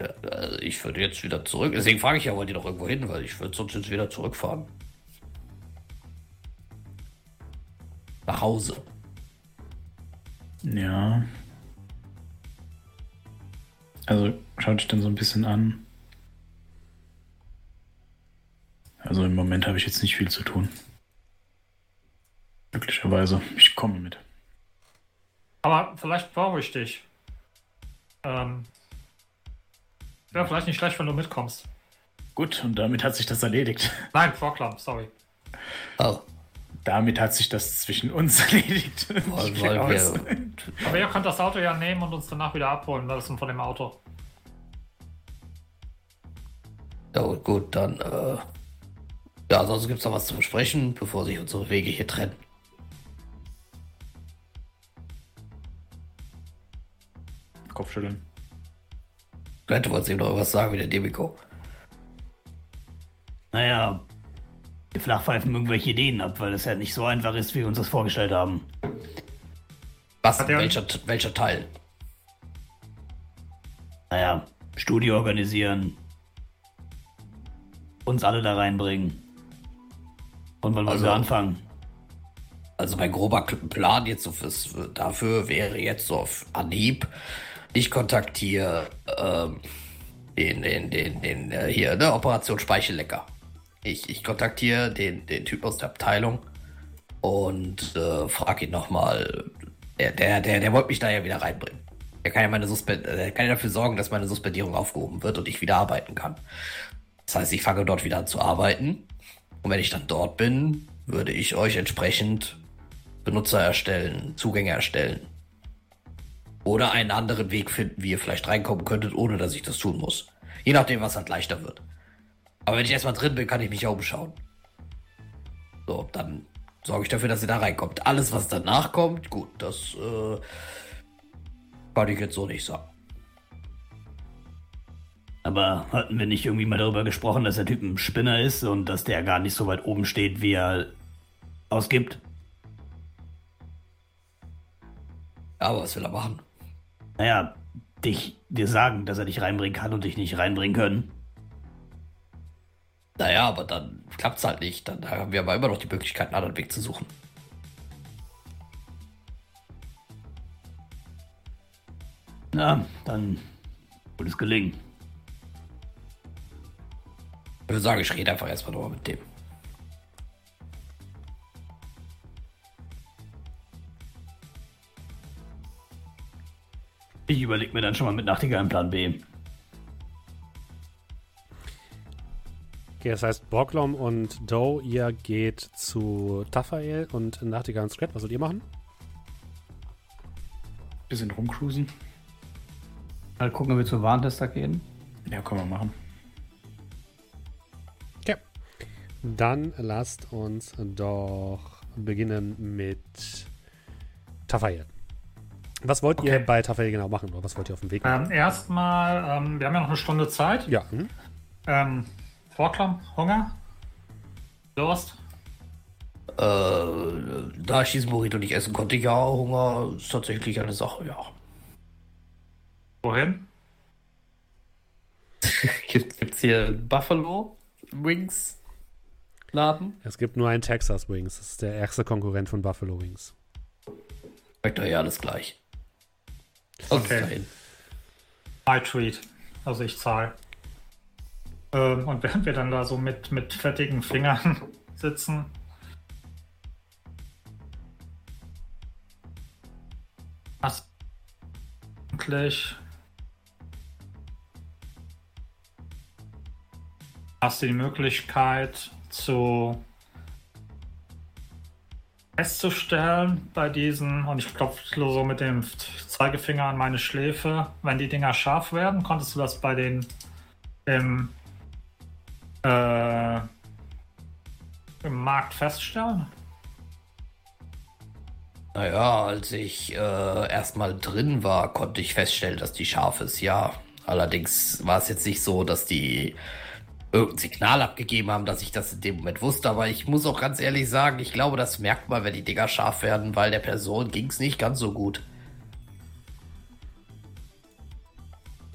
Ja, also ich würde jetzt wieder zurück. Deswegen frage ich ja, wollt ihr doch irgendwo hin, weil ich würde sonst jetzt wieder zurückfahren. Nach Hause. Ja. Also schaut dich dann so ein bisschen an. Also im Moment habe ich jetzt nicht viel zu tun. Glücklicherweise. Ich komme mit. Aber vielleicht brauche ich dich. Ähm, Wäre vielleicht nicht schlecht, wenn du mitkommst. Gut, und damit hat sich das erledigt. Nein, Vorklamm, sorry. Oh, Damit hat sich das zwischen uns erledigt. wollen, Ich wollen wir. Aber ihr könnt das Auto ja nehmen und uns danach wieder abholen. Das ist von dem Auto. Ja, gut, dann. Äh, ja, ansonsten gibt es noch was zu besprechen, bevor sich unsere Wege hier trennen. Kopfschütteln. Du wolltest ihm noch irgendwas sagen wie der Demiko. Naja, wir flachpfeifen irgendwelche Ideen ab, weil es ja nicht so einfach ist, wie wir uns das vorgestellt haben. Was? Er- Welcher, welcher Teil? Naja, Studio organisieren, uns alle da reinbringen. Und wann wollen Also- wir anfangen? Also mein grober Plan jetzt so fürs, dafür wäre jetzt so auf Anhieb, ich kontaktiere ähm, den, den, den, den, äh, hier, ne, Operation Speichellecker. Ich, ich kontaktiere den, den Typ aus der Abteilung und äh, frage ihn nochmal, der, der, der, der wollte mich da ja wieder reinbringen. Der kann ja meine Suspend der kann ja dafür sorgen, dass meine Suspendierung aufgehoben wird und ich wieder arbeiten kann. Das heißt, ich fange dort wieder an zu arbeiten. Und wenn ich dann dort bin, würde ich euch entsprechend Benutzer erstellen, Zugänge erstellen. Oder einen anderen Weg finden, wie ihr vielleicht reinkommen könntet, ohne dass ich das tun muss. Je nachdem, was halt leichter wird. Aber wenn ich erstmal drin bin, kann ich mich ja umschauen. So, dann sorge ich dafür, dass ihr da reinkommt. Alles, was danach kommt, gut, das äh, kann ich jetzt so nicht sagen. Aber hatten wir nicht irgendwie mal darüber gesprochen, dass der Typ ein Spinner ist und dass der gar nicht so weit oben steht, wie er ausgibt? Ja, aber was will er machen? Naja, dich, dir sagen, dass er dich reinbringen kann und dich nicht reinbringen können. Naja, aber dann klappt's halt nicht. Dann haben wir aber immer noch die Möglichkeit, einen anderen Weg zu suchen. Na, dann wird es gelingen. Ich würde sagen, ich rede einfach erstmal nochmal mit dem. Ich überlege mir dann schon mal mit Nachtigall einen Plan B. Okay, das heißt, Borglom und Doe, ihr geht zu Tafael und Nachtigall und Scrat. Was sollt ihr machen? Bisschen rumcruisen. Mal gucken, ob wir zur Warntester gehen. Ja, können wir machen. Okay. Dann lasst uns doch beginnen mit Tafael. Was wollt ihr Okay. bei Tafael genau machen? Oder was wollt ihr auf dem Weg machen? Ähm, erstmal, ähm, wir haben ja noch eine Stunde Zeit. Ja, hm? Ähm, Vorklamm, Hunger, Durst. Äh, da ich diesen Burrito nicht essen konnte, ja, Hunger ist tatsächlich eine Sache, ja. Wohin? Gibt, gibt's hier Buffalo Wings Laden? es gibt nur einen Texas Wings. Das ist der ärgste Konkurrent von Buffalo Wings. Schmeckt doch ja alles gleich. Okay. My Treat. Also ich zahle. Ähm, und während wir dann da so mit, mit fettigen Fingern sitzen. Was eigentlich hast du die Möglichkeit zu festzustellen bei diesen, und ich klopfe so mit dem Zeigefinger an meine Schläfe, wenn die Dinger scharf werden, konntest du das bei den im, äh, im Markt feststellen? Naja, als ich äh, erstmal drin war, konnte ich feststellen, dass die scharf ist, ja. Allerdings war es jetzt nicht so, dass die irgendein Signal abgegeben haben, dass ich das in dem Moment wusste. Aber ich muss auch ganz ehrlich sagen, ich glaube, das merkt man, wenn die Dinger scharf werden, weil der Person ging es nicht ganz so gut.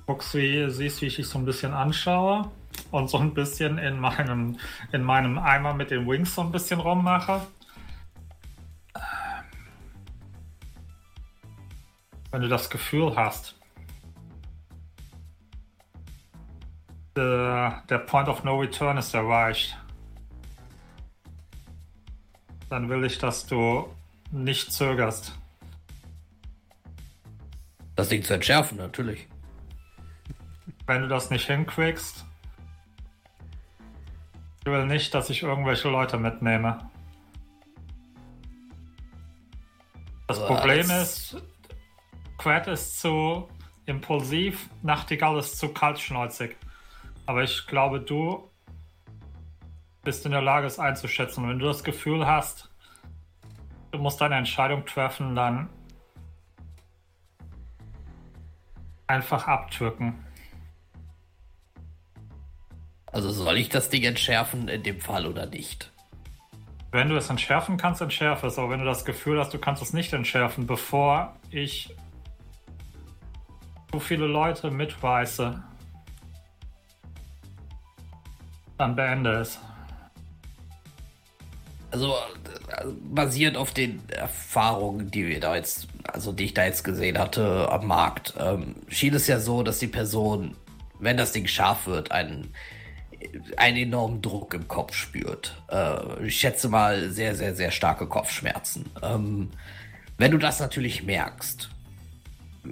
Guckst, wie siehst, wie ich dich so ein bisschen anschaue und so ein bisschen in meinem, in meinem Eimer mit den Wings so ein bisschen rummache. Wenn du das Gefühl hast, der, der Point of No Return ist erreicht, dann will ich, dass du nicht zögerst. Das Ding zu entschärfen, natürlich. Wenn du das nicht hinkriegst, ich will nicht, dass ich irgendwelche Leute mitnehme. Das Aber Problem ist, Quet ist zu impulsiv, Nachtigall ist zu kaltschnäuzig. Aber ich glaube, du bist in der Lage, es einzuschätzen. Und wenn du das Gefühl hast, du musst deine Entscheidung treffen, dann einfach abtürken. Also soll ich das Ding entschärfen in dem Fall oder nicht? Wenn du es entschärfen kannst, entschärfe es. Aber wenn du das Gefühl hast, du kannst es nicht entschärfen, bevor ich so viele Leute mitreiße, dann beende es. Also äh, basiert auf den Erfahrungen, die wir da jetzt, also die ich da jetzt gesehen hatte am Markt, ähm, schien es ja so, dass die Person, wenn das Ding scharf wird, einen, einen enormen Druck im Kopf spürt. Äh, ich schätze mal sehr, sehr, sehr starke Kopfschmerzen. Ähm, wenn du das natürlich merkst,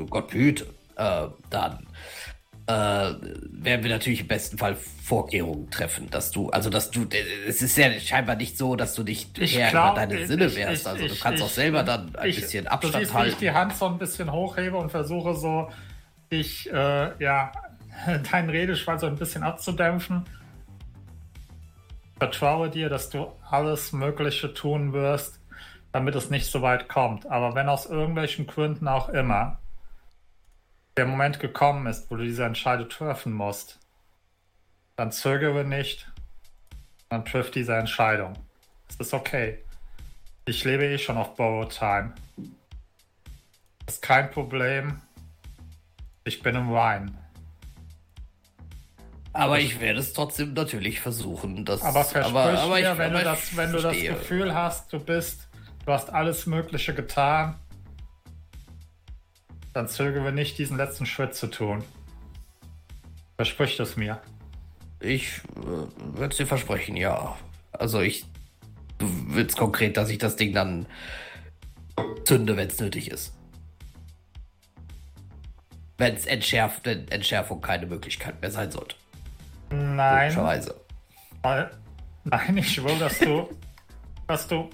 Gott behüte, äh, dann äh, werden wir natürlich im besten Fall Vorkehrungen treffen, dass du, also dass du, es ist ja scheinbar nicht so, dass du nicht Ich Herr glaub, über deine ich- Sinne wärst. ich- Also du kannst auch selber dann ein bisschen Abstand siehst, wie ich halten. die Hand so ein bisschen hochhebe und versuche so, dich, äh, ja, deinen Redeschwall so ein bisschen abzudämpfen. Vertraue dir, dass du alles Mögliche tun wirst, damit es nicht so weit kommt. Aber wenn aus irgendwelchen Gründen auch immer der Moment gekommen ist, wo du diese Entscheidung treffen musst, dann zögere nicht, dann triff diese Entscheidung. Es ist okay. Ich lebe eh schon auf Borrow Time. Ist kein Problem. Ich bin im Wein. Aber ich werde es trotzdem natürlich versuchen. Das, Aber versprich aber, aber mir, ich, wenn, aber du das, wenn du das. Gefühl hast, du bist, du hast alles Mögliche getan, dann zögere nicht, diesen letzten Schritt zu tun. Versprich das mir. Ich äh, würde es dir versprechen, ja. Also ich du willst konkret, dass ich das Ding dann zünde, wenn es nötig ist. Wenn es entschärft, wenn Entschärfung keine Möglichkeit mehr sein sollte. Nein, Logischerweise. weil, nein, ich will, dass du, dass du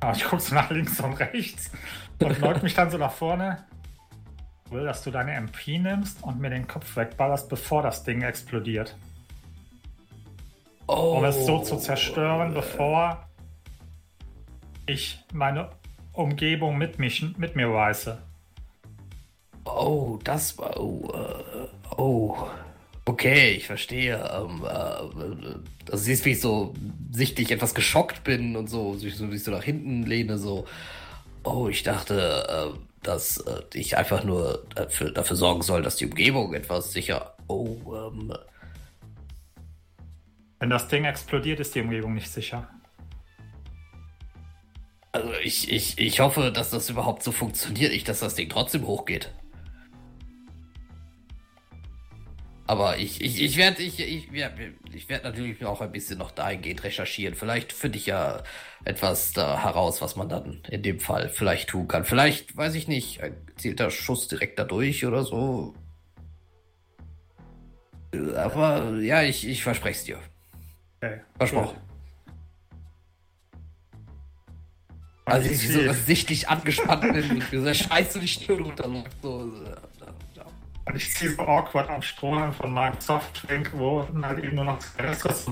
Ah, ich gucke so nach links und rechts und neug mich dann so nach vorne. Ich will, dass du deine MP nimmst und mir den Kopf wegballerst, bevor das Ding explodiert. Oh, Um es so zu zerstören, bevor ich meine Umgebung mit, mich, mit mir reiße. Oh, das war. Oh, äh, oh. Okay, ich verstehe. Ähm, äh, du siehst, wie ich so sichtlich etwas geschockt bin und so, so wie ich so nach hinten lehne, so. Oh, ich dachte, äh, dass äh, ich einfach nur dafür, dafür sorgen soll, dass die Umgebung etwas sicher. Oh, ähm. Wenn das Ding explodiert, ist die Umgebung nicht sicher. Also ich, ich, ich hoffe, dass das überhaupt so funktioniert, nicht, dass das Ding trotzdem hochgeht. Aber ich, ich, ich werde ich, ich, ich werd natürlich auch ein bisschen noch dahingehend recherchieren. Vielleicht finde ich ja etwas da heraus, was man dann in dem Fall vielleicht tun kann. Vielleicht, weiß ich nicht, zielt der Schuss direkt da durch oder so. Aber ja, ich, ich verspreche es dir. Okay. Versprochen. Also ich so sichtlich angespannt bin und dieser Scheiße die Stirn runterläuft. So. Und ich ziehe so awkward am Strom von meinem Softdrink, wo halt eben nur noch das ist.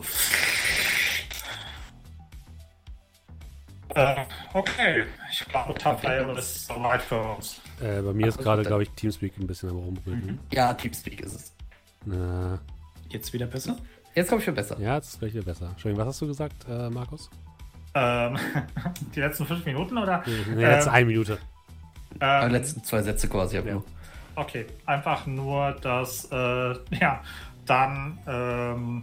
Äh, okay, ich glaube, Tafael ist soweit für uns. Äh, bei mir ist gerade, glaube ich, Teamspeak ein bisschen am Rumbrüllen. Mhm. Ja, Teamspeak ist es. Na. Jetzt wieder besser? Jetzt komme ich schon besser. Ja, jetzt ist gleich wieder besser. Entschuldigung, was hast du gesagt, äh, Markus? Ähm, die letzten fünf Minuten oder? Nee, die letzte ähm, eine Minute. Ähm, die letzten zwei Sätze quasi. Ja. Okay, einfach nur, dass äh, ja, dann ähm,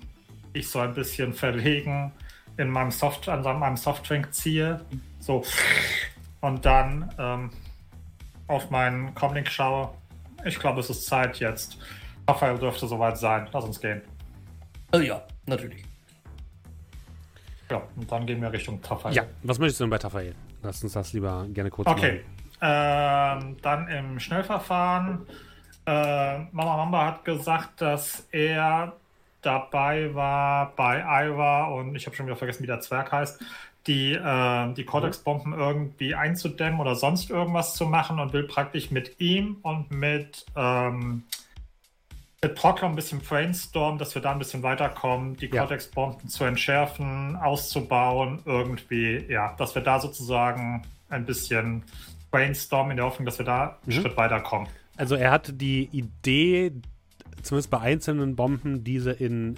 ich so ein bisschen verlegen in meinem Soft, an meinem Softdrink ziehe. So. Und dann ähm, auf meinen Comlink schaue. Ich glaube, es ist Zeit jetzt. Raphael dürfte soweit sein. Lass uns gehen. Oh ja, natürlich. Ja, und dann gehen wir Richtung Tafael. Ja, was möchtest du denn bei Tafael? Lass uns das lieber gerne kurz Okay. Ähm, dann im Schnellverfahren. Äh, Mama Mamba hat gesagt, dass er dabei war bei Ira und ich habe schon wieder vergessen, wie der Zwerg heißt, die, äh, die Cortex-Bomben irgendwie einzudämmen oder sonst irgendwas zu machen und will praktisch mit ihm und mit ähm, mit Proclum ein bisschen brainstormen, dass wir da ein bisschen weiterkommen, die ja. Cortex-Bomben zu entschärfen, auszubauen, irgendwie, ja, dass wir da sozusagen ein bisschen brainstormen in der Hoffnung, dass wir da einen mhm. Schritt weiterkommen. Also er hatte die Idee, zumindest bei einzelnen Bomben, diese in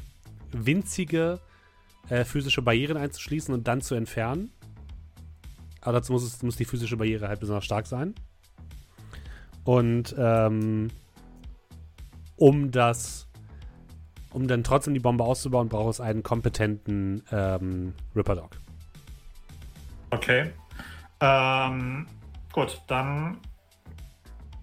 winzige äh, physische Barrieren einzuschließen und dann zu entfernen. Aber dazu muss, es, muss die physische Barriere halt besonders stark sein. Und ähm, um das, um dann trotzdem die Bombe auszubauen, braucht es einen kompetenten ähm, Ripper Dog. Okay. Ähm, gut, dann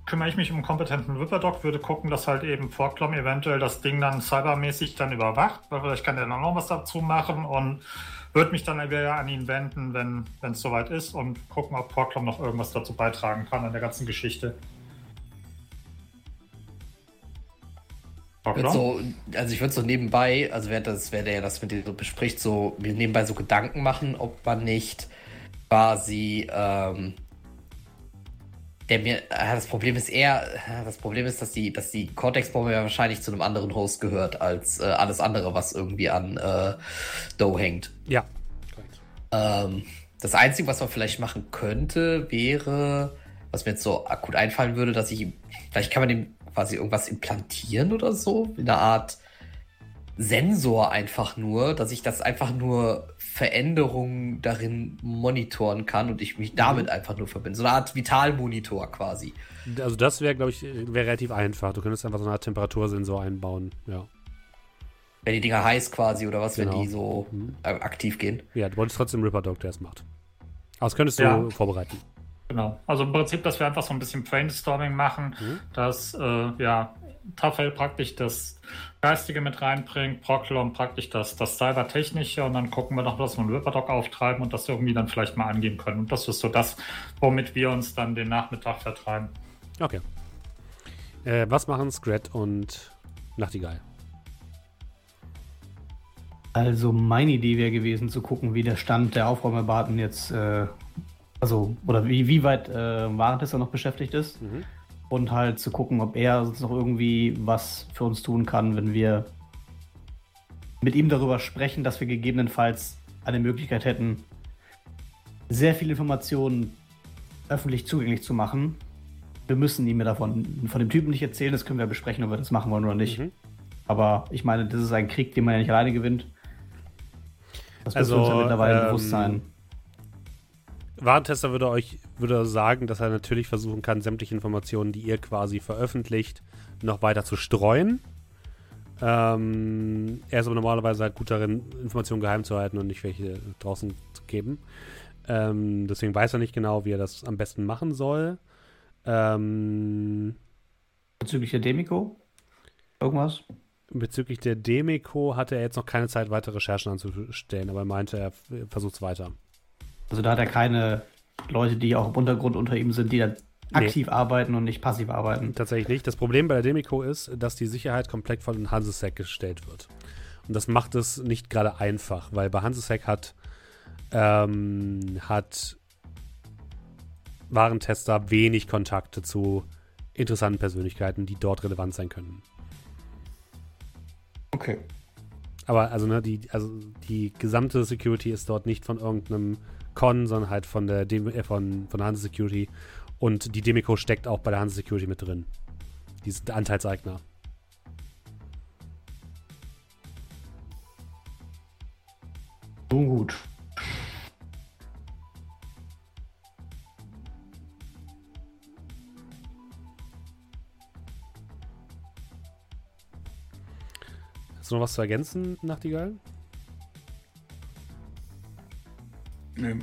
kümmere ich mich um einen kompetenten Ripper Dog, würde gucken, dass halt eben Forklom eventuell das Ding dann cybermäßig dann überwacht, weil vielleicht kann der dann noch was dazu machen und würde mich dann wieder an ihn wenden, wenn es soweit ist und gucken, ob Forklom noch irgendwas dazu beitragen kann an der ganzen Geschichte. So, also ich würde so nebenbei, also wer das, wer der das mit dir so bespricht, so mir nebenbei so Gedanken machen, ob man nicht quasi ähm, der mir äh, das Problem ist eher das Problem ist, dass die dass die Cortex Bombe ja wahrscheinlich zu einem anderen Host gehört als äh, alles andere, was irgendwie an äh, Doe hängt. Ja. Ähm, das einzige, was man vielleicht machen könnte, wäre, was mir jetzt so akut einfallen würde, dass ich vielleicht kann man dem quasi irgendwas implantieren oder so, in einer Art Sensor einfach nur, dass ich das einfach nur Veränderungen darin monitoren kann und ich mich mhm. damit einfach nur verbinde. So eine Art Vitalmonitor quasi. Also das wäre, glaube ich, wäre relativ einfach. Du könntest einfach so eine Art Temperatursensor einbauen, ja. Wenn die Dinger heiß quasi oder was, genau. wenn die so mhm. aktiv gehen. Ja, du wolltest trotzdem Ripper Dog, der es macht. Aber das könntest du ja. vorbereiten. Genau. Also im Prinzip, dass wir einfach so ein bisschen Brainstorming machen, mhm. dass äh, ja, Tafel praktisch das Geistige mit reinbringt, Proclon praktisch das, das Cybertechnische und dann gucken wir noch, dass wir einen Ripperdoc auftreiben und das irgendwie dann vielleicht mal angehen können. Und das ist so das, womit wir uns dann den Nachmittag vertreiben. Okay. Äh, was machen Scrat und Nachtigall? Also meine Idee wäre gewesen, zu gucken, wie der Stand der Aufräumerbaten jetzt äh, also, oder wie, wie weit äh, Warentester noch beschäftigt ist. Mhm. Und halt zu gucken, ob er sonst noch irgendwie was für uns tun kann, wenn wir mit ihm darüber sprechen, dass wir gegebenenfalls eine Möglichkeit hätten, sehr viele Informationen öffentlich zugänglich zu machen. Wir müssen ihm davon von dem Typen nicht erzählen, das können wir besprechen, ob wir das machen wollen oder nicht. Mhm. Aber ich meine, das ist ein Krieg, den man ja nicht alleine gewinnt. Das also, muss uns ja mittlerweile ähm, bewusst sein. Warentester würde euch würde sagen, dass er natürlich versuchen kann, sämtliche Informationen, die ihr quasi veröffentlicht, noch weiter zu streuen. Ähm, er ist aber normalerweise halt gut darin, Informationen geheim zu halten und nicht welche draußen zu geben. Ähm, deswegen weiß er nicht genau, wie er das am besten machen soll. Ähm, Bezüglich der Demiko? Irgendwas? Bezüglich der Demiko hatte er jetzt noch keine Zeit, weitere Recherchen anzustellen, aber er meinte, er versucht es weiter. Also da hat er keine Leute, die auch im Untergrund unter ihm sind, die dann aktiv nee. arbeiten und nicht passiv arbeiten. Tatsächlich nicht. Das Problem bei der Demiko ist, dass die Sicherheit komplett von den Hansesec gestellt wird. Und das macht es nicht gerade einfach, weil bei Hansesec hat, ähm, hat Warentester wenig Kontakte zu interessanten Persönlichkeiten, die dort relevant sein können. Okay. Aber also, ne, die, also die gesamte Security ist dort nicht von irgendeinem Con, sondern halt von der Dem äh, von, von der Hanse Security. Und die Demico steckt auch bei der Hanse Security mit drin. Die sind Anteilseigner. Nun gut. Hast du noch was zu ergänzen, Nachtigall?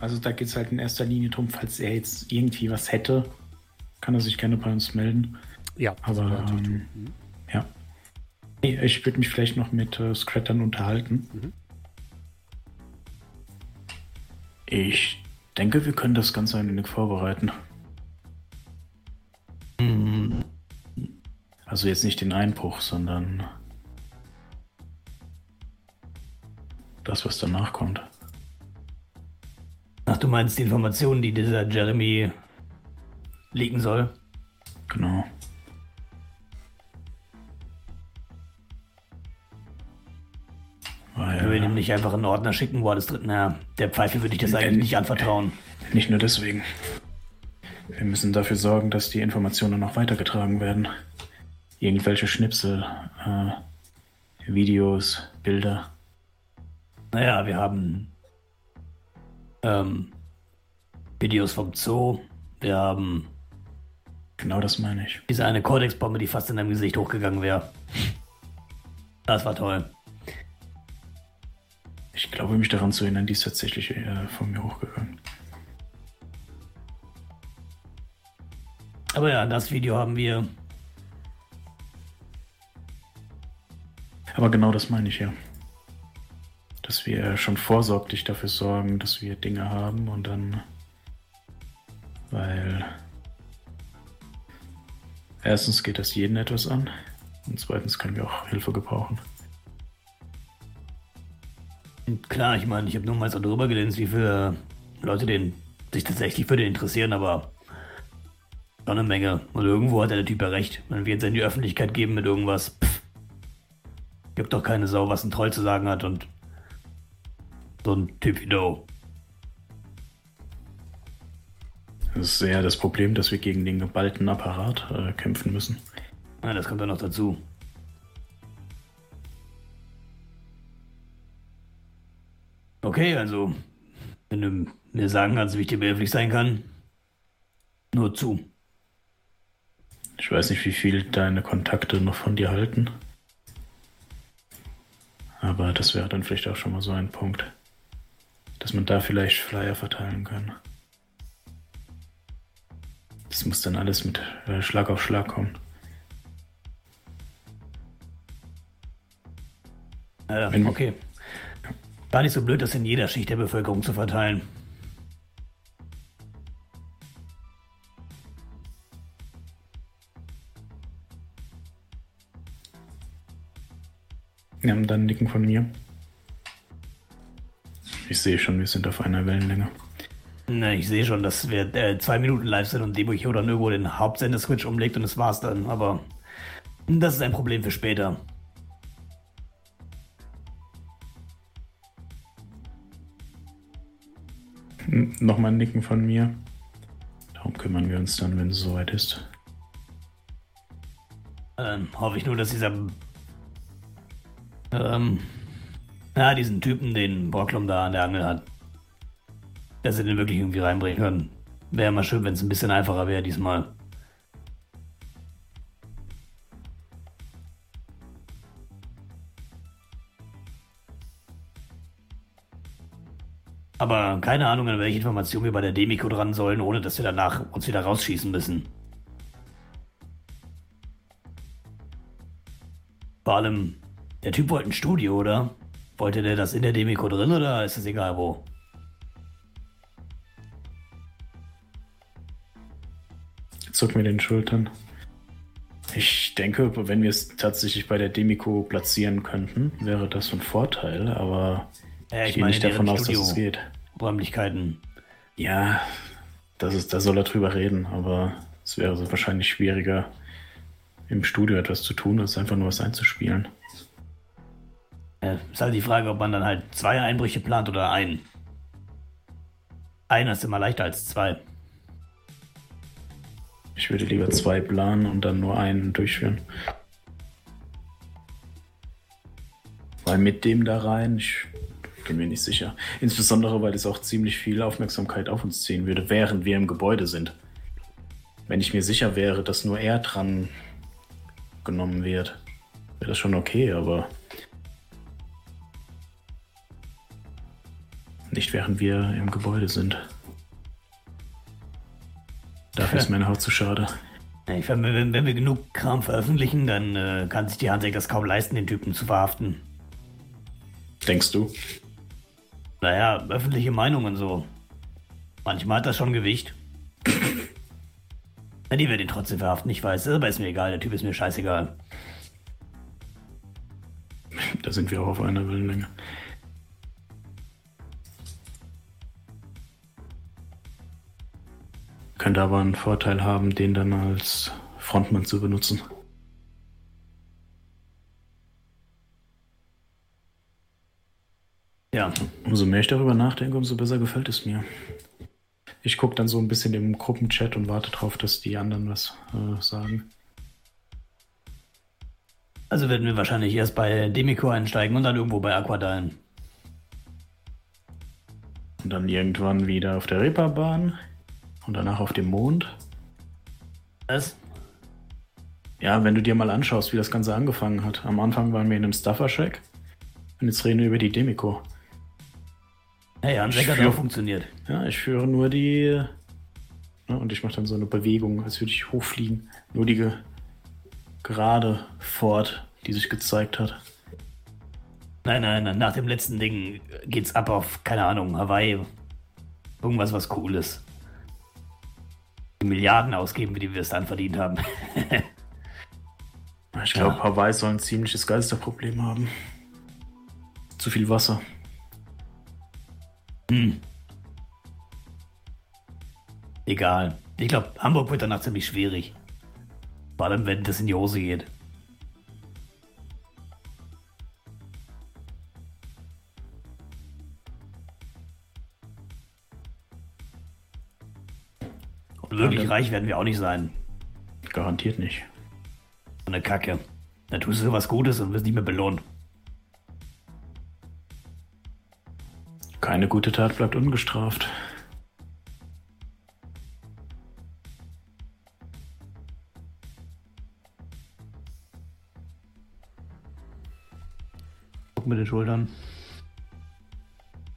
Also da geht es halt in erster Linie darum, falls er jetzt irgendwie was hätte, kann er sich gerne bei uns melden. Ja, aber ähm, mhm. ja. Ich würde mich vielleicht noch mit äh, Scrattern unterhalten. Mhm. Ich denke, wir können das Ganze ein wenig vorbereiten. Mhm. Also jetzt nicht den Einbruch, sondern das, was danach kommt. Ach, du meinst die Informationen, die dieser Jeremy liegen soll? Genau. Weil, wir ihm nicht einfach einen Ordner schicken, wo alles drin. Na, der Pfeife würde ich das eigentlich nicht anvertrauen. Nicht nur deswegen. Wir müssen dafür sorgen, dass die Informationen noch weitergetragen werden. Irgendwelche Schnipsel, äh, Videos, Bilder. Naja, wir haben ähm, Videos vom Zoo. Wir haben. Genau das meine ich. Diese eine Cortex-Bombe, die fast in deinem Gesicht hochgegangen wäre. Das war toll. Ich glaube, mich daran zu erinnern, die ist tatsächlich äh, von mir hochgegangen. Aber ja, das Video haben wir. Aber genau das meine ich ja dass wir schon vorsorglich dafür sorgen, dass wir Dinge haben und dann, weil erstens geht das jeden etwas an und zweitens können wir auch Hilfe gebrauchen. Klar, ich meine, ich habe nur mal so drüber gelesen, wie viele Leute den, sich tatsächlich für den interessieren, aber schon eine Menge. Und irgendwo hat der Typ ja recht. Wenn wir jetzt in die Öffentlichkeit geben mit irgendwas, pff, gibt doch keine Sau, was ein Troll zu sagen hat und so ein du. Das ist eher das Problem, dass wir gegen den geballten Apparat äh, kämpfen müssen. Ja, das kommt dann noch dazu. Okay, also, wenn du mir sagen kannst, wie ich dir behilflich sein kann, nur zu. Ich weiß nicht, wie viel deine Kontakte noch von dir halten. Aber das wäre dann vielleicht auch schon mal so ein Punkt dass man da vielleicht Flyer verteilen kann. Das muss dann alles mit äh, Schlag auf Schlag kommen. Ja, okay. Gar nicht so blöd, das in jeder Schicht der Bevölkerung zu verteilen. Ja, und dann Nicken von mir. Ich sehe schon, wir sind auf einer Wellenlänge. Na, ich sehe schon, dass wir äh, zwei Minuten live sind und Debocho dann irgendwo den Hauptsender-Switch umlegt und das war's dann. Aber das ist ein Problem für später. Nochmal ein Nicken von mir. Darum kümmern wir uns dann, wenn es soweit ist. Dann hoffe ich nur, dass dieser ähm, ja, diesen Typen, den Brocklum da an der Angel hat. Dass sie den wirklich irgendwie reinbringen können. Wäre mal schön, wenn es ein bisschen einfacher wäre diesmal. Aber keine Ahnung, an welche Informationen wir bei der Demiko dran sollen, ohne dass wir danach uns wieder rausschießen müssen. Vor allem, Der Typ wollte ein Studio, oder? Wollte der das in der Demiko drin oder ist es egal wo? Zuck mir den Schultern. Ich denke, wenn wir es tatsächlich bei der Demiko platzieren könnten, wäre das von Vorteil, aber Ja, ich gehe nicht davon aus, dass es geht. Räumlichkeiten. Ja, das ist, da soll er drüber reden, aber es wäre so wahrscheinlich schwieriger, im Studio etwas zu tun, als einfach nur was einzuspielen. Ja, ist halt die Frage, ob man dann halt zwei Einbrüche plant oder einen. Einer ist immer leichter als zwei. Ich würde lieber zwei planen und dann nur einen durchführen. Weil mit dem da rein, ich bin mir nicht sicher. Insbesondere, weil es auch ziemlich viel Aufmerksamkeit auf uns ziehen würde, während wir im Gebäude sind. Wenn ich mir sicher wäre, dass nur er dran genommen wird, wäre das schon okay, aber nicht während wir im Gebäude sind. Dafür ist meine Haut zu schade. Ich, wenn, wenn wenn wir genug Kram veröffentlichen, dann äh, kann sich die Hansek das kaum leisten, den Typen zu verhaften. Denkst du? Naja, öffentliche Meinungen so. Manchmal hat das schon Gewicht. Na, die wird ihn trotzdem verhaften, ich weiß, aber ist mir egal, der Typ ist mir scheißegal. Da sind wir auch auf einer Wellenlänge. Könnte aber einen Vorteil haben, den dann als Frontmann zu benutzen. Ja, Umso mehr ich darüber nachdenke, umso besser gefällt es mir. Ich gucke dann so ein bisschen im Gruppenchat und warte drauf, dass die anderen was äh, sagen. also werden wir wahrscheinlich erst bei Demiko einsteigen und dann irgendwo bei Aquadine. Und dann irgendwann wieder auf der Reeperbahn und danach auf dem Mond. Was? Ja, wenn du dir mal anschaust, wie das Ganze angefangen hat. Am Anfang waren wir in einem Stuffer-Shack und jetzt reden wir über die Demiko. Hey, Hansek hat Ja. auch funktioniert. Ja, ich führe nur die. Ja, und ich mache dann so eine Bewegung, als würde ich hochfliegen. Nur die ge gerade fort, die sich gezeigt hat. Nein, nein, nein, nach dem letzten Ding geht's ab auf, keine Ahnung, Hawaii. Irgendwas, was cool ist. Milliarden ausgeben, wie die wir es dann verdient haben. Ich glaube, Ja. Hawaii soll ein ziemliches Geisterproblem haben. Zu viel Wasser. Hm. Egal. Ich glaube, Hamburg wird danach ziemlich schwierig. Vor allem, wenn das in die Hose geht. Wirklich reich werden wir auch nicht sein. Garantiert nicht. So eine Kacke. Dann tust du was Gutes und wirst nicht mehr belohnt. Keine gute Tat bleibt ungestraft. Guck mit den Schultern.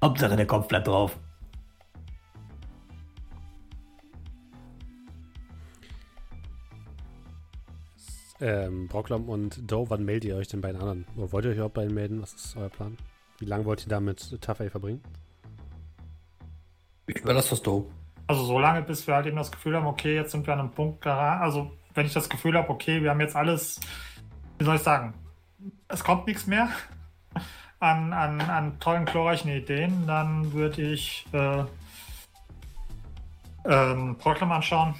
Hauptsache der Kopf bleibt drauf. Ähm, Brocklom und Doe, wann meldet ihr euch denn bei den anderen? Oder wollt ihr euch überhaupt bei ihnen melden? Was ist euer Plan? Wie lange wollt ihr da mit Tough A verbringen? Ich überlasse das do. Also so lange, bis wir halt eben das Gefühl haben, okay, jetzt sind wir an einem Punkt da. Also wenn ich das Gefühl habe, okay, wir haben jetzt alles, wie soll ich sagen, es kommt nichts mehr an, an, an tollen, glorreichen Ideen, dann würde ich äh, ähm, Proklam anschauen.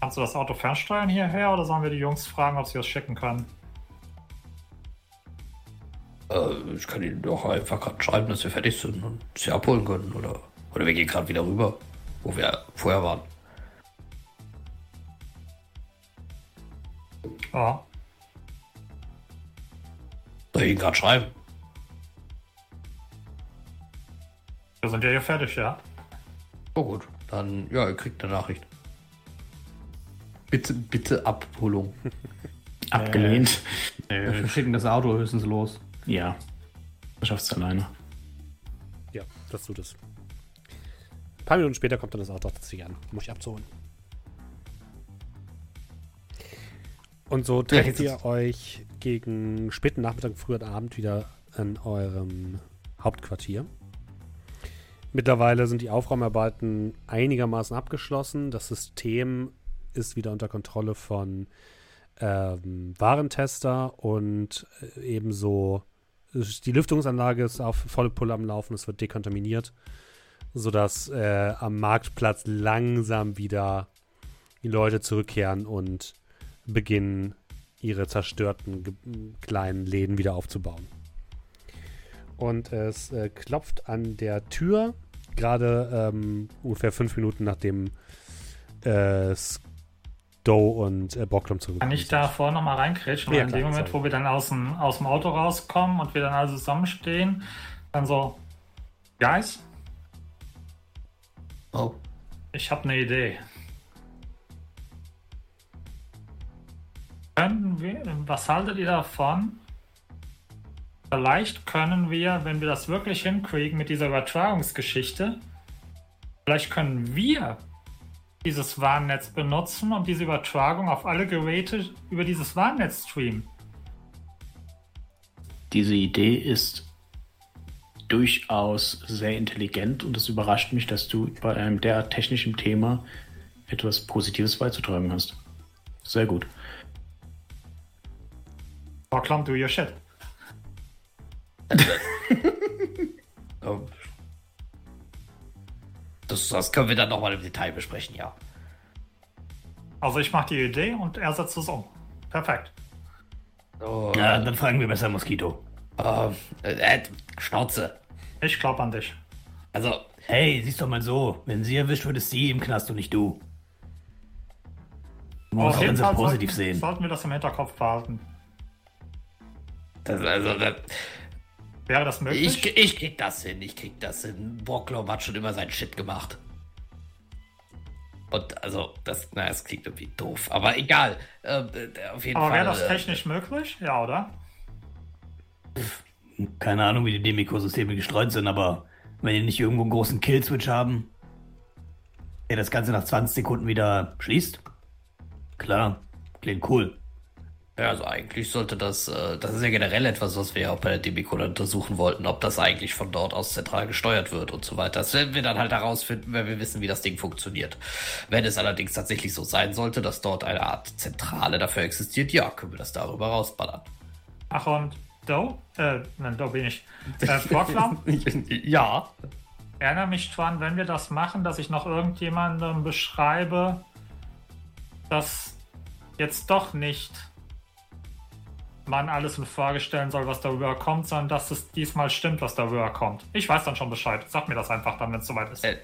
Kannst du das Auto fernsteuern hierher oder sollen wir die Jungs fragen, ob sie das schicken können? Äh, ich kann Ihnen doch einfach gerade schreiben, dass wir fertig sind und Sie abholen können. Oder, oder wir gehen gerade wieder rüber, wo wir vorher waren. Ja. Soll ich Ihnen gerade schreiben? Wir sind ja hier fertig, ja. Oh gut, dann, ja, ihr kriegt eine Nachricht. Bitte, bitte Abholung. Abgelehnt. Wir schicken das Auto höchstens los. Ja. Du schaffst es alleine. Ja, das tut es. Ein paar Minuten später kommt dann das Auto tatsächlich an, um euch abzuholen. Und so Ja, trefft jetzt ihr euch gegen späten Nachmittag, frühen Abend wieder in eurem Hauptquartier. Mittlerweile sind die Aufräumarbeiten einigermaßen abgeschlossen. Das System ist wieder unter Kontrolle von ähm, Warentester und äh, ebenso die Lüftungsanlage ist auf volle Pulle am Laufen, es wird dekontaminiert, sodass äh, am Marktplatz langsam wieder die Leute zurückkehren und beginnen, ihre zerstörten kleinen Läden wieder aufzubauen. Und es äh, klopft an der Tür, gerade ähm, ungefähr fünf Minuten nachdem äh, Doe und äh, Bocklum zurück. Kann ich davor nochmal reinkrätschen? Ja, in dem Moment, sorry. wo wir dann aus dem, aus dem Auto rauskommen und wir dann alle zusammenstehen, dann so, Guys? Oh. Ich habe eine Idee. Können wir, was haltet ihr davon? Vielleicht können wir, wenn wir das wirklich hinkriegen mit dieser Übertragungsgeschichte, vielleicht können wir dieses Warnnetz benutzen und diese Übertragung auf alle Geräte über dieses Warnnetz streamen. Diese Idee ist durchaus sehr intelligent und es überrascht mich, dass du bei einem derart technischen Thema etwas Positives beizutragen hast. Sehr gut. Proclam, do your shit. oh. Das, das, können wir dann nochmal im Detail besprechen, ja. Also ich mache die Idee und er setzt es um. Perfekt. Oh, ja, dann fragen wir besser Moskito. Uh, äh, Schnauze. Ich glaub an dich. Also. Hey, siehst doch mal so. Wenn sie erwischt wird, ist sie im Knast und nicht du. Du musst auch ganz positiv sollten, sehen. Sollten wir das im Hinterkopf behalten. Das, also, das, Wäre das möglich? Ich, ich krieg das hin, ich krieg das hin. Brocklom hat schon immer seinen Shit gemacht. Und also, das, naja, es klingt irgendwie doof, aber egal. Äh, auf jeden aber wäre das äh, technisch äh, möglich? Ja, oder? Keine Ahnung, wie die Demiko-Systeme gestreut sind, aber wenn die nicht irgendwo einen großen Kill-Switch haben, der das Ganze nach 20 Sekunden wieder schließt, klar, klingt cool. Ja, also eigentlich sollte das, äh, das ist ja generell etwas, was wir ja auch bei der DB untersuchen wollten, ob das eigentlich von dort aus zentral gesteuert wird und so weiter. Das werden wir dann halt herausfinden, wenn wir wissen, wie das Ding funktioniert. Wenn es allerdings tatsächlich so sein sollte, dass dort eine Art Zentrale dafür existiert, ja, können wir das darüber rausballern. Ach und Do? Äh, nein, Do bin ich. Äh, Vorklam? ja. Erinnere mich dran, wenn wir das machen, dass ich noch irgendjemandem beschreibe, dass jetzt doch nicht man alles in Frage stellen soll, was darüber kommt, sondern dass es diesmal stimmt, was darüber kommt. Ich weiß dann schon Bescheid. Sag mir das einfach dann, wenn es soweit ist. Äh,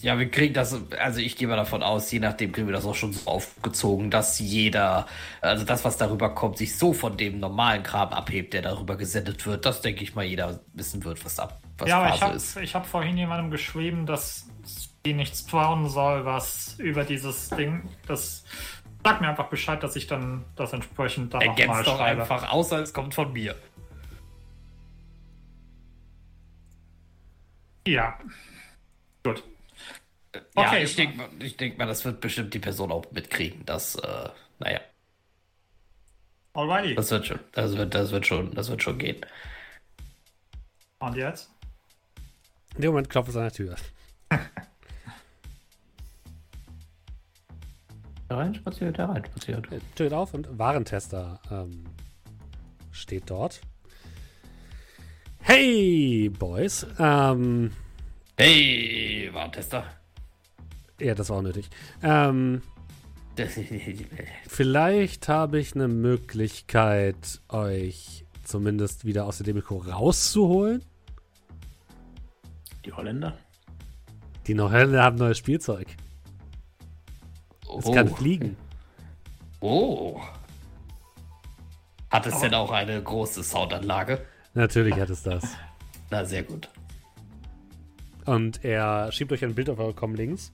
ja, wir kriegen das, also ich gehe mal davon aus, je nachdem kriegen wir das auch schon so aufgezogen, dass jeder, also das, was darüber kommt, sich so von dem normalen Kram abhebt, der darüber gesendet wird, dass, denke ich mal, jeder wissen wird, was ab was ja, Phase ich hab, ist. Ich habe vorhin jemandem geschrieben, dass die nichts trauen soll, was über dieses Ding, das Sag mir einfach Bescheid, dass ich dann das entsprechend da nochmal doch schreibe. einfach, außer es kommt von mir. Ja. Gut. Okay. Ja, ich denke ich denk mal, das wird bestimmt die Person auch mitkriegen, dass, äh, naja. Alrighty. Das wird schon, das wird, das wird schon, das wird schon gehen. Und jetzt? In dem Moment klopft es an der Tür. Hereinspaziert, hereinspaziert. Tür auf und Warentester ähm, steht dort. Hey, Boys. Ähm, hey, Warentester. Ja, das war auch nötig. Ähm, vielleicht habe ich eine Möglichkeit, euch zumindest wieder aus der Demico rauszuholen. Die Holländer? Die Holländer haben neues Spielzeug. Es oh. kann fliegen. Oh. Hat es Aber denn auch eine große Soundanlage? Natürlich hat es das. Na, sehr gut. Und er schiebt euch ein Bild auf eure Comlinks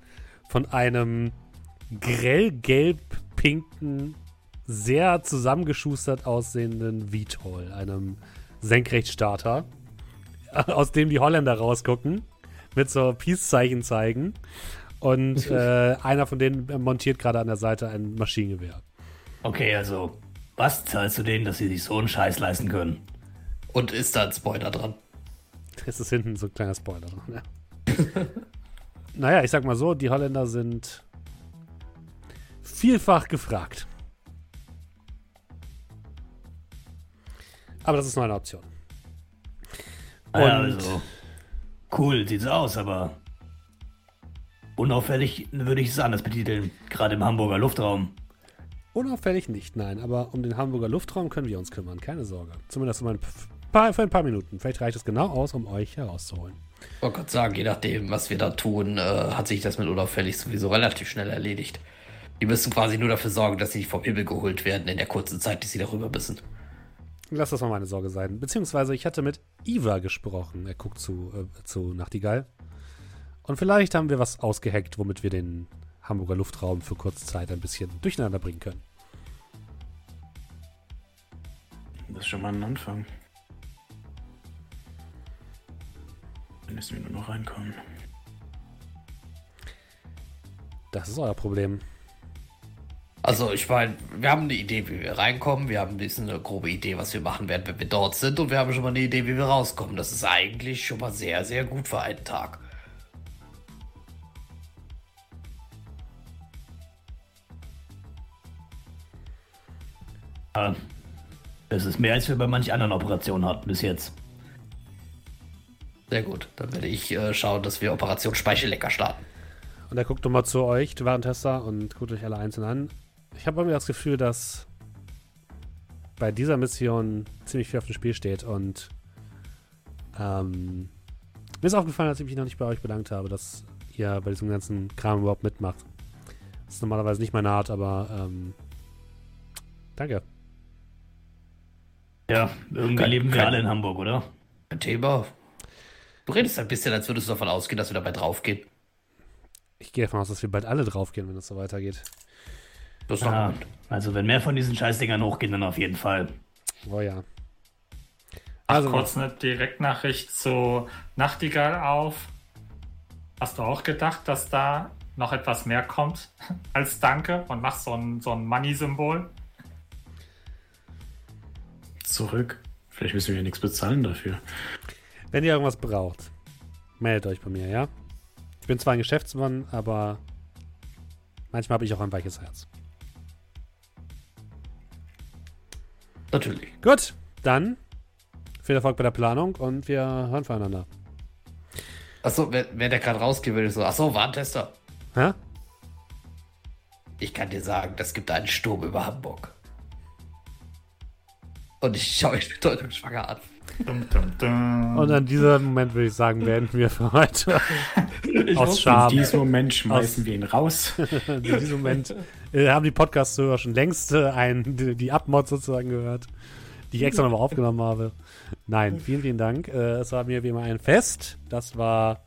von einem grellgelb-pinken, sehr zusammengeschustert aussehenden VTOL, einem Senkrechtstarter, aus dem die Holländer rausgucken, mit so Peace-Zeichen zeigen und äh, einer von denen montiert gerade an der Seite ein Maschinengewehr. Okay, also Was zahlst du denen, dass sie sich so einen Scheiß leisten können? Und ist da ein Spoiler dran? Das ist hinten so ein kleiner Spoiler dran, ja. naja, ich sag mal so, die Holländer sind vielfach gefragt. Aber das ist nur eine Option. Und ja, also, cool sieht's aus, aber unauffällig würde ich es anders betiteln, gerade im Hamburger Luftraum. Unauffällig nicht, nein, aber um den Hamburger Luftraum können wir uns kümmern, keine Sorge. Zumindest um ein paar, für ein paar Minuten. Vielleicht reicht es genau aus, um euch herauszuholen. Ich wollte gerade sagen, je nachdem, was wir da tun, äh, hat sich das mit unauffällig sowieso relativ schnell erledigt. Die müssen quasi nur dafür sorgen, dass sie vom Himmel geholt werden in der kurzen Zeit, die sie darüber müssen. Lass das mal meine Sorge sein. Beziehungsweise ich hatte mit Iva gesprochen. Er guckt zu, äh, zu Nachtigall. Und vielleicht haben wir was ausgeheckt, womit wir den Hamburger Luftraum für kurze Zeit ein bisschen durcheinander bringen können. Das ist schon mal ein Anfang. Dann müssen wir nur noch reinkommen. Das ist euer Problem. Also ich meine, wir haben eine Idee, wie wir reinkommen. Wir haben ein bisschen eine grobe Idee, was wir machen werden, wenn wir dort sind. Und wir haben schon mal eine Idee, wie wir rauskommen. Das ist eigentlich schon mal sehr, sehr gut für einen Tag. Ja, das ist mehr, als wir bei manch anderen Operationen hatten bis jetzt. Sehr gut. Dann werde ich äh, schauen, dass wir Operation Speichellecker starten. Und er guckt nochmal zu euch, die Warentester, und guckt euch alle einzeln an ich habe irgendwie das Gefühl, dass bei dieser Mission ziemlich viel auf dem Spiel steht und ähm, mir ist aufgefallen, als ich mich noch nicht bei euch bedankt habe, dass ihr bei diesem ganzen Kram überhaupt mitmacht. Das ist normalerweise nicht meine Art, aber ähm, danke. Ja, irgendwie kein, leben wir kein, alle in Hamburg, oder? Ein Thema. Du redest ein bisschen, als würdest du davon ausgehen, dass wir dabei draufgehen. Ich gehe davon aus, dass wir bald alle draufgehen, wenn es so weitergeht. Das ist ja, also wenn mehr von diesen Scheißdingern hochgehen, dann auf jeden Fall. Oh ja. Also Ach, kurz eine Direktnachricht zu Nachtigall auf. Hast du auch gedacht, dass da noch etwas mehr kommt als Danke und machst so ein, so ein Money-Symbol? Zurück. Vielleicht müssen wir ja nichts bezahlen dafür. Wenn ihr irgendwas braucht, meldet euch bei mir, ja? Ich bin zwar ein Geschäftsmann, aber manchmal habe ich auch ein weiches Herz. Natürlich. Gut, dann viel Erfolg bei der Planung und wir hören voneinander. Achso, wer, wer der gerade rausgeht, will ich so, achso, Warntester. Hä? Ich kann dir sagen, das gibt einen Sturm über Hamburg. Und ich schaue mich bedeutungsschwanger an. Dum, dum, dum. Und an diesem Moment würde ich sagen, beenden wir für heute. Ich aus Scham. In diesem Moment schmeißen aus, wir ihn raus. in diesem Moment äh, haben die Podcast-Hörer schon längst äh, ein, die, die Abmod sozusagen gehört, die ich extra nochmal aufgenommen habe. Nein, vielen, vielen Dank. Äh, es war mir wie immer ein Fest. Das war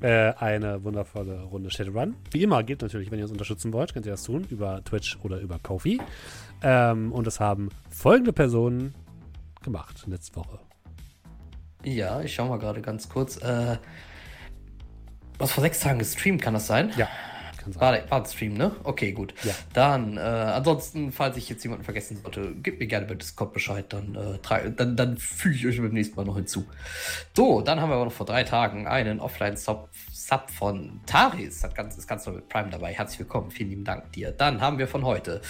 äh, eine wundervolle Runde Shadowrun. Wie immer gilt natürlich, wenn ihr uns unterstützen wollt, könnt ihr das tun über Twitch oder über Kofi. Ähm, und das haben folgende Personen gemacht letzte Woche. Ja, ich schau mal gerade ganz kurz. Äh, was vor sechs Tagen gestreamt, kann das sein? Ja. War, war ein Stream, ne? Okay, gut. Ja. Dann, äh, ansonsten, falls ich jetzt jemanden vergessen sollte, gebt mir gerne bei Discord Bescheid, dann, äh, dann, dann füge ich euch beim nächsten Mal noch hinzu. So, dann haben wir aber noch vor drei Tagen einen Offline-Sub Sub von Taris. Hat ganz, ist ganz neu mit Prime dabei. Herzlich willkommen. Vielen lieben Dank dir. Dann haben wir von heute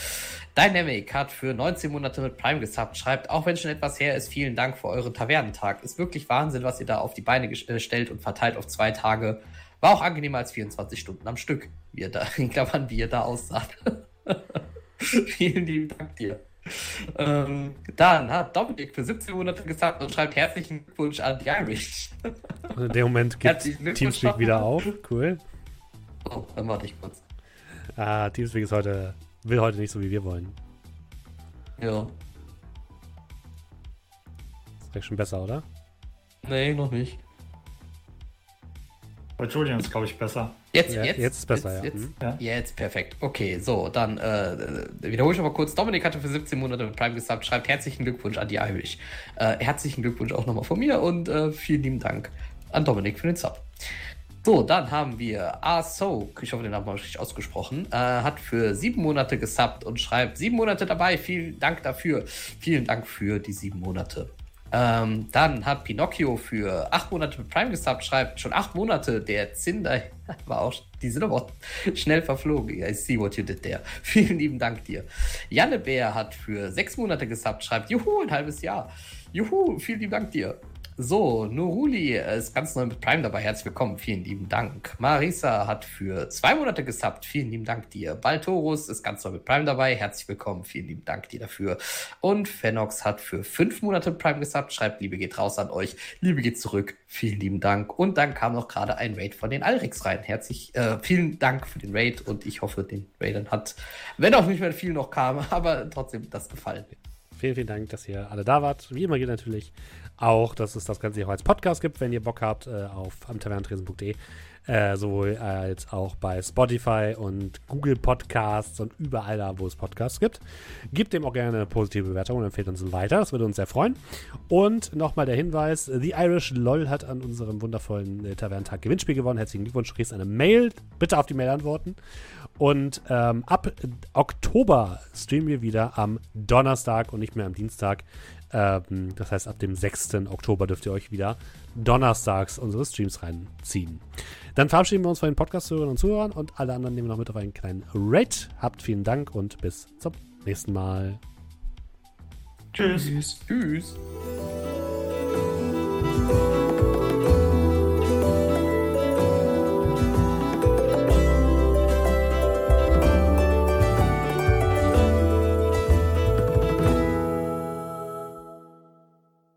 Dynamic hat für 19 Monate mit Prime gesubbt. Schreibt, auch wenn schon etwas her ist, vielen Dank für euren Tavernentag. Ist wirklich Wahnsinn, was ihr da auf die Beine gestellt und verteilt auf zwei Tage. War auch angenehmer als 24 Stunden am Stück, wie ihr da, in Klammern, wie ihr da aussah. Vielen lieben Dank dir. Ähm, dann hat Dominik für 17 Monate gesagt und schreibt herzlichen Glückwunsch an die Irish. in dem Moment geht Teamspeak wieder auf. Cool. Oh, dann warte ich kurz. Ah, Teamspeak ist heute, will heute nicht so, wie wir wollen. Ja. Ist gleich schon besser, oder? Nee, noch nicht. Bei Julian ist, glaube ich, besser. Jetzt, ja, jetzt, jetzt ist besser, jetzt, ja. Jetzt, ja. Jetzt perfekt. Okay, so, dann äh, wiederhole ich aber kurz. Dominik hatte für 17 Monate mit Prime gesubbt. Schreibt herzlichen Glückwunsch an die Irish. Äh, herzlichen Glückwunsch auch nochmal von mir und äh, vielen lieben Dank an Dominik für den Sub. So, dann haben wir Arsoak, ich hoffe, den haben wir richtig ausgesprochen, äh, hat für sieben Monate gesubbt und schreibt sieben Monate dabei. Vielen Dank dafür. Vielen Dank für die sieben Monate. Ähm, dann hat Pinocchio für acht Monate mit Prime gesubbt, schreibt schon acht Monate. Der Zinder war auch, die sind aber auch schnell verflogen. I see what you did there. Vielen lieben Dank dir. Janne Bär hat für sechs Monate gesubbt, schreibt, juhu, ein halbes Jahr. Juhu, vielen lieben Dank dir. So, Nuruli ist ganz neu mit Prime dabei. Herzlich willkommen. Vielen lieben Dank. Marisa hat für zwei Monate gesubbt. Vielen lieben Dank dir. Baltorus ist ganz neu mit Prime dabei. Herzlich willkommen. Vielen lieben Dank dir dafür. Und Fenox hat für fünf Monate Prime gesubbt. Schreibt, Liebe geht raus an euch. Liebe geht zurück. Vielen lieben Dank. Und dann kam noch gerade ein Raid von den Alrix rein. Herzlich, äh, vielen Dank für den Raid und ich hoffe, den Raidern hat, wenn auch nicht mehr viel noch kam, aber trotzdem das gefallen. Vielen, vielen Dank, dass ihr alle da wart. Wie immer geht natürlich auch, dass es das Ganze auch als Podcast gibt, wenn ihr Bock habt, äh, auf amtavernentresen.de. Äh, sowohl als auch bei Spotify und Google Podcasts und überall da, wo es Podcasts gibt. Gebt dem auch gerne eine positive Bewertung und empfehlt uns weiter. Das würde uns sehr freuen. Und nochmal der Hinweis: The Irish LOL hat an unserem wundervollen äh, Tavernentag Gewinnspiel gewonnen. Herzlichen Glückwunsch. Du kriegst eine Mail. Bitte auf die Mail antworten. Und ähm, ab Oktober streamen wir wieder am Donnerstag und nicht mehr am Dienstag. Ähm, das heißt, ab dem 6. Oktober dürft ihr euch wieder donnerstags unsere Streams reinziehen. Dann verabschieden wir uns von den Podcast-Hörerinnen und Zuhörern und alle anderen nehmen wir noch mit auf einen kleinen Rate. Habt vielen Dank und bis zum nächsten Mal. Tschüss. Tschüss. Tschüss.